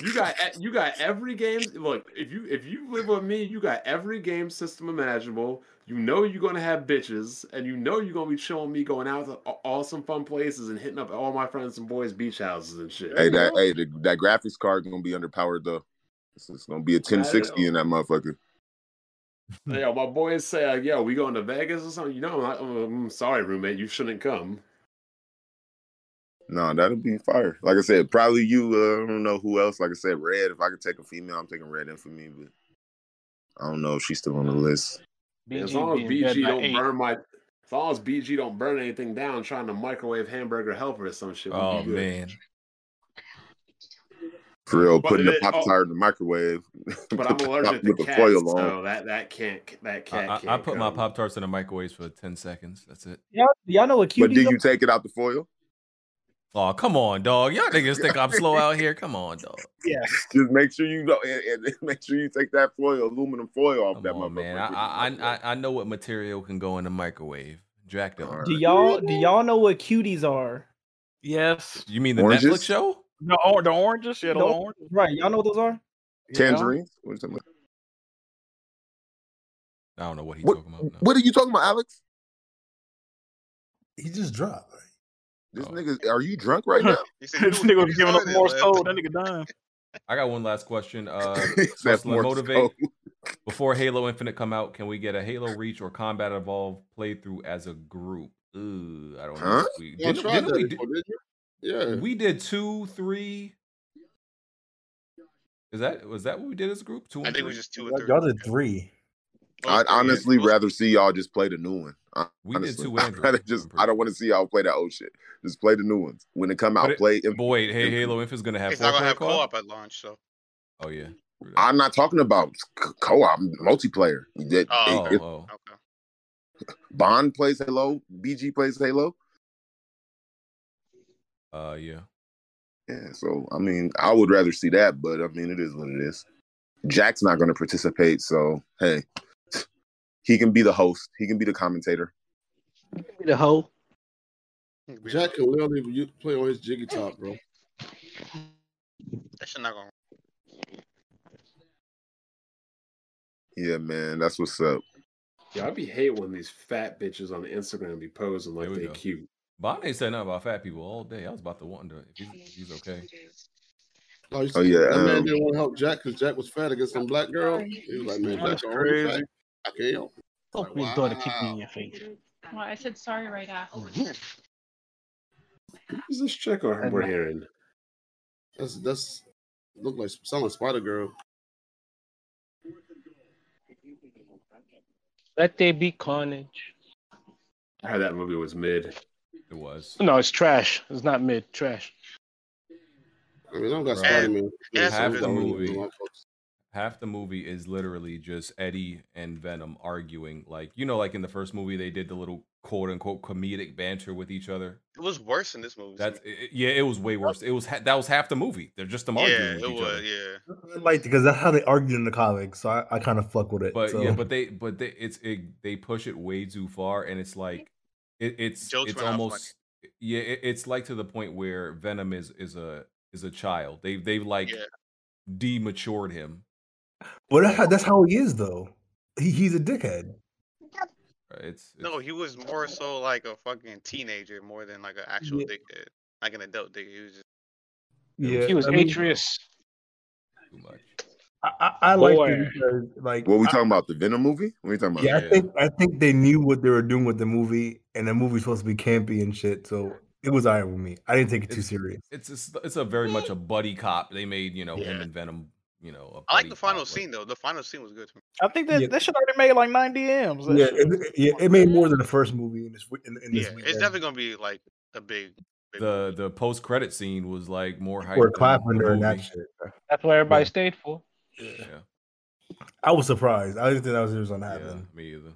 You got you got every game. Look, if you if you live with me, you got every game system imaginable. You know you're gonna have bitches, and you know you're gonna be showing me going out to awesome fun places and hitting up all my friends and boys' beach houses and shit. hey, that hey, the, that graphics card gonna be underpowered though. It's, it's gonna be a 1060 in that motherfucker. Yo, my boys say, uh, "Yo, we going to Vegas or something?" You know, I'm, not- I'm sorry, roommate, you shouldn't come. No, that'll be fire. Like I said, probably you. Uh, I don't know who else. Like I said, Red. If I could take a female, I'm taking Red in for me, but I don't know if she's still on the list. as long as BG don't eight. burn my, as long as BG don't burn anything down trying to microwave hamburger helper or some shit. we'll be Oh good. man. For real, But putting the it- pop oh. tart in the microwave. But I'm Put the allergic pop- to with the cats, foil on. so that that can't that I, cat I, can't. I put my. Pop Tarts in the microwave for 10 seconds. That's it. Y'all, y'all know what cuties. But cuties do are? you take it out the foil? Oh, come on, dog. Y'all niggas think I'm slow out here. Come on, dog. Yeah. Just make sure you go and, and make sure you take that foil, aluminum foil off Come that on, man. I, I, I, I- I know what material can go in the microwave. Jack don't. Do y'all do y'all know what cuties are? Yes. You mean the Oranges? Netflix show? The, or, the oranges? Yeah, the No, oranges. Right, y'all know what those are? Tangerines? What, is that? I don't know what he's What- talking about. No. what are you talking about, Alex? He just dropped. This Oh. nigga, are you drunk right now? This nigga was giving up started, Morse man." code. That nigga dying. I got one last question. Uh, That's more motivate. Before Halo Infinite come out, can we get a Halo Reach or Combat Evolve playthrough as a group? Ooh, I don't know. Huh? if We, Y'all didn't, didn't that we, before, didn't you? Yeah. we did two, three. Is that was that what we did as a group? Two I and think it three. was just two or Y'all three. y'all did three. I'd honestly rather see y'all just play the new one. Hon- We did two and I'd rather just I'm pretty I don't want to see y'all play that old shit. Just play the new ones. When it come out, But it- play But wait, hey, Infinite. Halo Infinite's gonna have It's not gonna have co-op. co-op at launch, so. Oh yeah. I'm not talking about co- co-op multiplayer. That Oh, if oh. Okay. Bond plays Halo, BG plays Halo. Uh, yeah. Yeah, so I mean, I would rather see that, but I mean, it is what it is. Jack's not going to participate, so hey, he can be the host. He can be the commentator. Be the hoe. Jack can literally u- play on his jiggy top, bro. That shit not gonna. Yeah, man, that's what's up. Yeah, I'd be hate when these fat bitches on Instagram be posing like they go. cute. Bond ain't said nothing about fat people all day. I was about to wonder if he's, if he's okay. Oh, you Oh, yeah, that man um, didn't want to help Jack because Jack was fat against some black girl. He was like, man, That's crazy. fat. I can't help. it." Don't his daughter kick me in your face. Well, I said sorry right after. Who's this chick or we're hearing? That's that's look like sound like Spider Girl. Let there be carnage. I heard that movie was mid. It was. No, it's trash. It's not mid. Trash. I mean, I don't got Right. Spider Man. Half the movie, half the movie is literally just Eddie and Venom arguing. Like you know, like in the first movie, they did the little quote unquote comedic banter with each other. It was worse in this movie. That's it, it- yeah, it was way worse. It was ha- that was half the movie. They're just them yeah, arguing with it each was. other. Yeah. I liked it because that's how they argued in the comics. So I, I kind of fuck with it. But so. yeah, but they but they it's it, they push it way too far, and it's like it, it's Jokes it's went off almost yeah, it, it's like to the point where Venom is is a is a child. They they've like Yeah. dematured him. Well, that's how, that's how he is though. He, he's a dickhead. Uh, it's, No, he was more so like a fucking teenager more than like an actual Yeah. dickhead, like an adult dickhead. He was just Yeah, He was I mean, Atreus. too much. I, I, I like it because like What we I- talking about? The Venom movie? What are we talking about? Yeah, I think I think they knew what they were doing with the movie, and the movie's supposed to be campy and shit. So it was alright with me. I didn't take it too serious. It's it's, it's a very much a buddy cop. They made you know him and Venom. You know, a I like the final cop, like- scene though. The final scene was good to me. I think that Yeah. that should already made like 90 M's. That Yeah, it, it- yeah, it made more than the first movie in this in, in this Yeah, it's definitely gonna be like a big. big The the post credit scene was like more hype. We're clapping during that shit. That's what everybody Yeah. stayed for. Yeah, I was surprised. I didn't think that was, was gonna yeah, happen. me either.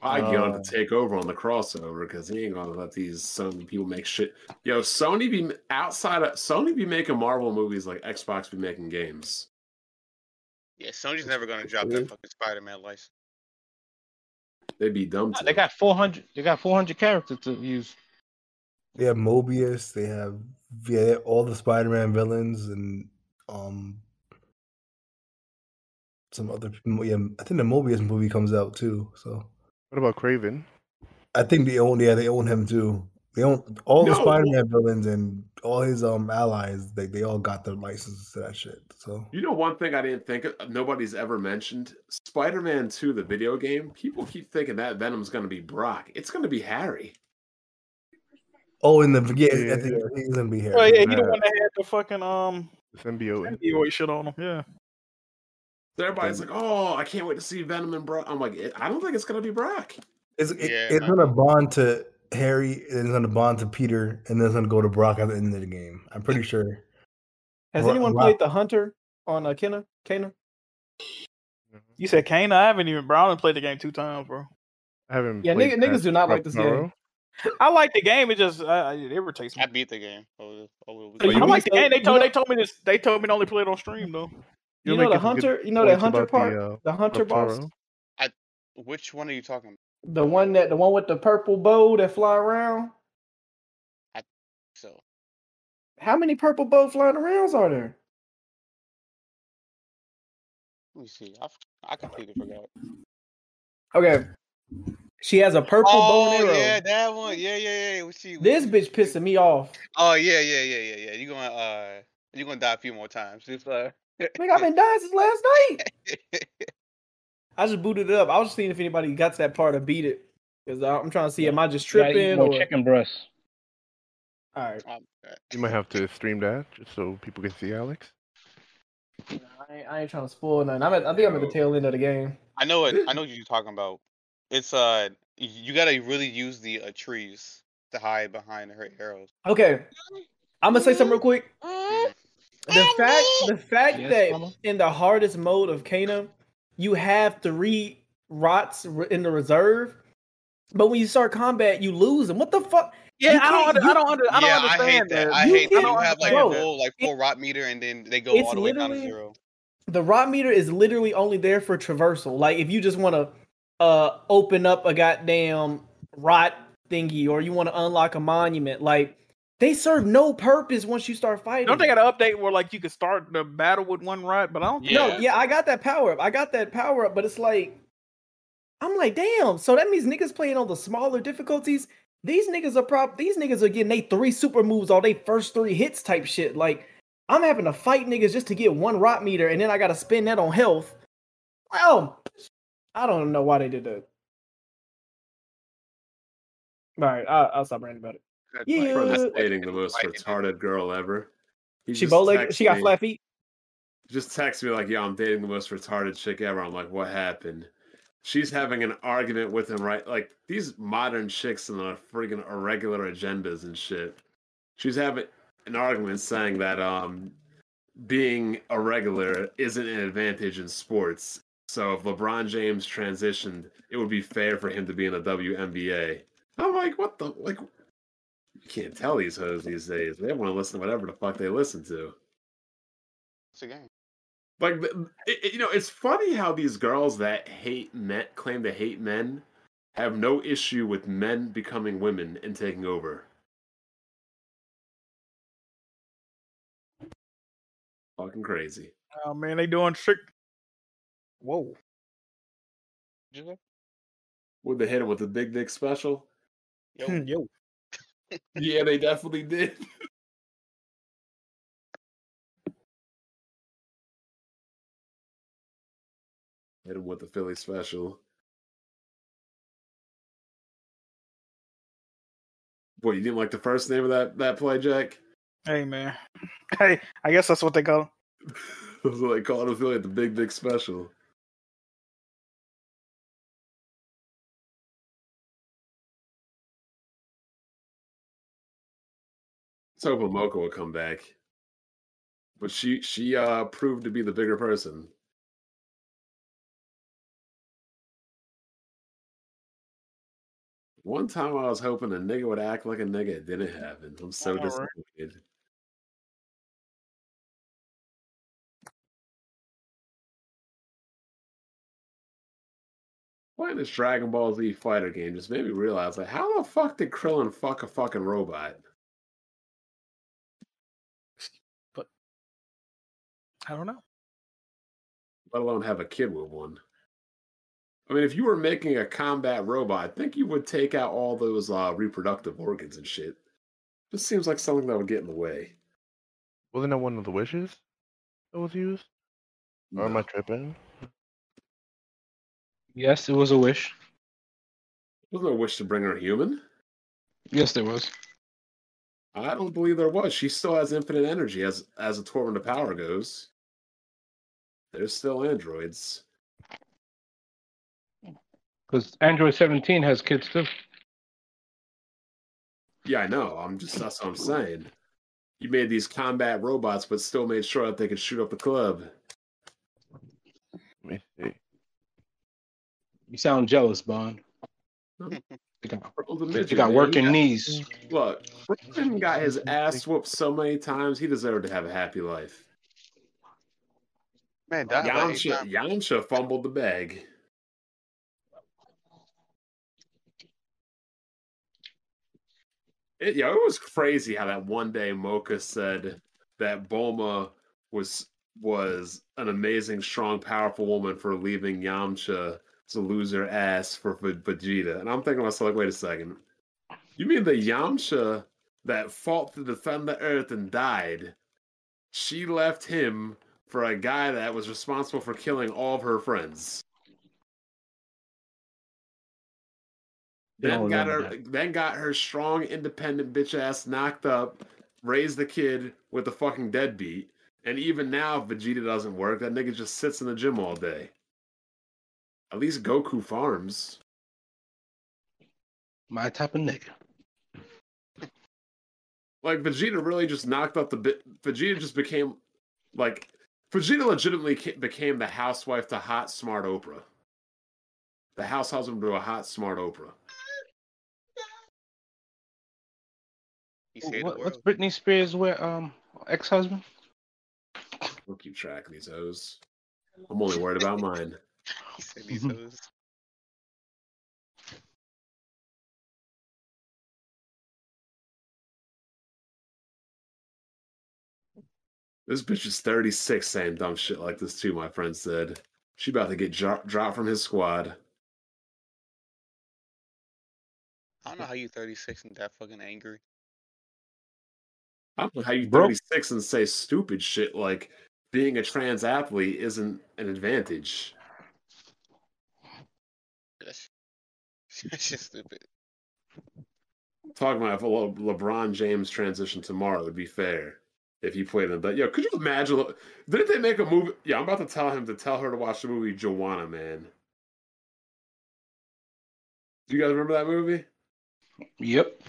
I get on Uh, to take over on the crossover because he ain't gonna let these Sony people make shit. Yo, Sony be outside of Sony be making Marvel movies like Xbox be making games. Yeah, Sony's never gonna drop that fucking Spider-Man license. They'd be dumb to. They got 400. They got 400 characters to use. They have Morbius. They have yeah all the Spider-Man villains and um some other. Yeah, I think the Morbius movie comes out too. So What about Kraven? I think they own. Yeah, they own him too. They own all the Spider-Man villains and all his um allies. They they all got their licenses to that shit. So You know, one thing I didn't think of, nobody's ever mentioned Spider Man 2, the video game. People keep thinking that Venom's going to be Brock. It's going to be Harry. oh, in the yeah, Yeah. I think he's gonna be here. Oh yeah, he the Nah. one that had the fucking um The symbiote. symbiote shit on him. Yeah. So everybody's like, oh, I can't wait to see Venom and Brock. I'm like, I don't think it's going to be Brock. It's it, Yeah, it's gonna bond to Harry, and it's gonna bond to Peter, and then it's gonna go to Brock at the end of the game. I'm pretty sure. Has Ro- anyone Rock- played the Hunter on uh, Kena? Kana? You said Kane? I haven't even bro. I only played the game two times, bro. I haven't. Yeah, played nigga- niggas do not like this game. I like the game. It just uh, it irritates me. I beat the game. Oh, oh, So I like the game. They told they told me this. They told me to only play it on stream though. You know the it some good Hunter? You know that Hunter part? The, uh, The Hunter boss? Taro. which one are you talking about? The one that the one with the purple bow that fly around? I so How many purple bow flying arounds are there? let me see. I, I completely forgot. Okay. She has a purple bow Oh and arrow. yeah, that one. Yeah, yeah, yeah. What she, what This she- bitch pissing me off. Oh yeah, yeah, yeah, yeah, yeah. You gonna uh, you gonna die a few more times. Just uh. Nigga, I've been dying since last night. I just booted it up. I was just seeing if anybody got to that part or beat it. Because I'm trying to see, am I just You gotta eat tripping? Or... chicken breasts. All right. You might have to stream that just so people can see Alex. I ain't, I ain't trying to spoil nothing. I'm at, I think I'm at the tail end of the game. I know it. I know what you're talking about. It's uh, you gotta really use the uh, trees to hide behind her arrows. Okay. I'm gonna say something real quick. The fact the fact Yes, that mama? in the hardest mode of Kena, you have three rots in the reserve, but when you start combat, you lose them. What the fuck? Yeah, You I don't. Under, you- I don't. Under, I don't yeah, I hate that. that. I You hate that can't- you have like a full like full rot meter and then they go all the way down to literally- zero. The rot meter is literally only there for traversal. Like if you just want to uh open up a goddamn rot thingy or you want to unlock a monument, like they serve no purpose once you start fighting. Don't they got an update where like you can start the battle with one right? But I don't. No, yeah, I got that power up. I got that power up, but it's like I'm like, damn. So that means niggas playing on the smaller difficulties. These niggas are prop. These niggas are getting they three super moves all they first three hits type shit. Like I'm having to fight niggas just to get one rot meter, and then I got to spend that on health. Well, I don't know why they did that. All right, I'll, I'll stop ranting about it. My friend is Yeah, dating the most retarded girl ever. He she just bow legged. She got me- flat feet. Just text me like, "Yo, I'm dating the most retarded chick ever." I'm like, "What happened?" She's having an argument with him, right? Like these modern chicks and their freaking irregular agendas and shit. She's having an argument saying that um being irregular isn't an advantage in sports. So if LeBron James transitioned, it would be fair for him to be in the WNBA. I'm like, what the like? You can't tell these hoes these days. They want to listen to whatever the fuck they listen to. It's a game. Like, it, it- you know, it's funny how these girls that hate men claim to hate men have no issue with men becoming women and taking over. Fucking crazy. Oh man, they doing trick. Whoa. Did you say? Would they hit him with the big dick special? Yo. Yo. Yeah, they definitely did. Hit him with the Philly special. Boy, you didn't like the first name of that that play, Jack? Hey man. Hey, I guess that's what they call. That's what they call it Philly, the big dick special. Let's hope Mocha will come back. But she she uh proved to be the bigger person. One time I was hoping a nigga would act like a nigga. It didn't happen. I'm so All right. disappointed. Playing this Dragon Ball Z fighter game just made me realize like how the fuck did Krillin fuck a fucking robot? I don't know. Let alone have a kid with one. I mean, if you were making a combat robot, I think you would take out all those uh, reproductive organs and shit. Just seems like something that would get in the way. Wasn't that one of the wishes that was used? Or am I tripping? Yes, it was a wish. Wasn't a wish to bring her human? Yes, there was. I don't believe there was. She still has infinite energy as as a Tournament of Power goes. There's still androids. Because Android 17 has kids too. Yeah, I know. I'm just that's what I'm saying. You made these combat robots, but still made sure that they could shoot up the club. Let me see. You sound jealous, Bond. You got, the you got working got- knees. Look, Brooklyn got his ass whooped so many times. He deserved to have a happy life. Man, that Yamcha, Yamcha fumbled the bag. It, yeah, it was crazy how that one day Mocha said that Bulma was was an amazing, strong, powerful woman for leaving Yamcha to lose her ass for V- Vegeta. And I'm thinking to myself, like, wait a second. You mean the Yamcha that fought to defend the Earth and died? She left him for a guy that was responsible for killing all of her friends. Then got her, remember then got her strong, independent bitch ass knocked up, raised the kid with the fucking deadbeat, and even now, if Vegeta doesn't work, that nigga just sits in the gym all day. At least Goku farms. My type of nigga. Like Vegeta really just knocked up the bit. Vegeta just became like Vegeta legitimately became the housewife to hot smart Oprah. The house husband to a hot smart Oprah. He saved the What, what's world. Britney Spears' where, um ex-husband? We'll keep track of these hoes. I'm only worried about mine. He said these hoes. This bitch is 36 saying dumb shit like this too, my friend said. She about to get dro- dropped from his squad. I don't know how you 36 and that fucking angry. I don't know how you Bro. 36 and say stupid shit like being a trans athlete isn't an advantage. That's, that's just stupid. Talking about if a Le- LeBron James transition tomorrow would be fair if you played them. But Yo, could you imagine? Didn't they make a movie? Yeah, I'm about to tell him to tell her to watch the movie Juwanna Mann. Do you guys remember that movie? Yep.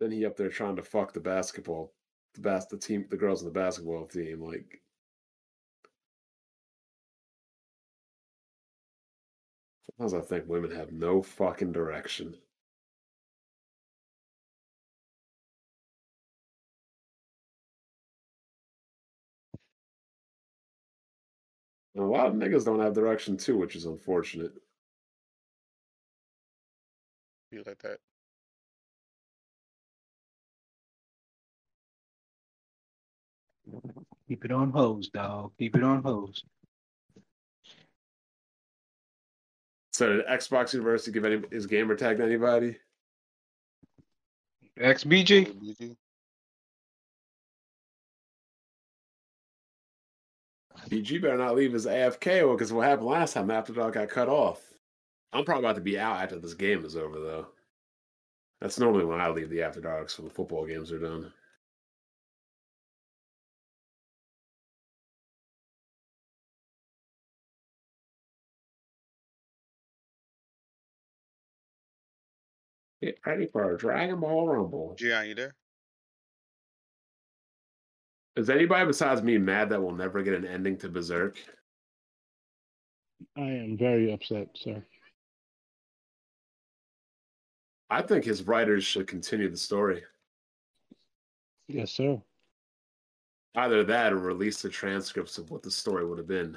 Then he up there trying to fuck the basketball, the bas- the team, the girls in the basketball team. Like, sometimes I think women have no fucking direction. And a lot of niggas don't have direction too, which is unfortunate. Be like that. Keep it on hose, dog. Keep it on hose. So did Xbox University give any his gamer tag to anybody? XBG. BG. BG better not leave his AFK because what happened last time after dog got cut off. I'm probably about to be out after this game is over though. That's normally when I leave the after darks when the football games are done. Get ready for a Dragon Ball Rumble. Gian, you there? Is anybody besides me mad that we'll never get an ending to Berserk? I am very upset, sir. I think his writers should continue the story. Yes, sir. Either that or release the transcripts of what the story would have been.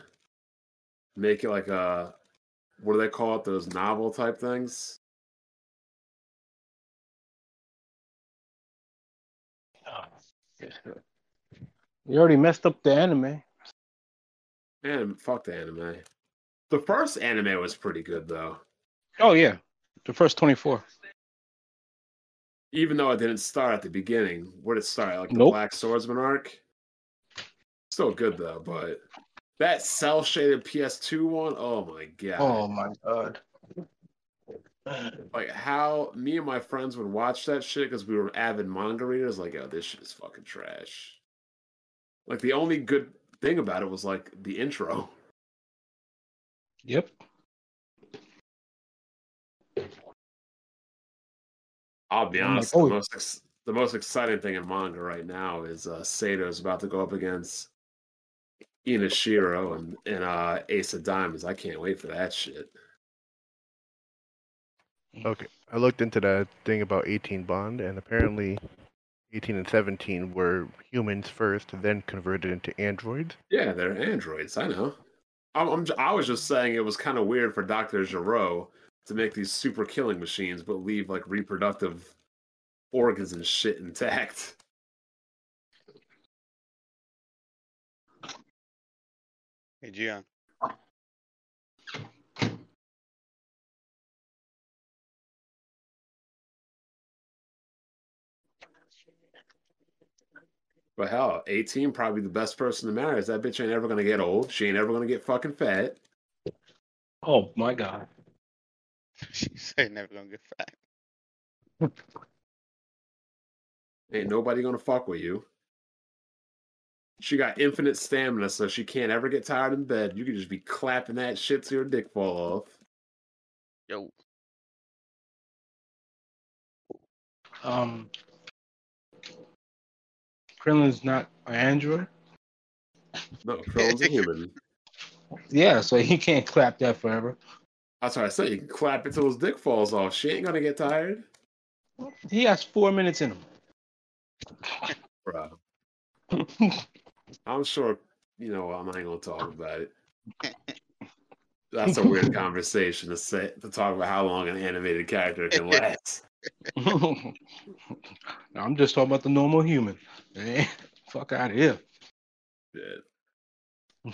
Make it like a what do they call it? Those novel type things? You already messed up the anime. Man, fuck the anime. The first anime was pretty good though. Oh yeah, the first twenty four. Even though it didn't start at the beginning. Where did it start? Like the Nope. Black Swordsman arc? Still good though, but that cell shaded PS2 one, oh my god. Oh my god. Like how me and my friends would watch that shit because we were avid manga readers. Like, oh, this shit is fucking trash. Like the only good thing about it was like the intro. Yep. I'll be honest. oh. the most ex- the most exciting thing in manga right now is uh, Seido's about to go up against Inashiro and and uh, Ace of Diamonds. I can't wait for that shit. Okay, I looked into that thing about 18 Bond, and apparently 18 and 17 were humans first, then converted into androids. Yeah, they're androids. I know. I'm, I'm j- I was just saying it was kind of weird for Doctor Gero to make these super killing machines, but leave like reproductive organs and shit intact. Hey, Gian. But hell, 18 probably the best person to marry. Is that bitch ain't ever gonna get old. She ain't ever gonna get fucking fat. Oh my god. she said never gonna get fat. Ain't nobody gonna fuck with you. She got infinite stamina, so she can't ever get tired in bed. You could just be clapping that shit till your dick fall off. Yo. Um Krillin's not an android? No, Krillin's a human. Yeah, so he can't clap that forever. That's what I said. You can clap it till his dick falls off. She ain't gonna get tired. He has four minutes in him. Bro. I'm sure, you know, I'm not even gonna talk about it. That's a weird conversation to say to talk about how long an animated character can last. I'm just talking about the normal human. Eh, Fuck out of here. Yeah.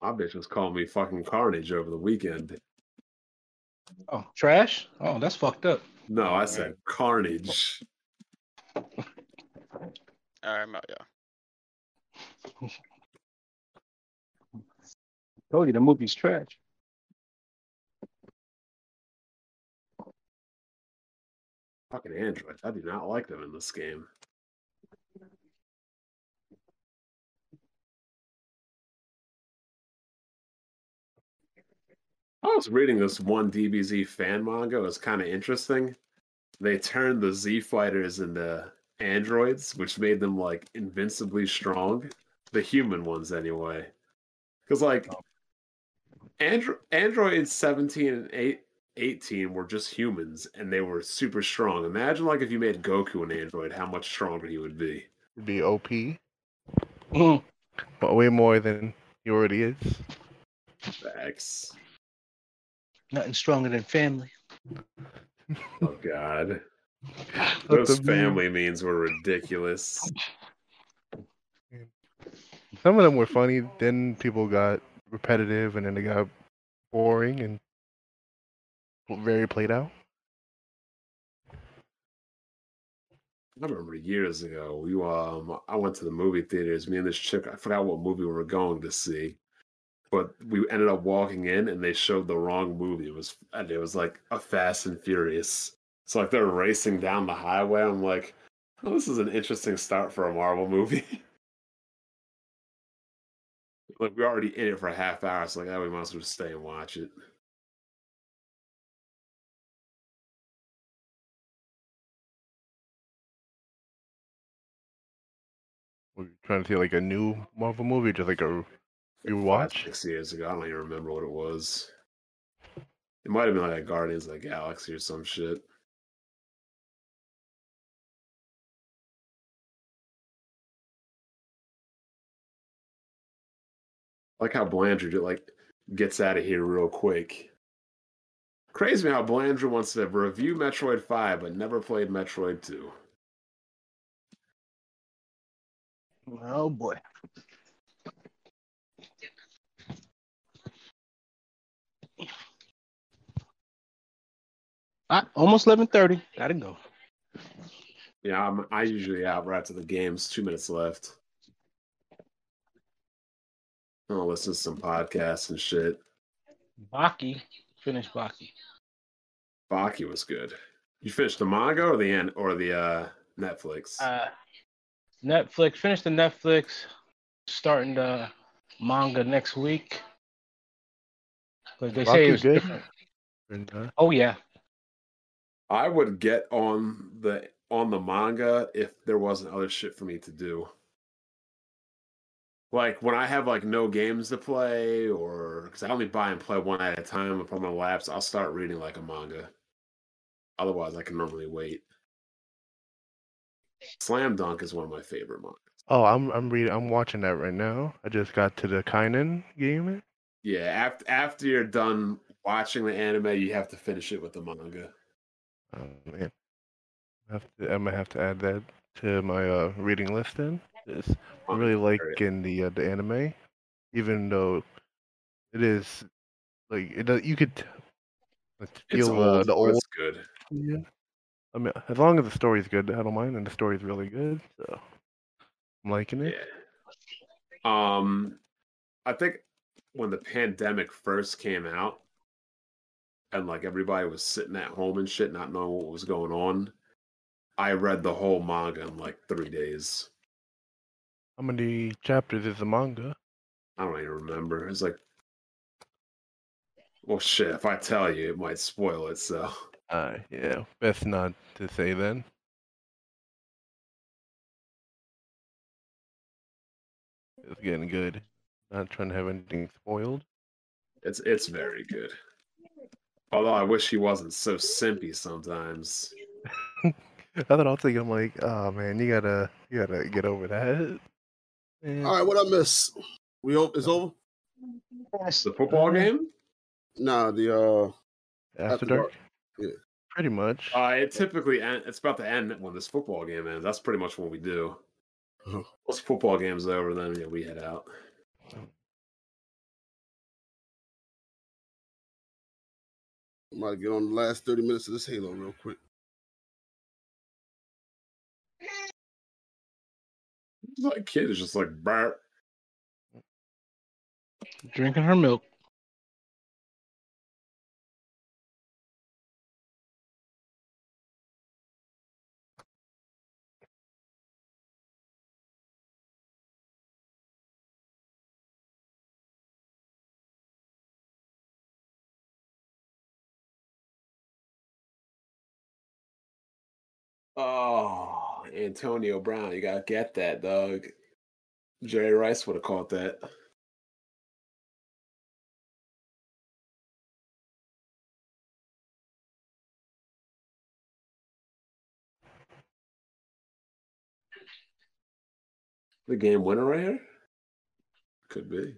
My bitch was calling me fucking carnage over the weekend. Oh, trash? Oh, that's fucked up. No, I said carnage. All right, I'm out, y'all. Told you the movie's trash. Fucking androids. I do not like them in this game. I was reading this one DBZ fan manga. It was kind of interesting. They turned the Z fighters into androids, which made them like invincibly strong. The human ones, anyway. Because like oh. Andro- androids 17 and 8, 18 were just humans, and they were super strong. Imagine like if you made Goku an android, how much stronger he would be. It'd be OP, mm. but way more than he already is. Facts. Nothing stronger than family. Oh God. Those the meme. family memes were ridiculous. Some of them were funny. Then people got repetitive, and then they got boring and very played out. I remember years ago, we um I went to the movie theaters. Me and this chick, I forgot what movie we were going to see, but we ended up walking in and they showed the wrong movie. It was and it was like a Fast and Furious. So like they're racing down the highway. I'm like, oh, this is an interesting start for a Marvel movie. like we're already in it for a half hour, so like, oh, we might as well just stay and watch it. We're trying to see like a new Marvel movie, just like a rewatch. Six years ago, I don't even remember what it was. It might have been like a Guardians of the Galaxy or some shit. Like how Blandrew just, like gets out of here real quick. Crazy how Blandrew wants to review Metroid 5 but never played Metroid 2. Oh boy. Ah, almost eleven thirty. Gotta go. Yeah, I'm I usually out right after the games. Two minutes left. I'll listen to some podcasts and shit. Baki. Finish Baki. Baki was good. You finished the manga or the end or the uh Netflix? Uh Netflix. Finish the Netflix. Starting the manga next week. But they say it's good. different. Oh yeah. I would get on the on the manga if there wasn't other shit for me to do. Like when I have like no games to play, or because I only buy and play one at a time. If I'm on laps, I'll start reading like a manga. Otherwise, I can normally wait. Slam Dunk is one of my favorite mangas. oh, I'm I'm reading. I'm watching that right now. I just got to the Kainan game. Yeah, after after you're done watching the anime, you have to finish it with the manga. Oh man, I have to, I'm gonna have to add that to my uh, reading list then. 'Cause I'm really liking the uh, the anime, even though it is like it. does- You could t- like, It's feel uh, the old. it's good. Yeah, I mean, as long as the story's good, I don't mind, and the story's really good, so I'm liking it. Yeah. Um, I think when the pandemic first came out, and like everybody was sitting at home and shit, not knowing what was going on, I read the whole manga in like three days. How many chapters is the manga? I don't even remember. It's like, well, shit. If I tell you, it might spoil it. So Uh, yeah, best not to say then. It's getting good. Not trying to have anything spoiled. it's it's very good. Although I wish he wasn't so simpy sometimes. I thought I was thinking, I'm like, oh man, you gotta, you gotta get over that. Man. All right, what I miss? We o- it's over. The football game? Nah, the uh After dark. Yeah. Pretty much. Uh, it typically end, it's about to end when this football game ends. That's pretty much what we do. Once football game's over, then yeah, we head out. might get on the last 30 minutes of this Halo real quick. That kid is just like Bart. Drinking her milk. Antonio Brown, you gotta get that, dog. Jerry Rice would have caught that. The game winner right here? Could be.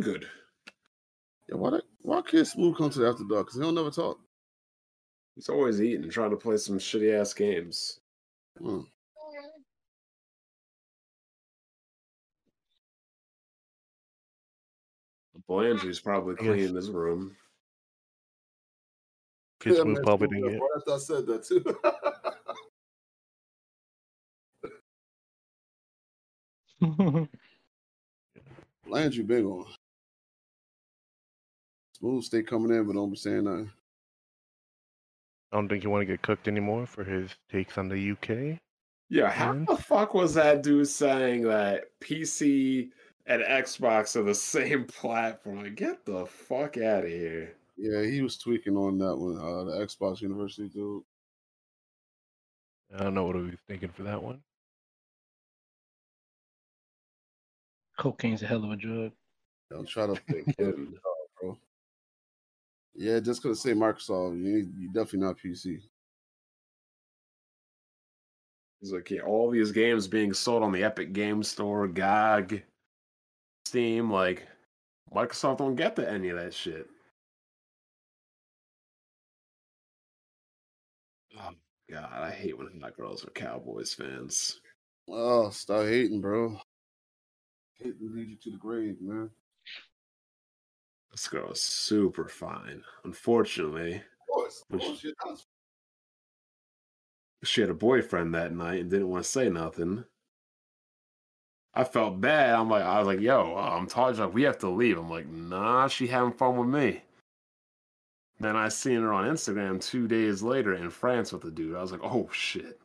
Good. Yeah, why why can't Smooth come to the after dark? Because he don't never talk. He's always eating, trying to play some shitty ass games. Hmm. Blandry's probably cleaning his room. Kids Yeah, was man, probably spoke didn't get. right after I said that too. Landry big on. Smooth stay coming in, but don't be saying nothing. I don't think you want to get cooked anymore for his takes on the UK. Yeah, how the fuck was that dude saying that PC and Xbox are the same platform? Like, get the fuck out of here. Yeah, he was tweaking on that one. Uh, the Xbox University dude. I don't know what he was thinking for that one. Cocaine's a hell of a drug. Don't try to think, kid, bro. Yeah, just because say Microsoft, you ain't- you definitely not PC. He's like, yeah, all these games being sold on the Epic Game Store, GOG, Steam, like Microsoft don't get to any of that shit. Oh god, I hate when hot girls are Cowboys fans. Oh, stop hating, bro. Hating lead you to the grave, man. This girl is super fine. Unfortunately, Of course, Which- bullshit. That's- she had a boyfriend that night and didn't want to say nothing. I felt bad. I'm like, I was like, yo, uh, I'm talking like we have to leave. I'm like, nah, she having fun with me. Then I seen her on Instagram two days later in France with the dude. I was like, oh shit.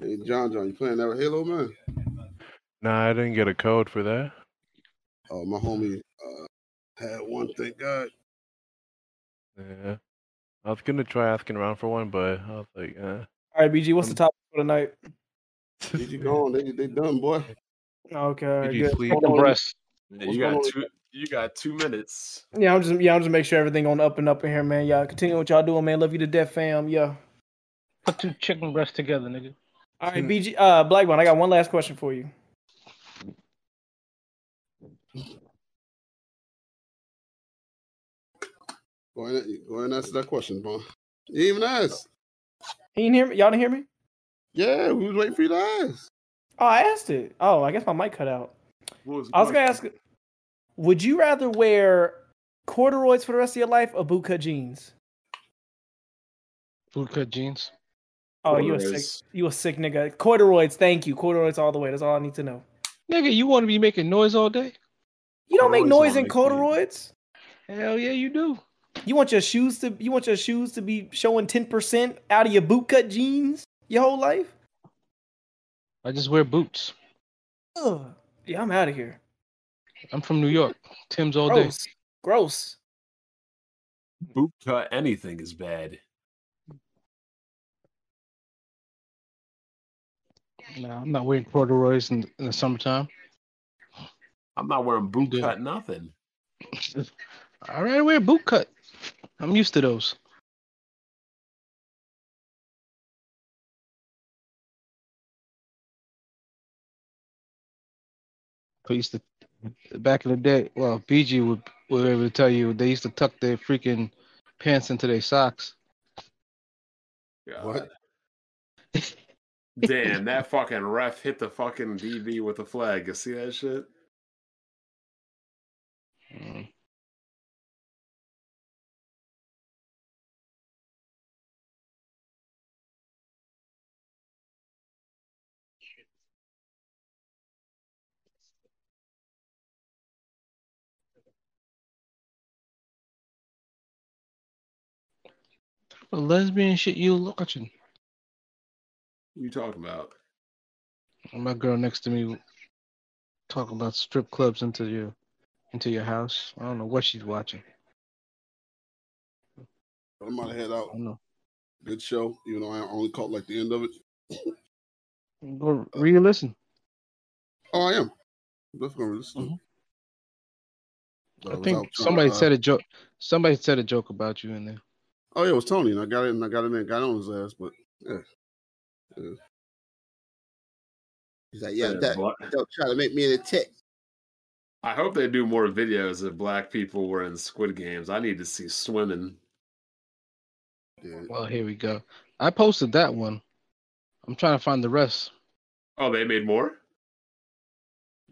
Hey, John, John, you playing that with Halo, man? Nah, I didn't get a code for that. Oh, my homie uh, had one. Thank God. Yeah. I was gonna try asking around for one, but I was like, eh. All right, BG, what's the topic for tonight? Did you go? They they done, boy. Okay, all right, Did you good. sleep? Hold Chicken on. breast. You got two you got two minutes. Yeah, I'm just yeah, I'm just make sure everything on up and up in here, man. Y'all continue what y'all doing, man. Love you to death, fam. Yeah. Put two chicken breasts together, nigga. All right, BG, uh, Blackbone, I got one last question for you. Go ahead, go ahead and answer that question, bro. You even ask. He didn't hear me. Y'all didn't hear me? Yeah, we was waiting for you to ask. Oh, I asked it. Oh, I guess my mic cut out. What was I was gonna ask, would you rather wear corduroys for the rest of your life or bootcut jeans? Bootcut jeans. Oh, you a sick, you a sick nigga. Corduroys, thank you. Corduroys all the way. That's all I need to know. Nigga, you want to be making noise all day? You don't make noise in make clean. corduroys. Hell yeah, you do. You want your shoes to you want your shoes to be showing ten percent out of your bootcut jeans your whole life? I just wear boots. Ugh. Yeah, I'm out of here. I'm from New York. Tim's all day. Gross. Gross. Boot cut anything is bad. No, I'm not wearing corduroys in, in the summertime. I'm not wearing boot good. cut nothing. All right, I wear boot cut. I'm used to those. I used to back in the day. Well, BG would would be able to tell you they used to tuck their freaking pants into their socks. What? Damn, that fucking ref hit the fucking DB with the flag. You see that shit? Mm. What lesbian shit you watching? What you talking about? My girl next to me talking about strip clubs into your into your house. I don't know what she's watching. I'm gonna head out. I don't know. Good show, even though I only caught like the end of it. Go read and listen. Oh, I am. Definitely gonna listen. Mm-hmm. But I think somebody to, uh, said a joke. Somebody said a joke about you in there. Oh yeah, it was Tony, and I got it, and I got it, and got on his ass. But yeah, yeah. he's like, yeah, Yeah, that but- don't try to make me in a tick. I hope they do more videos of black people were in Squid Games. I need to see swimming. Well, here we go. I posted that one. I'm trying to find the rest. Oh, they made more.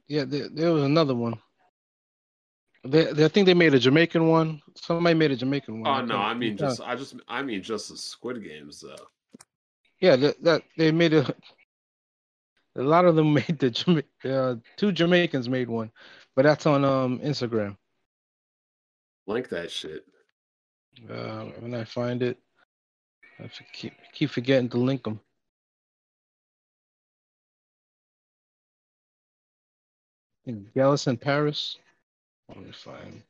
Yeah, there, there was another one. They, they, I think they made a Jamaican one. Somebody made a Jamaican one. Oh no, I mean uh, just I just I mean just the Squid Games though. Yeah, that, that they made a. A lot of them made the uh, two Jamaicans made one, but that's on um Instagram. Link that shit. Uh, when I find it, I keep keep forgetting to link them. In Gallus in Paris. Let me find.